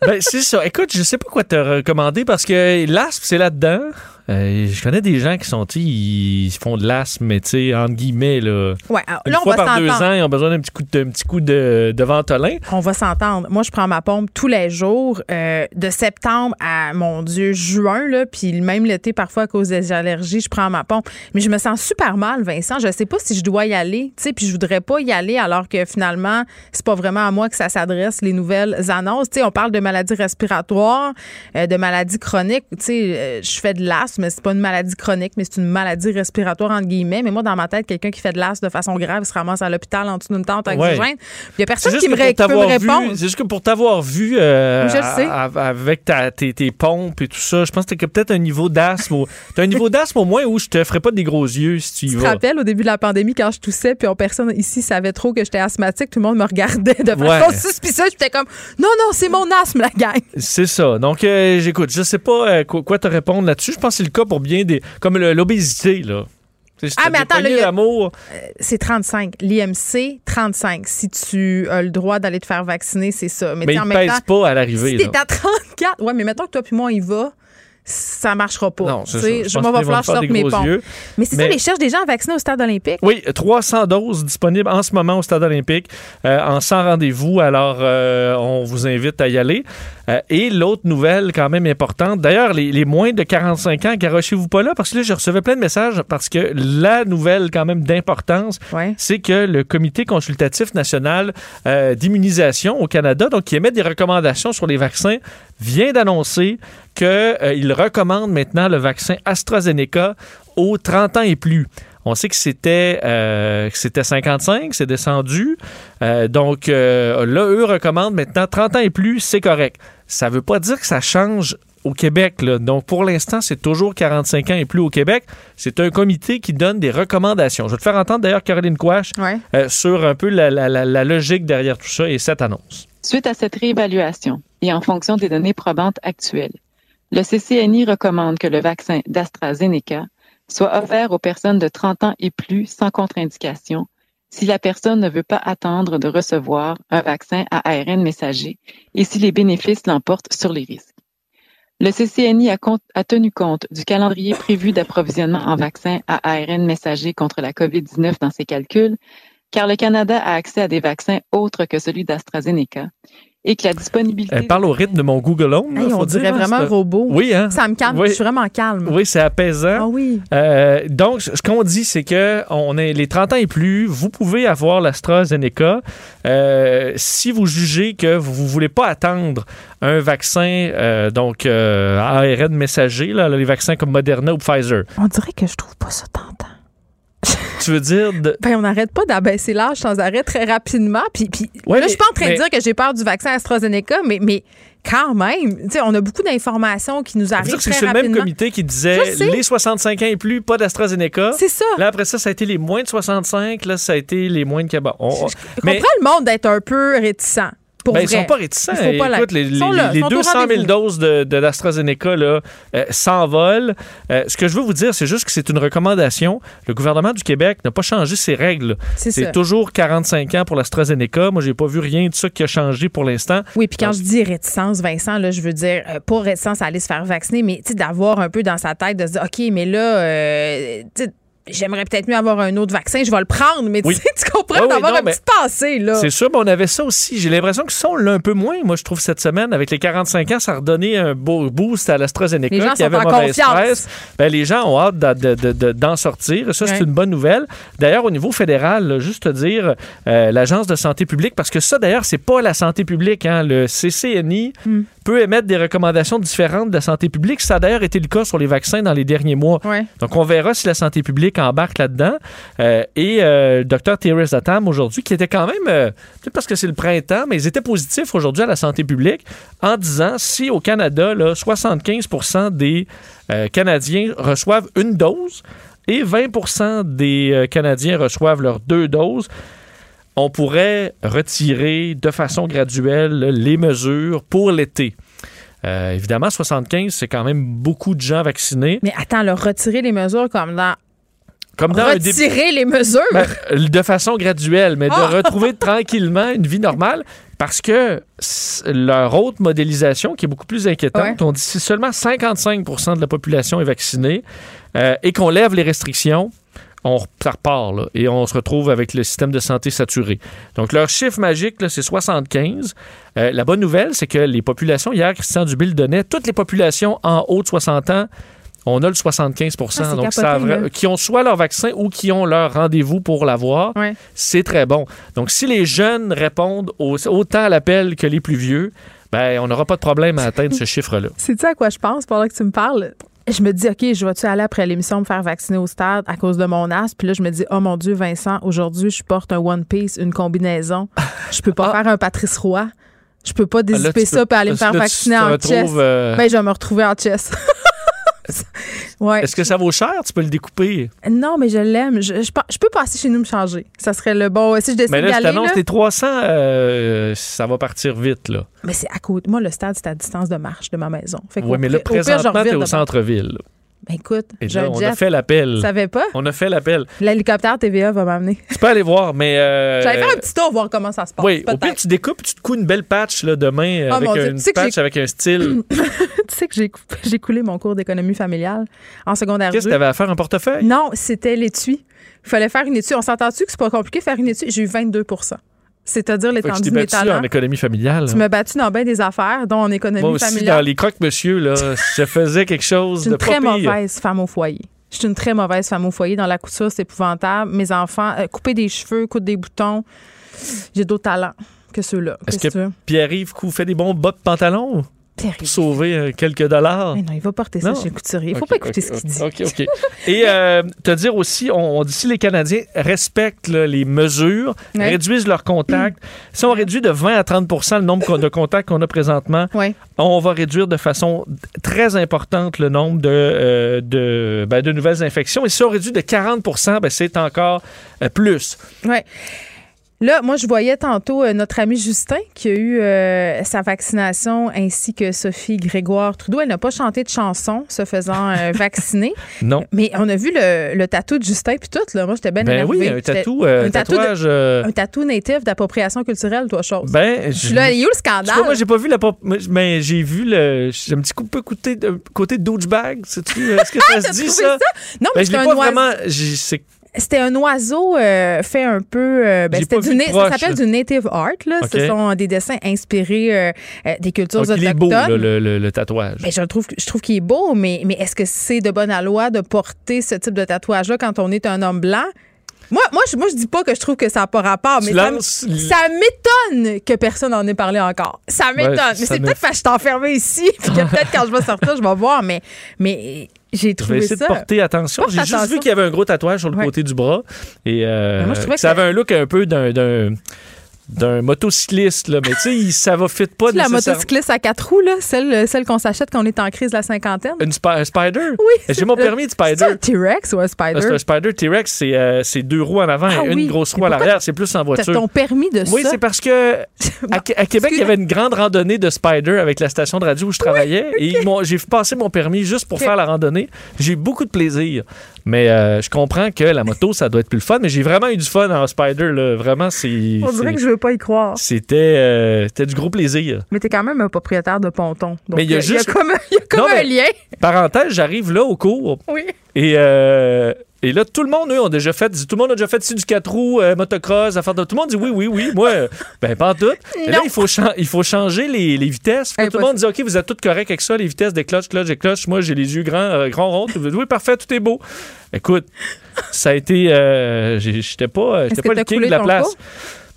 [SPEAKER 18] Ben, c'est ça. Écoute, je sais pas quoi te recommander parce que l'asthme, c'est là-dedans. Euh, je connais des gens qui sont, ils font de l'asthme, mais tu sais, entre guillemets, là.
[SPEAKER 3] Ouais, alors,
[SPEAKER 18] Une
[SPEAKER 3] là, on
[SPEAKER 18] fois
[SPEAKER 3] va
[SPEAKER 18] par deux ans, ils ont besoin d'un petit coup de, petit coup de, de ventolin.
[SPEAKER 3] On va s'entendre. Moi, je prends ma pompe tous les jours, euh, de septembre à, mon Dieu, juin, là, puis même l'été, parfois, à cause des allergies, je prends ma pompe. Mais je me sens super mal, Vincent. Je sais pas si je dois y aller, tu sais, puis je voudrais pas y aller alors que finalement, c'est pas vraiment à moi que ça s'adresse, les nouvelles annonces. Tu sais, on parle de maladies respiratoires, euh, de maladies chroniques. Tu sais, je fais de l'asthme, mais c'est pas une maladie chronique, mais c'est une maladie respiratoire, entre guillemets. Mais moi, dans ma tête, quelqu'un qui fait de l'asthme de façon grave, il se ramasse à l'hôpital en dessous d'une tente
[SPEAKER 18] Ouais.
[SPEAKER 3] oxygène. Il y a personne qui me, qui peut me
[SPEAKER 18] t'avoir vu-
[SPEAKER 3] répondre.
[SPEAKER 18] C'est juste que pour t'avoir vu euh,
[SPEAKER 3] Je
[SPEAKER 18] à- avec ta- tes, tes pompes et tout ça, je pense que t'as peut-être un niveau d'asthme. T'as un niveau d'asthme au moins où je te ferais pas des gros yeux si tu y
[SPEAKER 3] Tu te
[SPEAKER 18] vas.
[SPEAKER 3] rappelles au début de la pandémie quand je toussais puis on- personne ici savait trop que j'étais asthmatique, tout le monde me regardait de façon
[SPEAKER 18] Ouais.
[SPEAKER 3] suspicieuse, j'étais comme non non, c'est mon asthme la gang.
[SPEAKER 18] C'est ça. Donc, euh, j'écoute. Je sais pas euh, quoi, quoi te répondre là-dessus. Je pense que le cas pour bien des. Comme l'obésité, là. Si
[SPEAKER 3] Ah, mais attends, a-
[SPEAKER 18] d'amour.
[SPEAKER 3] C'est 35. L'IMC 35 si tu as le droit d'aller te faire vacciner, c'est ça.
[SPEAKER 18] Mais
[SPEAKER 3] tu sais,
[SPEAKER 18] il ne pèse pas à l'arrivée.
[SPEAKER 3] Si t'es à 34, ouais, mais mettons que toi puis moi on y va, ça marchera pas.
[SPEAKER 18] Non, ça. Je
[SPEAKER 3] Je
[SPEAKER 18] pense
[SPEAKER 3] moi, va
[SPEAKER 18] qu'ils vont
[SPEAKER 3] falloir
[SPEAKER 18] des
[SPEAKER 3] mes
[SPEAKER 18] yeux.
[SPEAKER 3] Mais c'est ça,
[SPEAKER 18] Mais-
[SPEAKER 3] les cherchent des gens vaccinés au stade olympique.
[SPEAKER 18] Oui, 300 doses disponibles en ce moment au Stade olympique euh, en 100 rendez-vous. Alors, euh, on vous invite à y aller. Euh, et l'autre nouvelle quand même importante, d'ailleurs, les, les moins de 45 ans, garochez-vous pas là, parce que là, je recevais plein de messages, parce que la nouvelle quand même d'importance, c'est que le Comité consultatif national euh, d'immunisation au Canada, donc qui émet des recommandations sur les vaccins, vient d'annoncer qu'il recommande maintenant le vaccin AstraZeneca aux 30 ans et plus. On sait que c'était euh, que c'était 55, c'est descendu. Euh, donc euh, là, eux recommandent maintenant 30 ans et plus, c'est correct. Ça ne veut pas dire que ça change au Québec. là. Donc pour l'instant, c'est toujours 45 ans et plus au Québec. C'est un comité qui donne des recommandations. Je vais te faire entendre d'ailleurs Caroline Quash euh, sur un peu la, la- la- la logique derrière tout ça et cette annonce.
[SPEAKER 19] Suite à cette réévaluation et en fonction des données probantes actuelles, le CCNI recommande que le vaccin d'AstraZeneca soit offert aux personnes de 30 ans et plus sans contre-indication si la personne ne veut pas attendre de recevoir un vaccin à ARN messager et si les bénéfices l'emportent sur les risques. Le CCNI a, tenu compte du calendrier prévu d'approvisionnement en vaccins à ARN messager contre la COVID-19 dans ses calculs, car le Canada a accès à des vaccins autres que celui d'AstraZeneca et que la disponibilité
[SPEAKER 18] Elle parle au rythme de mon Google Home. là,
[SPEAKER 3] Hey,
[SPEAKER 18] faut
[SPEAKER 3] on
[SPEAKER 18] dire,
[SPEAKER 3] dirait
[SPEAKER 18] hein,
[SPEAKER 3] vraiment robot.
[SPEAKER 18] Oui, hein?
[SPEAKER 3] Ça me calme.
[SPEAKER 18] Oui.
[SPEAKER 3] Je suis vraiment calme.
[SPEAKER 18] Oui, c'est apaisant.
[SPEAKER 3] Ah oui.
[SPEAKER 18] Euh, donc, ce qu'on dit, c'est que on est les 30 ans et plus, vous pouvez avoir l'AstraZeneca euh, si vous jugez que vous ne voulez pas attendre un vaccin, euh, donc euh, ARN messager, là, les vaccins comme Moderna ou Pfizer.
[SPEAKER 3] On dirait que je trouve pas ça tentant.
[SPEAKER 18] Tu veux dire de-
[SPEAKER 3] Ben, on n'arrête pas d'abaisser l'âge sans arrêt très rapidement. Puis, puis
[SPEAKER 18] Ouais,
[SPEAKER 3] là, je suis pas en train
[SPEAKER 18] mais-
[SPEAKER 3] de dire que j'ai peur du vaccin AstraZeneca, mais, mais quand même, on a beaucoup d'informations qui nous arrivent
[SPEAKER 18] c'est le même comité qui disait les 65 ans et plus, pas d'AstraZeneca.
[SPEAKER 3] C'est ça.
[SPEAKER 18] Là, après ça, ça a été les moins de 65. Là, ça a été les moins de Bon, on-
[SPEAKER 3] Je
[SPEAKER 18] mais-
[SPEAKER 3] comprends le monde d'être un peu réticent. Pour
[SPEAKER 18] Ben,
[SPEAKER 3] vrai.
[SPEAKER 18] ils sont pas réticents.
[SPEAKER 3] Il faut pas
[SPEAKER 18] Écoute, les, les-
[SPEAKER 3] là,
[SPEAKER 18] les
[SPEAKER 3] ils sont au
[SPEAKER 18] 200 000
[SPEAKER 3] rendez-vous.
[SPEAKER 18] doses de, de l'AstraZeneca là, euh, s'envolent. Euh, ce que je veux vous dire, c'est juste que c'est une recommandation. Le gouvernement du Québec n'a pas changé ses règles. C'est toujours 45 ans pour l'AstraZeneca. Moi, j'ai pas vu rien de ça qui a changé pour l'instant.
[SPEAKER 3] Oui, puis quand je dis réticence, Vincent, là, je veux dire, euh, pas réticence à aller se faire vacciner, mais tu sais, d'avoir un peu dans sa tête de se dire, OK, mais là, euh, j'aimerais peut-être mieux avoir un autre vaccin, je vais le prendre, mais tu
[SPEAKER 18] Oui.
[SPEAKER 3] sais, tu comprends,
[SPEAKER 18] Ah oui,
[SPEAKER 3] d'avoir un petit passé, là.
[SPEAKER 18] C'est sûr, mais on avait ça aussi. J'ai l'impression que ça, on l'a un peu moins. Moi, je trouve cette semaine, avec les 45 ans, ça a redonné un beau boost à l'AstraZeneca
[SPEAKER 3] Les gens
[SPEAKER 18] qui
[SPEAKER 3] sont
[SPEAKER 18] avait
[SPEAKER 3] en confiance.
[SPEAKER 18] Ben, les gens ont hâte de- de- de- d'en sortir. Ça, c'est une bonne nouvelle. D'ailleurs, au niveau fédéral, là, juste te dire, euh, l'Agence de santé publique, parce que ça, d'ailleurs, c'est pas la santé publique. hein. Le CCNI
[SPEAKER 3] Hmm.
[SPEAKER 18] Peut émettre des recommandations différentes de la santé publique. Ça a d'ailleurs été le cas sur les vaccins dans les derniers mois.
[SPEAKER 3] Ouais.
[SPEAKER 18] Donc, on verra si la santé publique embarque là-dedans. Euh, et euh, le docteur Thierry Zatam, aujourd'hui, qui était quand même, euh, peut-être parce que c'est le printemps, mais ils étaient positifs aujourd'hui à la santé publique en disant si au Canada, là, 75% des Canadiens reçoivent une dose et 20% des Canadiens reçoivent leurs deux doses, on pourrait retirer de façon graduelle les mesures pour l'été. Euh, évidemment, 75, c'est quand même beaucoup de gens vaccinés.
[SPEAKER 3] Mais attends, leur retirer les mesures comme dans.
[SPEAKER 18] Comme dans
[SPEAKER 3] Retirer les mesures?
[SPEAKER 18] Ben, de façon graduelle, mais de
[SPEAKER 3] Ah!
[SPEAKER 18] retrouver tranquillement une vie normale parce que leur autre modélisation, qui est beaucoup plus inquiétante,
[SPEAKER 3] Ouais.
[SPEAKER 18] on dit si seulement 55% de la population est vaccinée euh, et qu'on lève les restrictions, on, ça repart là, et on se retrouve avec le système de santé saturé. Donc leur chiffre magique, c'est 75. Euh, la bonne nouvelle, c'est que les populations, hier, Christian Dubé le donnait, toutes les populations en haut de 60 ans, on a le 75
[SPEAKER 3] Ah, c'est
[SPEAKER 18] donc ça
[SPEAKER 3] capoté,
[SPEAKER 18] qui ont soit leur vaccin ou qui ont leur rendez-vous pour l'avoir, c'est très bon. Donc, si les jeunes répondent au- autant à l'appel que les plus vieux, ben, on n'aura pas de problème à atteindre ce chiffre-là.
[SPEAKER 3] Sais-tu à quoi je pense pendant que tu me parles? Je me dis, OK, je vais-tu aller après l'émission me faire vacciner au stade à cause de mon asthme? Puis là, je me dis, oh mon Dieu, Vincent, aujourd'hui, je porte un One Piece, une combinaison. Je peux pas faire un Patrice Roy. Je peux pas
[SPEAKER 18] Ah, tu
[SPEAKER 3] ça
[SPEAKER 18] peux-
[SPEAKER 3] aller me faire vacciner en chess.
[SPEAKER 18] euh,
[SPEAKER 3] Ben, je vais me retrouver en chess. ouais.
[SPEAKER 18] Est-ce que ça vaut cher? Tu peux le découper?
[SPEAKER 3] Non, mais je l'aime. Je, je, pa- je peux passer chez nous me changer. Ça serait le bon. Si je décide
[SPEAKER 18] Mais là, je t'annonce, les 300, euh, ça va partir vite. Là.
[SPEAKER 3] Mais c'est à côté. Moi, le stade, c'est à distance de marche de ma maison.
[SPEAKER 18] Oui, mais là, présentement,
[SPEAKER 3] revire
[SPEAKER 18] tu es au centre-ville.
[SPEAKER 3] Ben écoute,
[SPEAKER 18] Et là, on a fait l'appel.
[SPEAKER 3] Tu savais pas?
[SPEAKER 18] On a fait l'appel.
[SPEAKER 3] L'hélicoptère TVA va m'amener.
[SPEAKER 18] Tu peux aller voir, mais. euh,
[SPEAKER 3] J'allais faire un petit tour, voir comment ça se passe.
[SPEAKER 18] Oui, au pire, tu découpes, tu te couds une belle patch là, demain
[SPEAKER 3] Oh,
[SPEAKER 18] avec
[SPEAKER 3] Dieu,
[SPEAKER 18] une patch avec un style.
[SPEAKER 3] tu sais que j'ai cou- j'ai coulé mon cours d'économie familiale en secondaire
[SPEAKER 18] Qu'est-ce que
[SPEAKER 3] 2.
[SPEAKER 18] tu avais à faire un portefeuille?
[SPEAKER 3] Non, c'était l'étui. Il fallait faire une étude. On s'entend-tu que c'est pas compliqué de faire une étude? J'ai eu 22 C'est-à-dire l'étendue de mes
[SPEAKER 18] battu
[SPEAKER 3] talents.
[SPEAKER 18] en économie familiale.
[SPEAKER 3] Tu m'as battu dans bien des affaires, dont en économie
[SPEAKER 18] Moi aussi,
[SPEAKER 3] familiale.
[SPEAKER 18] dans les croque-monsieur, là, je faisais quelque chose
[SPEAKER 3] Je suis
[SPEAKER 18] de
[SPEAKER 3] une très
[SPEAKER 18] pas
[SPEAKER 3] mauvaise femme au foyer. Je suis une très mauvaise femme au foyer. Dans la couture, c'est épouvantable. Mes enfants, euh, couper des cheveux, coudre des boutons. J'ai d'autres talents que ceux-là.
[SPEAKER 18] Est-ce
[SPEAKER 3] que tu
[SPEAKER 18] que? Pierre-Yves fait des bons bas de pantalon pour sauver euh, quelques dollars?
[SPEAKER 3] Mais non, il va porter ça
[SPEAKER 18] Non.
[SPEAKER 3] chez le couturier. Il faut
[SPEAKER 18] Ok,
[SPEAKER 3] pas écouter ce qu'il dit.
[SPEAKER 18] OK, OK. Et euh, te dire aussi, on, on dit si les Canadiens respectent là, les mesures,
[SPEAKER 3] Ouais.
[SPEAKER 18] réduisent leurs contacts, si on réduit de 20 à 30 le nombre de contacts qu'on a présentement,
[SPEAKER 3] Ouais.
[SPEAKER 18] on va réduire de façon très importante le nombre de, euh, de, ben, de nouvelles infections. Et si on réduit de 40% ben, c'est encore euh, plus.
[SPEAKER 3] Ouais. Là, moi, je voyais tantôt euh, notre ami Justin qui a eu euh, sa vaccination ainsi que Sophie Grégoire Trudeau. Elle n'a pas chanté de chanson se faisant euh, vacciner.
[SPEAKER 18] Non.
[SPEAKER 3] Mais on a vu le, le tatou de Justin puis tout. Là. Moi, j'étais bien
[SPEAKER 18] Ben
[SPEAKER 3] énervée.
[SPEAKER 18] oui, un tatou,
[SPEAKER 3] un de-
[SPEAKER 18] tatouage,
[SPEAKER 3] un tatou natif d'appropriation culturelle, toi, chose.
[SPEAKER 18] Ben,
[SPEAKER 3] là, il y a eu le scandale.
[SPEAKER 18] Vois, moi, j'ai pas vu la mais j'ai vu le. J'ai un petit coup peu côté, de- côté douchebag. Est-ce que ça
[SPEAKER 3] Ah,
[SPEAKER 18] se
[SPEAKER 3] t'as
[SPEAKER 18] dit ça?
[SPEAKER 3] ça? Non, mais
[SPEAKER 18] Ben, je l'ai pas
[SPEAKER 3] un oiseau.
[SPEAKER 18] vraiment. c'est-
[SPEAKER 3] C'était un oiseau euh, fait un peu. euh, ben, c'était du ça s'appelle du native art. Là. Ce sont des dessins inspirés euh, euh, des cultures
[SPEAKER 18] Donc, il est beau,
[SPEAKER 3] autochtones.
[SPEAKER 18] là, le, le- le tatouage.
[SPEAKER 3] Ben, je le trouve, je trouve qu'il est beau, mais, mais est-ce que c'est de bonne loi de porter ce type de tatouage-là quand on est un homme blanc? Moi, moi, je, moi, je dis pas que je trouve que ça n'a pas rapport, mais ça, ça m'étonne que personne n'en ait parlé encore. Ça m'étonne.
[SPEAKER 18] Ouais,
[SPEAKER 3] mais
[SPEAKER 18] ça
[SPEAKER 3] c'est peut-être parce que je suis enfermée ici, puis que peut-être quand je vais sortir, je vais voir, mais, mais j'ai
[SPEAKER 18] Je vais
[SPEAKER 3] trouvé
[SPEAKER 18] essayer
[SPEAKER 3] ça.
[SPEAKER 18] de porter attention. J'ai juste vu qu'il y avait un gros tatouage sur le côté du bras. Et euh,
[SPEAKER 3] moi, je
[SPEAKER 18] que ça
[SPEAKER 3] que-
[SPEAKER 18] avait un look un peu d'un. D'un motocycliste, là. Mais tu sais, ça va fit pas
[SPEAKER 3] la motocycliste à quatre roues, là, celle, celle qu'on s'achète quand on est en crise de la cinquantaine.
[SPEAKER 18] Une spi- un spider?
[SPEAKER 3] Oui.
[SPEAKER 18] J'ai mon permis de spider.
[SPEAKER 3] C'est un T-Rex ou un spider?
[SPEAKER 18] Ah, C'est un Spider T-Rex, c'est euh, c'est deux roues en avant
[SPEAKER 3] Ah
[SPEAKER 18] et une
[SPEAKER 3] oui.
[SPEAKER 18] grosse roue à l'arrière. C'est plus en voiture.
[SPEAKER 3] ton permis de
[SPEAKER 18] Oui, c'est parce que à, Qué- à Québec, il y avait une grande randonnée de Spider avec la station de radio où je travaillais. Et j'ai passé mon permis juste pour faire la randonnée. J'ai eu beaucoup de plaisir. Mais euh, je comprends que la moto, ça doit être plus le fun. Mais j'ai vraiment eu du fun en Spider. Là. Vraiment, c'est.
[SPEAKER 3] On dirait que je veux pas y croire.
[SPEAKER 18] C'était euh, c'était du gros plaisir.
[SPEAKER 3] Mais t'es quand même un propriétaire de ponton. Donc,
[SPEAKER 18] Mais il y a juste-
[SPEAKER 3] comme, il y a comme
[SPEAKER 18] Non,
[SPEAKER 3] un lien.
[SPEAKER 18] Parenthèse, j'arrive là au cours.
[SPEAKER 3] Oui.
[SPEAKER 18] Et, euh, et là, tout le monde, eux, ont déjà fait. Tout le monde a déjà fait du 4 roues, euh, motocross, affaire de. Tout le monde dit oui, oui, oui. Moi, euh, ben, pas en tout. Et là, il faut, chan- il faut changer les, les vitesses. Tout le monde dit OK, vous êtes tous corrects avec ça, les vitesses des clutches, clutches et clutches. Moi, j'ai les yeux grands, euh, grands ronds. Oui, parfait, tout est beau. Écoute, ça a été. euh, J'étais pas, pas le king de la place.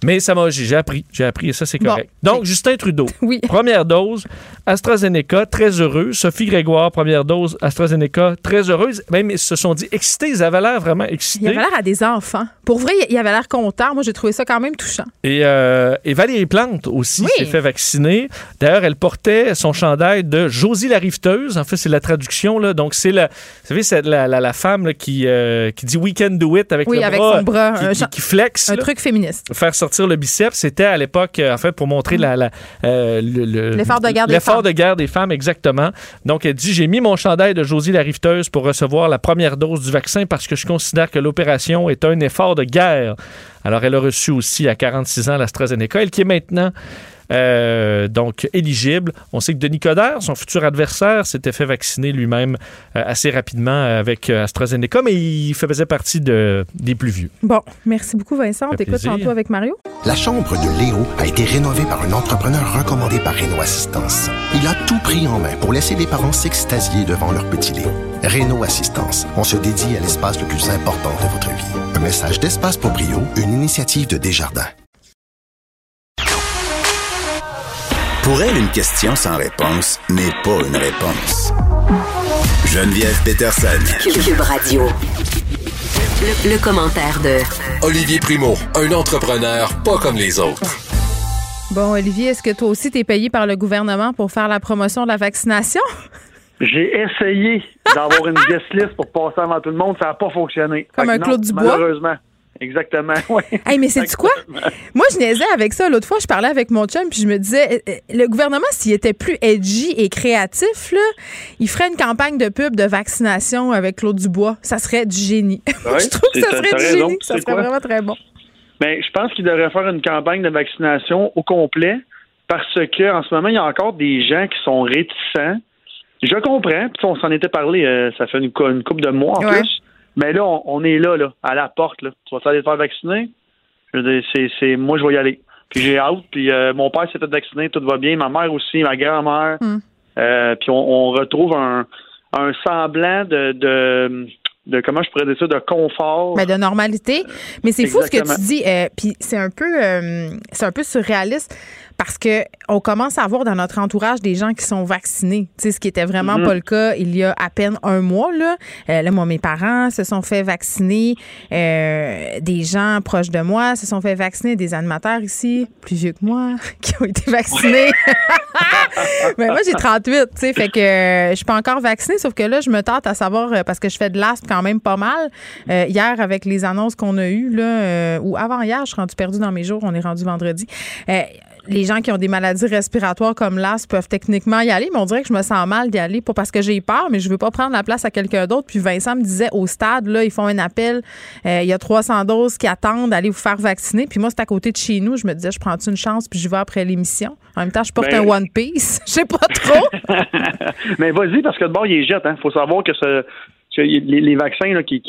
[SPEAKER 18] Mais ça m'a, j'ai j'ai appris, j'ai appris et ça c'est
[SPEAKER 3] Bon.
[SPEAKER 18] correct. Donc Justin Trudeau,
[SPEAKER 3] Oui.
[SPEAKER 18] première dose, AstraZeneca, très heureux. Sophie Grégoire, première dose, AstraZeneca, très heureuse. Même ils se sont dit excités, ils avaient l'air vraiment
[SPEAKER 3] Il
[SPEAKER 18] excités.
[SPEAKER 3] avait l'air à des enfants. Pour vrai, il avait l'air content. Moi, j'ai trouvé ça quand même touchant.
[SPEAKER 18] Et, euh, et Valérie Plante aussi
[SPEAKER 3] Oui.
[SPEAKER 18] s'est fait vacciner. D'ailleurs, elle portait son chandail de Josie la riveteuse. En fait, c'est la traduction. Là. Donc, c'est la, vous savez, c'est la, la, la femme là, qui, euh, qui dit We can do it avec
[SPEAKER 3] Oui,
[SPEAKER 18] le
[SPEAKER 3] avec
[SPEAKER 18] bras,
[SPEAKER 3] son bras,
[SPEAKER 18] qui,
[SPEAKER 3] un
[SPEAKER 18] qui-
[SPEAKER 3] chan-
[SPEAKER 18] qui flex.
[SPEAKER 3] Un
[SPEAKER 18] là.
[SPEAKER 3] truc féministe.
[SPEAKER 18] Faire sortir sortir le biceps. C'était à l'époque, euh, en fait, pour montrer la, la, euh, le- le-
[SPEAKER 3] L'effort de guerre des
[SPEAKER 18] l'effort
[SPEAKER 3] femmes.
[SPEAKER 18] de guerre des femmes, exactement. Donc, elle dit J'ai mis mon chandail de Josie la Rifteuse pour recevoir la première dose du vaccin parce que je considère que l'opération est un effort de guerre. Alors, elle a reçu aussi à 46 ans l'AstraZeneca, elle qui est maintenant. Euh, donc éligible. On sait que Denis Coderre, son futur adversaire, s'était fait vacciner lui-même euh, assez rapidement avec euh, AstraZeneca, mais il faisait partie de, des plus vieux.
[SPEAKER 3] Bon, merci beaucoup, Vincent. On t'écoute tantôt avec Mario?
[SPEAKER 15] La chambre de Léo a été rénovée par un entrepreneur recommandé par Renault Assistance. Il a tout pris en main pour laisser les parents s'extasier devant leur petit Léo. Renault Assistance, on se dédie à l'espace le plus important de votre vie. Un message d'Espace pour Brio, une initiative de Desjardins.
[SPEAKER 2] Pour elle, une question sans réponse n'est pas une réponse. Geneviève Peterson.
[SPEAKER 1] Cube Radio. Le, le commentaire de
[SPEAKER 20] Olivier Primo, un entrepreneur pas comme les autres.
[SPEAKER 3] Bon, Olivier, est-ce que toi aussi, tu es payé par le gouvernement pour faire la promotion de la vaccination?
[SPEAKER 21] J'ai essayé d'avoir une guest list pour passer avant tout le monde, ça n'a pas fonctionné.
[SPEAKER 3] Comme
[SPEAKER 21] Fait
[SPEAKER 3] un
[SPEAKER 21] que
[SPEAKER 3] Claude
[SPEAKER 21] non,
[SPEAKER 3] Dubois?
[SPEAKER 21] Malheureusement. Exactement, oui.
[SPEAKER 3] Hey, mais c'est quoi? Moi, je niaisais avec ça. L'autre fois, je parlais avec mon chum, puis je me disais, euh, euh, le gouvernement, s'il était plus edgy et créatif, là, il ferait une campagne de pub de vaccination avec Claude Dubois. Ça serait du génie.
[SPEAKER 21] Ouais,
[SPEAKER 3] je trouve que ça serait du
[SPEAKER 21] raison.
[SPEAKER 3] génie. Ça serait
[SPEAKER 21] quoi?
[SPEAKER 3] vraiment très bon.
[SPEAKER 21] Mais je pense qu'il devrait faire une campagne de vaccination au complet parce que en ce moment, il y a encore des gens qui sont réticents. Je comprends, puis on s'en était parlé, euh, ça fait une, une couple de mois en
[SPEAKER 3] Ouais.
[SPEAKER 21] plus. Mais là, on, on est là, là, à la porte. Là. Tu vas aller te faire vacciner? Je veux dire, c'est, c'est, moi, je vais y aller. Puis j'ai hâte. Puis euh, mon père s'est fait vacciner, tout va bien. Ma mère aussi, ma grand-mère. Euh, puis on, on retrouve un, un semblant de, de, de, comment je pourrais dire ça, de confort.
[SPEAKER 3] Mais de normalité. Mais c'est fou ce que tu dis. euh, Puis c'est un peu, euh, c'est un peu surréaliste parce que on commence à voir dans notre entourage des gens qui sont vaccinés. Tu sais, ce qui était vraiment
[SPEAKER 21] Mhm.
[SPEAKER 3] pas le cas il y a à peine un mois là. Euh, là, moi, mes parents se sont fait vacciner. Euh, des gens proches de moi se sont fait vacciner. Des animateurs ici, plus vieux que moi, qui ont été vaccinés. Mais moi, j'ai 38, tu sais, fait que euh, je suis pas encore vaccinée, sauf que là, je me tente à savoir, euh, parce que je fais de l'asthme quand même pas mal. Euh, hier, avec les annonces qu'on a eues, là, euh, ou avant-hier, je suis rendue perdue dans mes jours, on est rendu vendredi. Les gens qui ont des maladies respiratoires comme l'asthme peuvent techniquement y aller, mais on dirait que je me sens mal d'y aller, pas parce que j'ai peur, mais je veux pas prendre la place à quelqu'un d'autre. Puis Vincent me disait au stade, là, ils font un appel, euh, il y a 300 doses qui attendent d'aller vous faire vacciner. Puis moi, c'est à côté de chez nous. Je me disais, je prends une chance, puis je vais après l'émission? En même temps, je porte
[SPEAKER 21] Ben-
[SPEAKER 3] un One Piece. Je sais pas trop.
[SPEAKER 21] Mais vas-y, parce que de bord, il est jette. Il faut savoir que, ce, les, les vaccins là, qui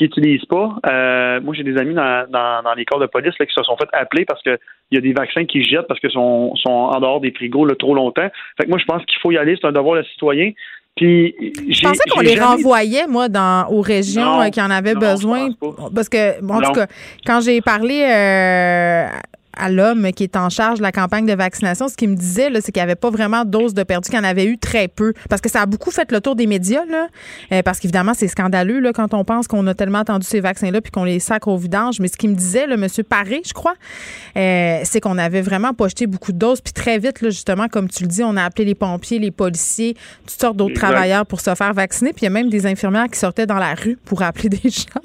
[SPEAKER 21] n'utilisent pas, euh, moi, j'ai des amis dans, dans, dans les corps de police là, qui se sont fait appeler parce qu'il y a des vaccins qui jettent parce qu'ils sont, sont en dehors des frigos là, trop longtemps. Fait que moi, je pense qu'il faut y aller. C'est un devoir de citoyen. Puis,
[SPEAKER 3] Je pensais qu'on les renvoyait, moi, dans, aux régions
[SPEAKER 21] Non,
[SPEAKER 3] euh, qui en avaient
[SPEAKER 21] non,
[SPEAKER 3] besoin. Parce que, bon, en
[SPEAKER 21] Non.
[SPEAKER 3] tout cas, quand j'ai parlé euh, à l'homme qui est en charge de la campagne de vaccination, ce qu'il me disait, c'est qu'il n'y avait pas vraiment de doses de perdu, qu'il y en avait eu très peu. Parce que ça a beaucoup fait le tour des médias, là. Euh, parce qu'évidemment, c'est scandaleux là, quand on pense qu'on a tellement attendu ces vaccins-là puis qu'on les sacre au vidange. Mais ce qu'il me disait, le monsieur Paré, je crois, euh, c'est qu'on avait vraiment pas jeté beaucoup de doses. Puis très vite, là, justement, comme tu le dis, on a appelé les pompiers, les policiers, toutes sortes d'autres travailleurs pour se faire vacciner. Puis il y a même des infirmières qui sortaient dans la rue pour appeler des gens.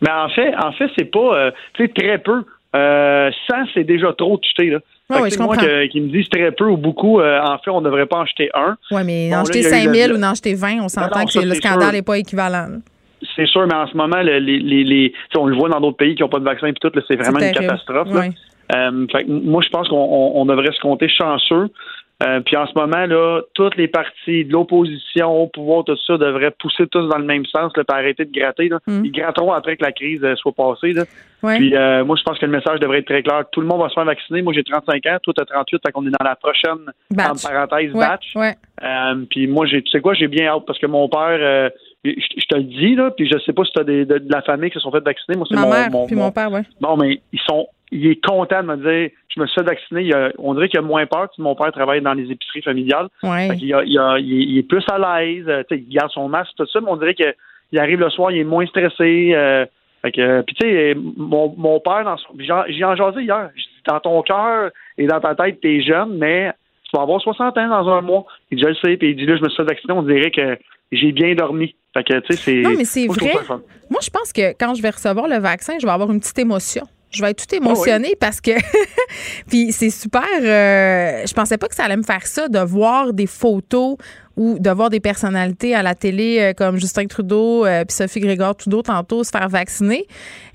[SPEAKER 21] Mais en fait, en fait, c'est pas, euh, très peu. Euh, 100, c'est déjà trop de jeter, là.
[SPEAKER 3] Ouais,
[SPEAKER 21] tu
[SPEAKER 3] je
[SPEAKER 21] moi, me disent très peu ou beaucoup, euh, en fait, on ne devrait pas en jeter un.
[SPEAKER 3] Oui, mais
[SPEAKER 21] Bon,
[SPEAKER 3] en jeter
[SPEAKER 21] il y a eu
[SPEAKER 3] 5000
[SPEAKER 21] le-
[SPEAKER 3] ou en jeter 20, on s'entend que
[SPEAKER 21] ça,
[SPEAKER 3] le scandale n'est pas équivalent.
[SPEAKER 21] C'est sûr, mais en ce moment, les, les, les- on le voit dans d'autres pays qui n'ont pas de vaccin et tout, c'est vraiment une catastrophe. là. Euh, fait moi, je pense qu'on on- on devrait se compter chanceux. Euh, puis en ce moment, là, toutes les partis de l'opposition, au pouvoir, tout ça, devraient pousser tous dans le même sens, là, puis arrêter de gratter. Là.
[SPEAKER 3] Mm.
[SPEAKER 21] Ils gratteront après que la crise euh, soit passée. Là.
[SPEAKER 3] Ouais.
[SPEAKER 21] Puis euh, moi, je pense que le message devrait être très clair. Tout le monde va se faire vacciner. Moi, j'ai 35 ans, toi, t'as 38, fait qu'on est dans la prochaine,
[SPEAKER 3] Batch.
[SPEAKER 21] entre parenthèses,
[SPEAKER 3] Ouais,
[SPEAKER 21] batch.
[SPEAKER 3] ouais.
[SPEAKER 21] Euh, puis moi, j'ai, tu sais quoi, j'ai bien hâte parce que mon père, je, te le dis, là, puis je sais pas si t'as des, de, de la famille qui se sont fait vacciner. Moi, c'est
[SPEAKER 3] Ma
[SPEAKER 21] mon,
[SPEAKER 3] mère
[SPEAKER 21] mon,
[SPEAKER 3] puis mon père, ouais.
[SPEAKER 21] Bon, mais ils sont, il est content de me dire, je me suis fait vacciner. Il a- on dirait qu'il a moins peur. que mon père travaille dans les épiceries familiales.
[SPEAKER 3] Ouais.
[SPEAKER 21] A- il, a- il est, plus à l'aise. euh, il garde son masque, tout ça, mais on dirait qu'il il arrive le soir, il est moins stressé. euh, puis tu sais, mon, mon père, dans son, j'ai en jasé hier. Dans ton cœur et dans ta tête, t'es jeune, mais tu vas avoir 60 ans dans un mois. Il dit, je le sais. Puis il dit, là, je me suis fait vacciner. On dirait que j'ai bien dormi. Fait que, tu sais, c'est.
[SPEAKER 3] Non, mais c'est vrai. Moi, je pense que quand je vais recevoir le vaccin, je vais avoir une petite émotion. Je vais être tout émotionnée parce que. puis c'est super. euh, je pensais pas que ça allait me faire ça, de voir des photos ou de voir des personnalités à la télé euh, comme Justin Trudeau euh, puis Sophie Grégoire Trudeau tantôt se faire vacciner.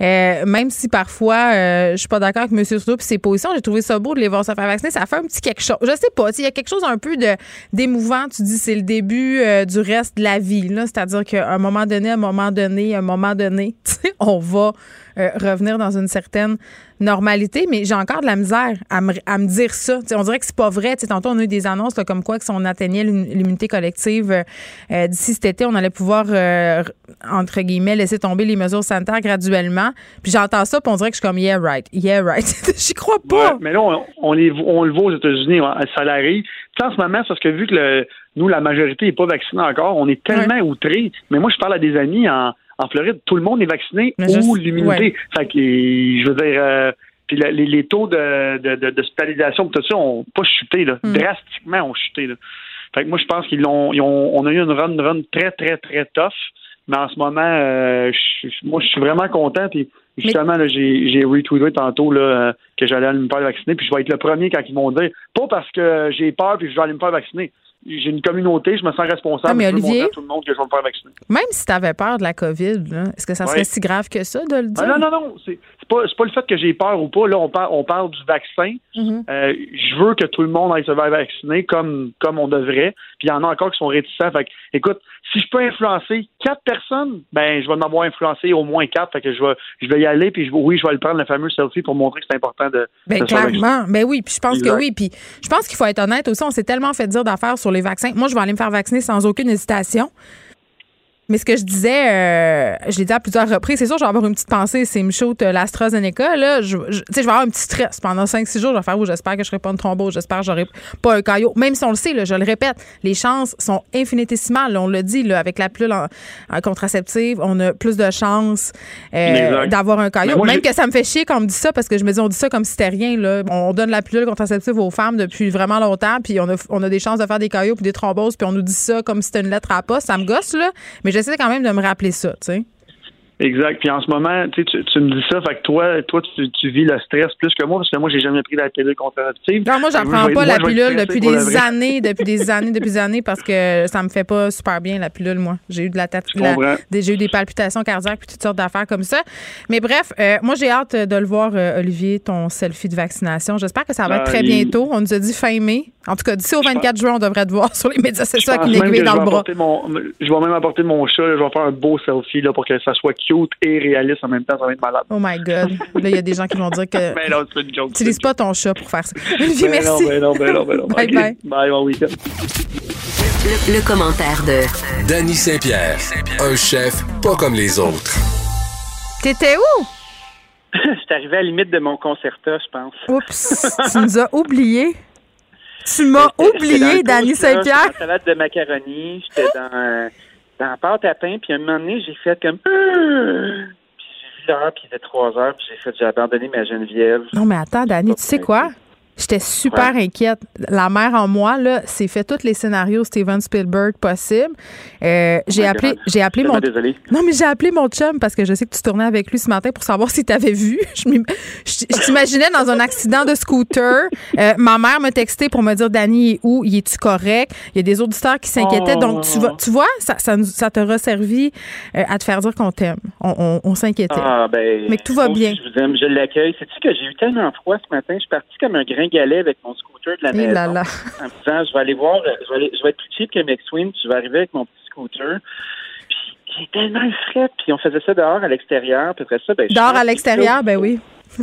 [SPEAKER 3] Euh, même si parfois euh, je suis pas d'accord avec M. Trudeau puis ses positions, j'ai trouvé ça beau de les voir se faire vacciner. Ça fait un petit quelque chose. Je sais pas. Il y a quelque chose un peu de d'émouvant. Tu dis c'est le début du reste de la vie. là. C'est-à-dire qu'à un moment donné, à un moment donné, à un moment donné, on va euh, revenir dans une certaine normalité, mais j'ai encore de la misère à me, à me dire ça. On dirait que c'est pas vrai. Tantôt, on a eu des annonces là, comme quoi que si on atteignait l'im- l'immunité collective euh, euh, d'ici cet été, on allait pouvoir, euh, entre guillemets, laisser tomber les mesures sanitaires graduellement. Puis j'entends ça, puis on dirait que je suis comme, yeah, right, yeah, right. J'y crois pas.
[SPEAKER 21] Ouais, mais là, on, on, les, on le voit aux États-Unis, ça l'arrive. En ce moment, c'est parce que vu que le, nous, la majorité n'est pas vaccinée encore, on est tellement outrés. Mais moi, je parle à des amis en, en Floride, tout le monde est vacciné
[SPEAKER 3] Mais
[SPEAKER 21] ou l'immunité.
[SPEAKER 3] ouais.
[SPEAKER 21] Fait que, je veux dire, euh, puis les, les taux de, de, de, d'hospitalisation, tout ça, ont pas chuté, là.
[SPEAKER 3] Hmm.
[SPEAKER 21] drastiquement ont chuté. Là. Fait que moi, je pense qu'ils l'ont, ils ont, on a eu une run, run très, très, très tough. Mais en ce moment, euh, je- moi, je suis vraiment content. Puis justement, là, j'ai, j'ai retweeté tantôt là, euh, que j'allais aller me faire vacciner. Puis je vais être le premier quand ils vont dire, pas parce que j'ai peur puis je vais aller me faire vacciner. J'ai une communauté, je me sens responsable.
[SPEAKER 3] Ah, mais Olivier-
[SPEAKER 21] montrer à tout le monde que je vais me faire vacciner.
[SPEAKER 3] Même si tu avais peur de la COVID, est-ce que ça serait
[SPEAKER 21] Ouais.
[SPEAKER 3] si grave que ça de le dire?
[SPEAKER 21] Ah, non, non, non. C'est, pas, pas le fait que j'ai peur ou pas. Là, on parle, on parle du vaccin.
[SPEAKER 3] Mhm.
[SPEAKER 21] Euh, je veux que tout le monde aille se faire vacciner comme, comme on devrait. Puis il y en a encore qui sont réticents. Fait que, écoute, si je peux influencer quatre personnes, ben je vais m'avoir influencé au moins quatre. Fait que je vais, je vais y aller. Puis je, oui, je vais le prendre le fameux selfie pour montrer que c'est important de.
[SPEAKER 3] Ben,
[SPEAKER 21] de
[SPEAKER 3] clairement. Ben oui, puis je pense
[SPEAKER 21] Exact.
[SPEAKER 3] que oui. Puis je pense qu'il faut être honnête aussi. On s'est tellement fait dire d'affaires sur les vaccins. Moi, je vais aller me faire vacciner sans aucune hésitation. Mais ce que je disais, euh, je l'ai dit à plusieurs reprises, c'est sûr, je vais avoir une petite pensée, c'est me shoot euh, l'AstraZeneca, là, je, je- tu sais, je vais avoir un petit stress pendant 5-6 jours, je vais faire, oh, j'espère que je serai pas une thrombose, j'espère que j'aurai pas un caillot. Même si on le sait, là, je le répète, les chances sont infinitésimales, là, on le dit, là, avec la pilule en- en contraceptive, on a plus de chances euh, d'avoir un caillot.
[SPEAKER 21] moi,
[SPEAKER 3] Même que ça me fait chier quand on me dit ça, parce que je me dis, on dit ça comme si c'était rien, là. On donne la pilule contraceptive aux femmes depuis vraiment longtemps, puis on a, on a des chances de faire des caillots puis des thromboses, puis on nous dit ça comme si c'était une lettre à la poste. Ça me gosse, là. Mais j'essaie quand même de me rappeler ça, tu sais.
[SPEAKER 21] Exact. Puis en ce moment, tu, tu, me dis ça, fait que toi, toi, tu, tu vis le stress plus que moi, parce que moi, j'ai jamais pris la pilule contraceptive.
[SPEAKER 3] Non, moi, j'en prends pas
[SPEAKER 21] moi,
[SPEAKER 3] la
[SPEAKER 21] être
[SPEAKER 3] pilule depuis des années, depuis des années, depuis des années, parce que ça me fait pas super bien, la pilule, moi. J'ai eu de la, tête, j'ai eu des palpitations cardiaques puis toutes sortes d'affaires comme ça. Mais bref, euh, moi, j'ai hâte de le voir, euh, Olivier, ton selfie de vaccination. J'espère que ça va être
[SPEAKER 21] Ah,
[SPEAKER 3] très bientôt. On nous a dit fin mai. En tout cas, d'ici au 24 juin, on devrait te voir sur les médias sociaux avec une aiguille dans
[SPEAKER 21] je
[SPEAKER 3] le
[SPEAKER 21] vais
[SPEAKER 3] bras.
[SPEAKER 21] apporter mon, je vais même apporter mon chat, là, je vais faire un beau selfie là, pour que ça soit cute et réaliste en même temps, ça va être malade.
[SPEAKER 3] Oh my God. Là, il y a des gens qui vont dire que.
[SPEAKER 21] Mais non, c'est une joke.
[SPEAKER 3] Utilise pas ton chat pour faire ça. Olivier,
[SPEAKER 21] Ben
[SPEAKER 3] merci.
[SPEAKER 21] Non, ben non, ben non, ben non.
[SPEAKER 3] Bye bye.
[SPEAKER 21] Bye, bon week-end.
[SPEAKER 1] Le, le commentaire de
[SPEAKER 20] Danny Saint-Pierre, un chef pas comme les autres.
[SPEAKER 3] T'étais où?
[SPEAKER 22] J'étais arrivé à la limite de mon concerta, je pense.
[SPEAKER 3] Oups, tu nous as oublié. Tu m'as oublié,
[SPEAKER 22] là,
[SPEAKER 3] Saint-Pierre.
[SPEAKER 22] j'étais salade de macaroni, j'étais dans, dans la pâte à pain, puis à un moment donné, j'ai fait comme... Puis j'ai vu l'heure, puis il était trois heures, puis j'ai fait, j'ai abandonné ma Geneviève.
[SPEAKER 3] Non, mais attends, Dani, tu sais quoi? J'étais super inquiète. La mère en moi, là, s'est fait tous les scénarios Steven Spielberg possibles. Euh, j'ai appelé, j'ai appelé mon. Non, mais j'ai appelé mon chum parce que je sais que tu tournais avec lui ce matin pour savoir si t'avais vu. Je t'imaginais dans un accident de scooter. Euh, ma mère m'a texté pour me dire Dani est où? Y es-tu correct? Il y a des auditeurs qui s'inquiétaient.
[SPEAKER 22] Oh.
[SPEAKER 3] Donc, tu, vas, tu vois, ça, ça, nous- ça resservi euh, à te faire dire qu'on t'aime. On, on- on s'inquiétait.
[SPEAKER 22] Ah, ben,
[SPEAKER 3] Mais que tout va bien.
[SPEAKER 22] Je vous aime, je l'accueille. Sais-tu que j'ai eu tellement froid ce matin, je suis parti comme un avec mon scooter de la
[SPEAKER 3] Eh
[SPEAKER 22] maison.
[SPEAKER 3] là là.
[SPEAKER 22] En me disant, je vais aller voir, euh, je vais, aller- je vais être plus cheap que McSween, puis je vais arriver avec mon petit scooter. Puis j'ai tellement frais, puis on faisait ça dehors à l'extérieur, puis après ça, ben,
[SPEAKER 3] Dehors à l'extérieur, ben oui.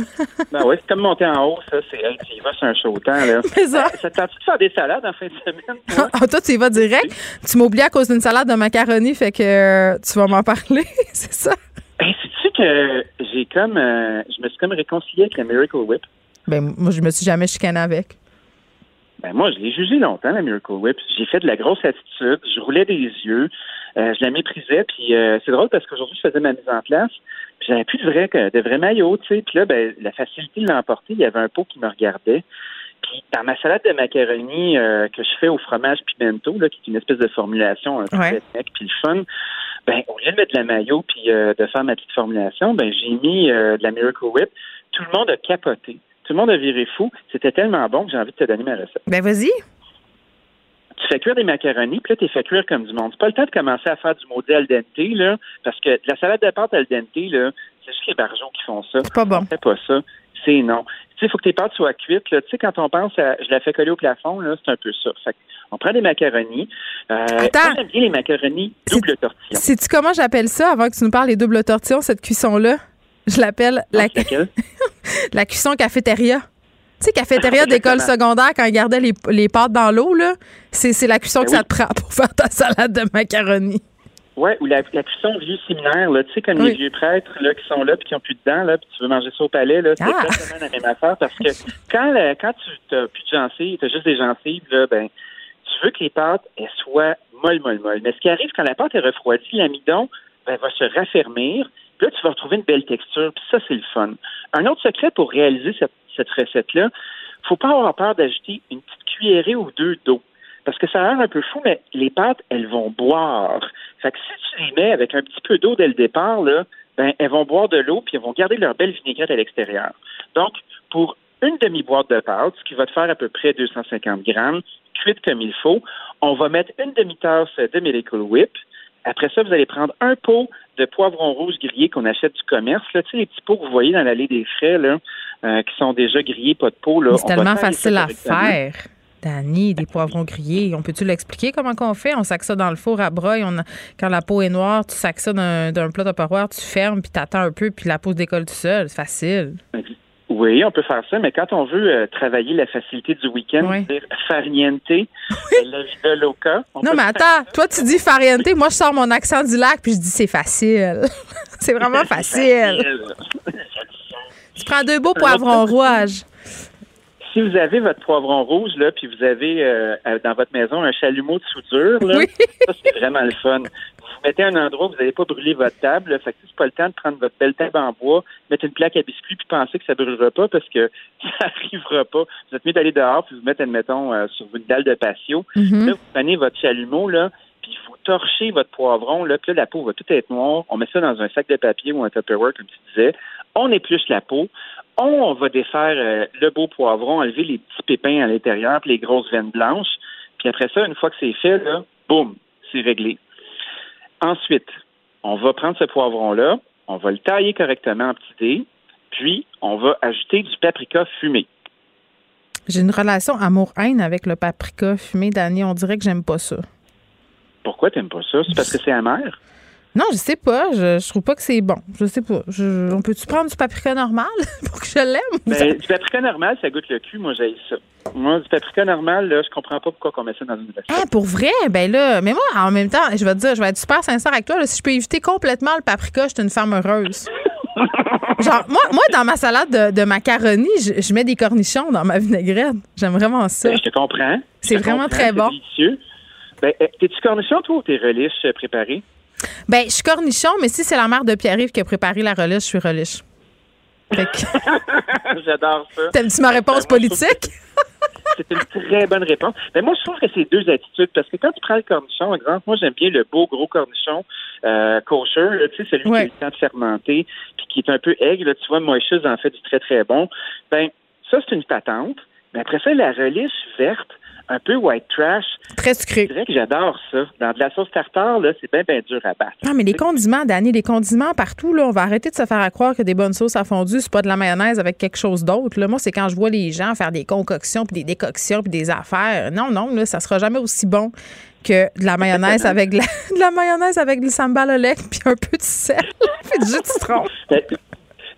[SPEAKER 22] Ben oui, c'est comme monter en haut, ça, c'est, hey, tu y vas sur un chaud temps, là.
[SPEAKER 3] Mais ça-
[SPEAKER 22] Euh, ça te tente de faire des salades en fin de semaine? toi?
[SPEAKER 3] Ah, toi, tu y vas direct? Tu m'as oublié à cause d'une salade de macaroni, fait que euh, tu vas m'en parler, c'est ça?
[SPEAKER 22] Ben, sais-tu que j'ai comme, euh, je me suis comme réconcilié avec la Miracle Whip?
[SPEAKER 3] Ben, moi, je me suis jamais chicanée avec.
[SPEAKER 22] Ben moi, je l'ai jugé longtemps, la Miracle Whip. J'ai fait de la grosse attitude, je roulais des yeux, euh, je la méprisais, puis euh, c'est drôle parce qu'aujourd'hui, je faisais ma mise en place, puis j'avais plus de vrai, de vrai maillot, tu sais, puis là, ben, la facilité de l'emporter, il y avait un pot qui me regardait, puis dans ma salade de macaroni euh, que je fais au fromage pimento, là, qui est une espèce de formulation un peu
[SPEAKER 3] Ouais.
[SPEAKER 22] redneck, puis le fun, ben, au lieu de mettre de la maillot puis euh, de faire ma petite formulation, ben, j'ai mis de la Miracle Whip, Tout le monde a capoté. Tout le monde a viré fou. C'était tellement bon que j'ai envie de te donner ma recette.
[SPEAKER 3] Ben, vas-y.
[SPEAKER 22] Tu fais cuire des macaronis, puis là, tu fais cuire comme du monde. C'est pas le temps de commencer à faire du maudit al dente, là, parce que la salade de pâte al dente, là, c'est juste les barjots qui font ça.
[SPEAKER 3] C'est pas bon.
[SPEAKER 22] On fait pas ça. C'est non. Tu sais, il faut que tes pâtes soient cuites. Là. Tu sais, quand on pense à je la fais coller au plafond, là, c'est un peu ça. Fait on prend des macaronis. Euh,
[SPEAKER 3] Attends.
[SPEAKER 22] bien les macaronis double tortillon.
[SPEAKER 3] Sais-tu comment j'appelle ça avant que tu nous parles des doubles tortillons, cette cuisson-là? Je l'appelle la, la cuisson cafétéria. Tu sais, cafétéria d'école secondaire, quand ils gardaient les, les pâtes dans l'eau, là, c'est la cuisson
[SPEAKER 22] Ben
[SPEAKER 3] que
[SPEAKER 22] oui.
[SPEAKER 3] ça te prend pour faire ta salade de macaroni.
[SPEAKER 22] Ouais, ou la, la cuisson vieux séminaire, là, tu sais, comme
[SPEAKER 3] Oui.
[SPEAKER 22] les vieux prêtres là, qui sont là puis qui ont plus de dents, là, puis tu veux manger ça au palais, là, c'est
[SPEAKER 3] Ah!
[SPEAKER 22] exactement la même affaire parce que quand, quand tu n'as plus de gencives, tu as juste des gencives, là, ben, tu veux que les pâtes elles soient molles, molles, molles. Mais ce qui arrive quand la pâte est refroidie, l'amidon ben, va se raffermir. Puis là, tu vas retrouver une belle texture. Puis ça, c'est le fun. Un autre secret pour réaliser cette, cette recette-là, faut pas avoir peur d'ajouter une petite cuillerée ou deux d'eau. Parce que ça a l'air un peu fou, mais les pâtes, elles vont boire. Fait que si tu les mets avec un petit peu d'eau dès le départ, ben, elles vont boire de l'eau puis elles vont garder leur belle vinaigrette à l'extérieur. Donc, pour une demi-boîte de pâte, ce qui va te faire à peu près 250 grammes, cuite comme il faut, on va mettre une demi-tasse de Miracle Whip. Après ça, vous allez prendre un pot de poivrons rouges grillés qu'on achète du commerce. Là. Tu sais, les petits pots que vous voyez dans l'allée des frais, là, euh, qui sont déjà grillés, pas de. Là.
[SPEAKER 3] Mais C'est tellement facile à faire. Dani, des poivrons grillés. On peut-tu l'expliquer comment qu'on fait? On sac ça dans le four à broye. On a- quand la peau est noire, tu sacs ça d'un plat tupperware, tu fermes, puis t'attends un peu, puis la peau se décolle tout seul. C'est facile.
[SPEAKER 22] Oui, on peut faire ça, mais quand on veut euh, travailler la facilité du week-end, dire farniente, la vida loca. on
[SPEAKER 3] Non, mais attends, toi, tu dis fariente. Moi, je sors mon accent du lac, puis je dis c'est facile. c'est vraiment facile. Tu prends deux beaux poivrons rouges.
[SPEAKER 22] Si vous avez votre poivron rouge, là, puis vous avez euh, euh, dans votre maison un chalumeau de soudure, là, ça, c'est vraiment le fun. Vous mettez un endroit où vous n'allez pas brûler votre table, là, fait que c'est pas le temps de prendre votre belle table en bois, mettre une plaque à biscuits, puis penser que ça brûlera pas parce que ça arrivera pas. Vous êtes mieux d'aller dehors, puis vous mettre, admettons, euh, sur une dalle de patio.
[SPEAKER 23] Mhm.
[SPEAKER 22] Là, vous prenez votre chalumeau, là, puis vous torchez votre poivron, là, puis là, la peau va tout être noire. On met ça dans un sac de papier ou un Tupperware, comme tu disais. On épluche la peau. On va défaire euh, le beau poivron, enlever les petits pépins à l'intérieur, puis les grosses veines blanches. Puis après ça, une fois que c'est fait, là, boum, c'est réglé. Ensuite, on va prendre ce poivron-là, on va le tailler correctement en petits dés, puis on va ajouter du paprika fumé.
[SPEAKER 3] J'ai une relation amour-haine avec le paprika fumé, Dani. On dirait que j'aime pas ça.
[SPEAKER 22] Pourquoi t'aimes pas ça? C'est parce que c'est amer?
[SPEAKER 3] Non, je sais pas. Je, je trouve pas que c'est bon. Je sais pas. Je- on peut-tu prendre du paprika normal pour que je l'aime?
[SPEAKER 22] Ben, du paprika normal, ça goûte le cul. Moi, j'ai ça. Moi, du paprika normal, là, je comprends pas pourquoi on met ça dans une recette.
[SPEAKER 3] Hein, pour vrai? Ben là, mais moi, en même temps, je vais te dire, je vais être super sincère avec toi. là, si je peux éviter complètement le paprika, je suis une femme heureuse. Genre, moi, moi, dans ma salade de, de macaroni, je, je mets des cornichons dans ma vinaigrette. J'aime vraiment ça.
[SPEAKER 22] Ben, je te comprends.
[SPEAKER 3] C'est vraiment
[SPEAKER 22] comprends,
[SPEAKER 3] très
[SPEAKER 22] c'est
[SPEAKER 3] bon.
[SPEAKER 22] délicieux. Ben, euh, t'es-tu cornichon, toi, ou t'es relish euh, préparé?
[SPEAKER 3] Ben, je suis cornichon, mais si c'est la mère de Pierre-Yves qui a préparé la relish, je suis relish.
[SPEAKER 22] J'adore ça.
[SPEAKER 3] T'aimes-tu ma réponse politique?
[SPEAKER 22] C'est une très bonne réponse. Mais moi, je trouve que c'est deux attitudes. Parce que quand tu prends le cornichon, exemple, moi, j'aime bien le beau gros cornichon euh, kosher, là, tu sais, celui qui a le temps de fermenter, puis qui est un peu aigre. là. tu vois, Moïse en fait du très, très bon. Ben, ça, c'est une patente. Mais après ça, la relish verte, un peu white trash.
[SPEAKER 3] Très sucré.
[SPEAKER 22] Je dirais que j'adore ça. Dans de la sauce tartare, là, c'est bien, bien dur à battre.
[SPEAKER 3] Non, mais les condiments, Dani, les condiments partout, là, on va arrêter de se faire à croire que des bonnes sauces à fondue, c'est pas de la mayonnaise avec quelque chose d'autre. Là. Moi, c'est quand je vois les gens faire des concoctions, puis des décoctions, puis des affaires. Non, non, là, ça sera jamais aussi bon que de la mayonnaise avec de la, de la mayonnaise avec du sambal au lait, puis un peu de sel, puis du jus de citron.
[SPEAKER 22] Ben,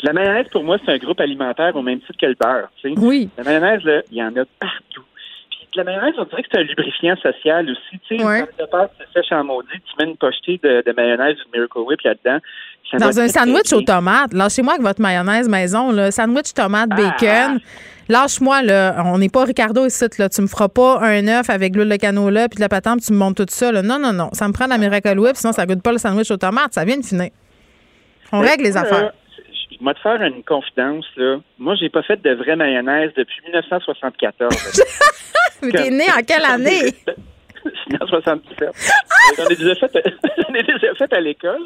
[SPEAKER 22] La mayonnaise, pour moi, c'est un groupe alimentaire au même titre que le beurre. tu sais.
[SPEAKER 3] Oui.
[SPEAKER 22] La mayonnaise, là, il y en a partout. La mayonnaise, on dirait que c'est un lubrifiant social aussi. Tu sais,
[SPEAKER 3] Ouais.
[SPEAKER 22] pâte, c'est sèche en maudit, tu mets une pochetée de, de mayonnaise ou de Miracle Whip là-dedans.
[SPEAKER 3] Dans un sandwich aux tomates, lâchez-moi avec votre mayonnaise maison, là. Sandwich tomate
[SPEAKER 22] Ah.
[SPEAKER 3] bacon. Lâche-moi, là. On n'est pas Ricardo ici, là. Tu me feras pas un œuf avec l'huile de canola puis de la patente, puis tu me montes tout ça, là. Non, non, non. Ça me prend de la Miracle Whip, sinon ça goûte pas le sandwich aux tomates. Ça vient de finir. On
[SPEAKER 22] Mais
[SPEAKER 3] règle les affaires.
[SPEAKER 22] Je vais te faire une confidence, là. Moi, j'ai pas fait de vraie mayonnaise depuis 1974.
[SPEAKER 3] Mais t'es né en quelle année?
[SPEAKER 22] Je en 77. J'en ai déjà fait, j'en ai déjà fait à l'école.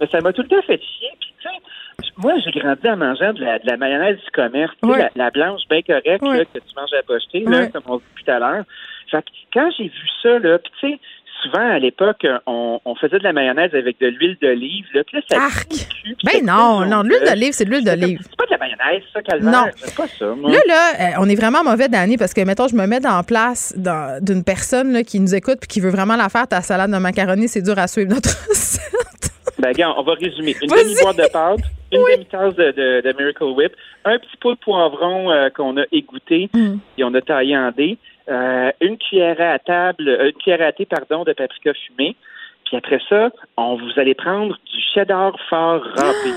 [SPEAKER 22] Mais ça m'a tout le temps fait chier. Puis, tu sais, moi, j'ai grandi en mangeant de la, de la mayonnaise du commerce, tu sais,
[SPEAKER 3] Ouais.
[SPEAKER 22] la, la blanche bien correcte là, que tu manges à la pocheté, là, comme on dit tout à l'heure. Fait que quand j'ai vu ça, là, puis tu sais, souvent à l'époque, on, on faisait de la mayonnaise avec de l'huile d'olive, là, là, ça
[SPEAKER 3] Arc!
[SPEAKER 22] cul,
[SPEAKER 3] Ben non, non, de l'huile d'olive, c'est de l'huile d'olive.
[SPEAKER 22] C'est pas de la mayonnaise, ça, calvaire.
[SPEAKER 3] Non.
[SPEAKER 22] C'est pas ça, moi.
[SPEAKER 3] Là, là, euh, on est vraiment mauvais d'année parce que, mettons, je me mets dans la place d'une personne là, qui nous écoute puis qui veut vraiment la faire, ta salade de macaroni, c'est dur à suivre notre recette.
[SPEAKER 22] Ben, gars, on va résumer. Une
[SPEAKER 3] Vas-y.
[SPEAKER 22] demi-boîte de pâte, une demi-tasse de, de, de Miracle Whip, un petit pot de poivron euh, qu'on a égoutté
[SPEAKER 3] Mm.
[SPEAKER 22] et on a taillé en dés, euh, une cuillère à table, euh, une cuillère à thé, pardon, de paprika fumé. Puis après ça, on vous allez prendre du cheddar fort râpé.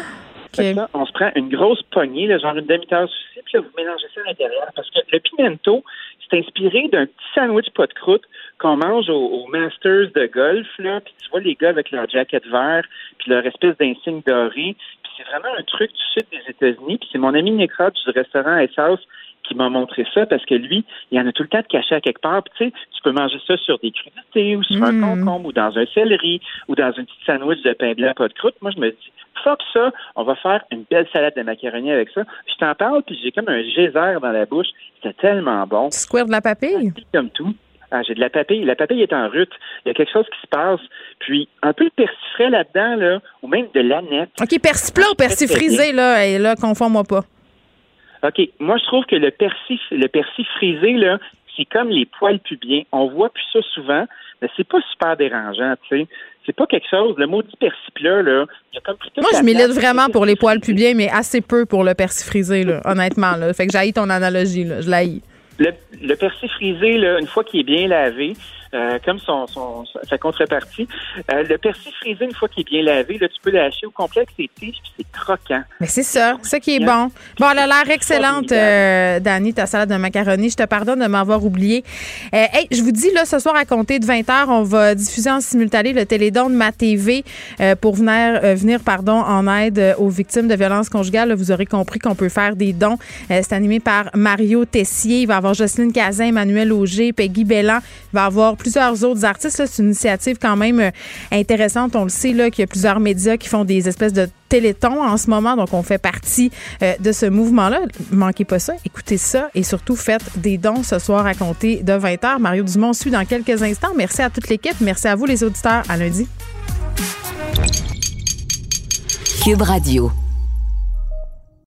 [SPEAKER 22] Fait que ça, on se prend une grosse poignée, là, genre une demi-tasse aussi, puis là, vous mélangez ça à l'intérieur. Parce que le pimento, c'est inspiré d'un petit sandwich pas de croûte qu'on mange au, au Masters de golf, là, puis tu vois les gars avec leur jacket vert, puis leur espèce d'insigne doré. Puis c'est vraiment un truc du sud des États-Unis. Puis c'est mon ami Necrot du restaurant House qui m'a montré ça parce que lui, il y en a tout le temps de caché à quelque part. Tu sais, tu peux manger ça sur des crudités ou sur un
[SPEAKER 3] Mm.
[SPEAKER 22] concombre ou dans un céleri ou dans une petite sandwich de pain blanc pas de croûte. Moi, je me dis, fuck ça, on va faire une belle salade de macaroni avec ça. Je t'en parle, puis j'ai comme un geyser dans la bouche. C'était tellement bon.
[SPEAKER 3] Square de la papille?
[SPEAKER 22] Comme tout. Ah, j'ai de la papille. La papille est en rut. Il y a quelque chose qui se passe. Puis, un peu de persil frais là-dedans, là, ou même de l'aneth.
[SPEAKER 3] OK, persil plat ou persil
[SPEAKER 22] Très, très
[SPEAKER 3] frisé, là, et là, confonds-moi pas.
[SPEAKER 22] OK. Moi, je trouve que le persil, le persil frisé, là, c'est comme les poils pubiens. On voit plus ça souvent, mais c'est pas super dérangeant, tu sais. C'est pas quelque chose. Le maudit persil plat, là, il y a comme
[SPEAKER 3] Moi, je milite vraiment pour les poils pubiens, mais assez peu pour le persil frisé, là, honnêtement. Là. Fait que j'haïs ton analogie, là. Je l'haïs.
[SPEAKER 22] Le, le persil frisé, là, une fois qu'il est bien lavé, euh, comme son, son, sa contrepartie, euh, le persil frisé, une fois qu'il est bien lavé, là, tu peux lâcher au complet avec ses tiges, puis c'est croquant.
[SPEAKER 3] Mais c'est ça, c'est ça qui est bon. Bon, elle a l'air excellente, euh, Dani, ta salade de macaroni. Je te pardonne de m'avoir oublié. Euh, hey, je vous dis, là, ce soir, à compter de 20h, on va diffuser en simultané le télédon de ma TV euh, pour venir, euh, venir pardon, en aide aux victimes de violences conjugales. Là, vous aurez compris qu'on peut faire des dons. Euh, c'est animé par Mario Tessier. Il va y avoir Jocelyne Cazin, Emmanuel Auger, Peggy Bellan. Il va y avoir plusieurs autres artistes. C'est une initiative quand même euh, intéressante. On le sait, là, qu'il y a plusieurs médias qui font des espèces de téléthon en ce moment. Donc, on fait partie euh, de ce mouvement-là. Manquez pas ça. Écoutez ça et surtout faites des dons ce soir à compter de 20h. Mario Dumont suit dans quelques instants. Merci à toute l'équipe. Merci à vous, les auditeurs. À lundi.
[SPEAKER 1] Cube Radio.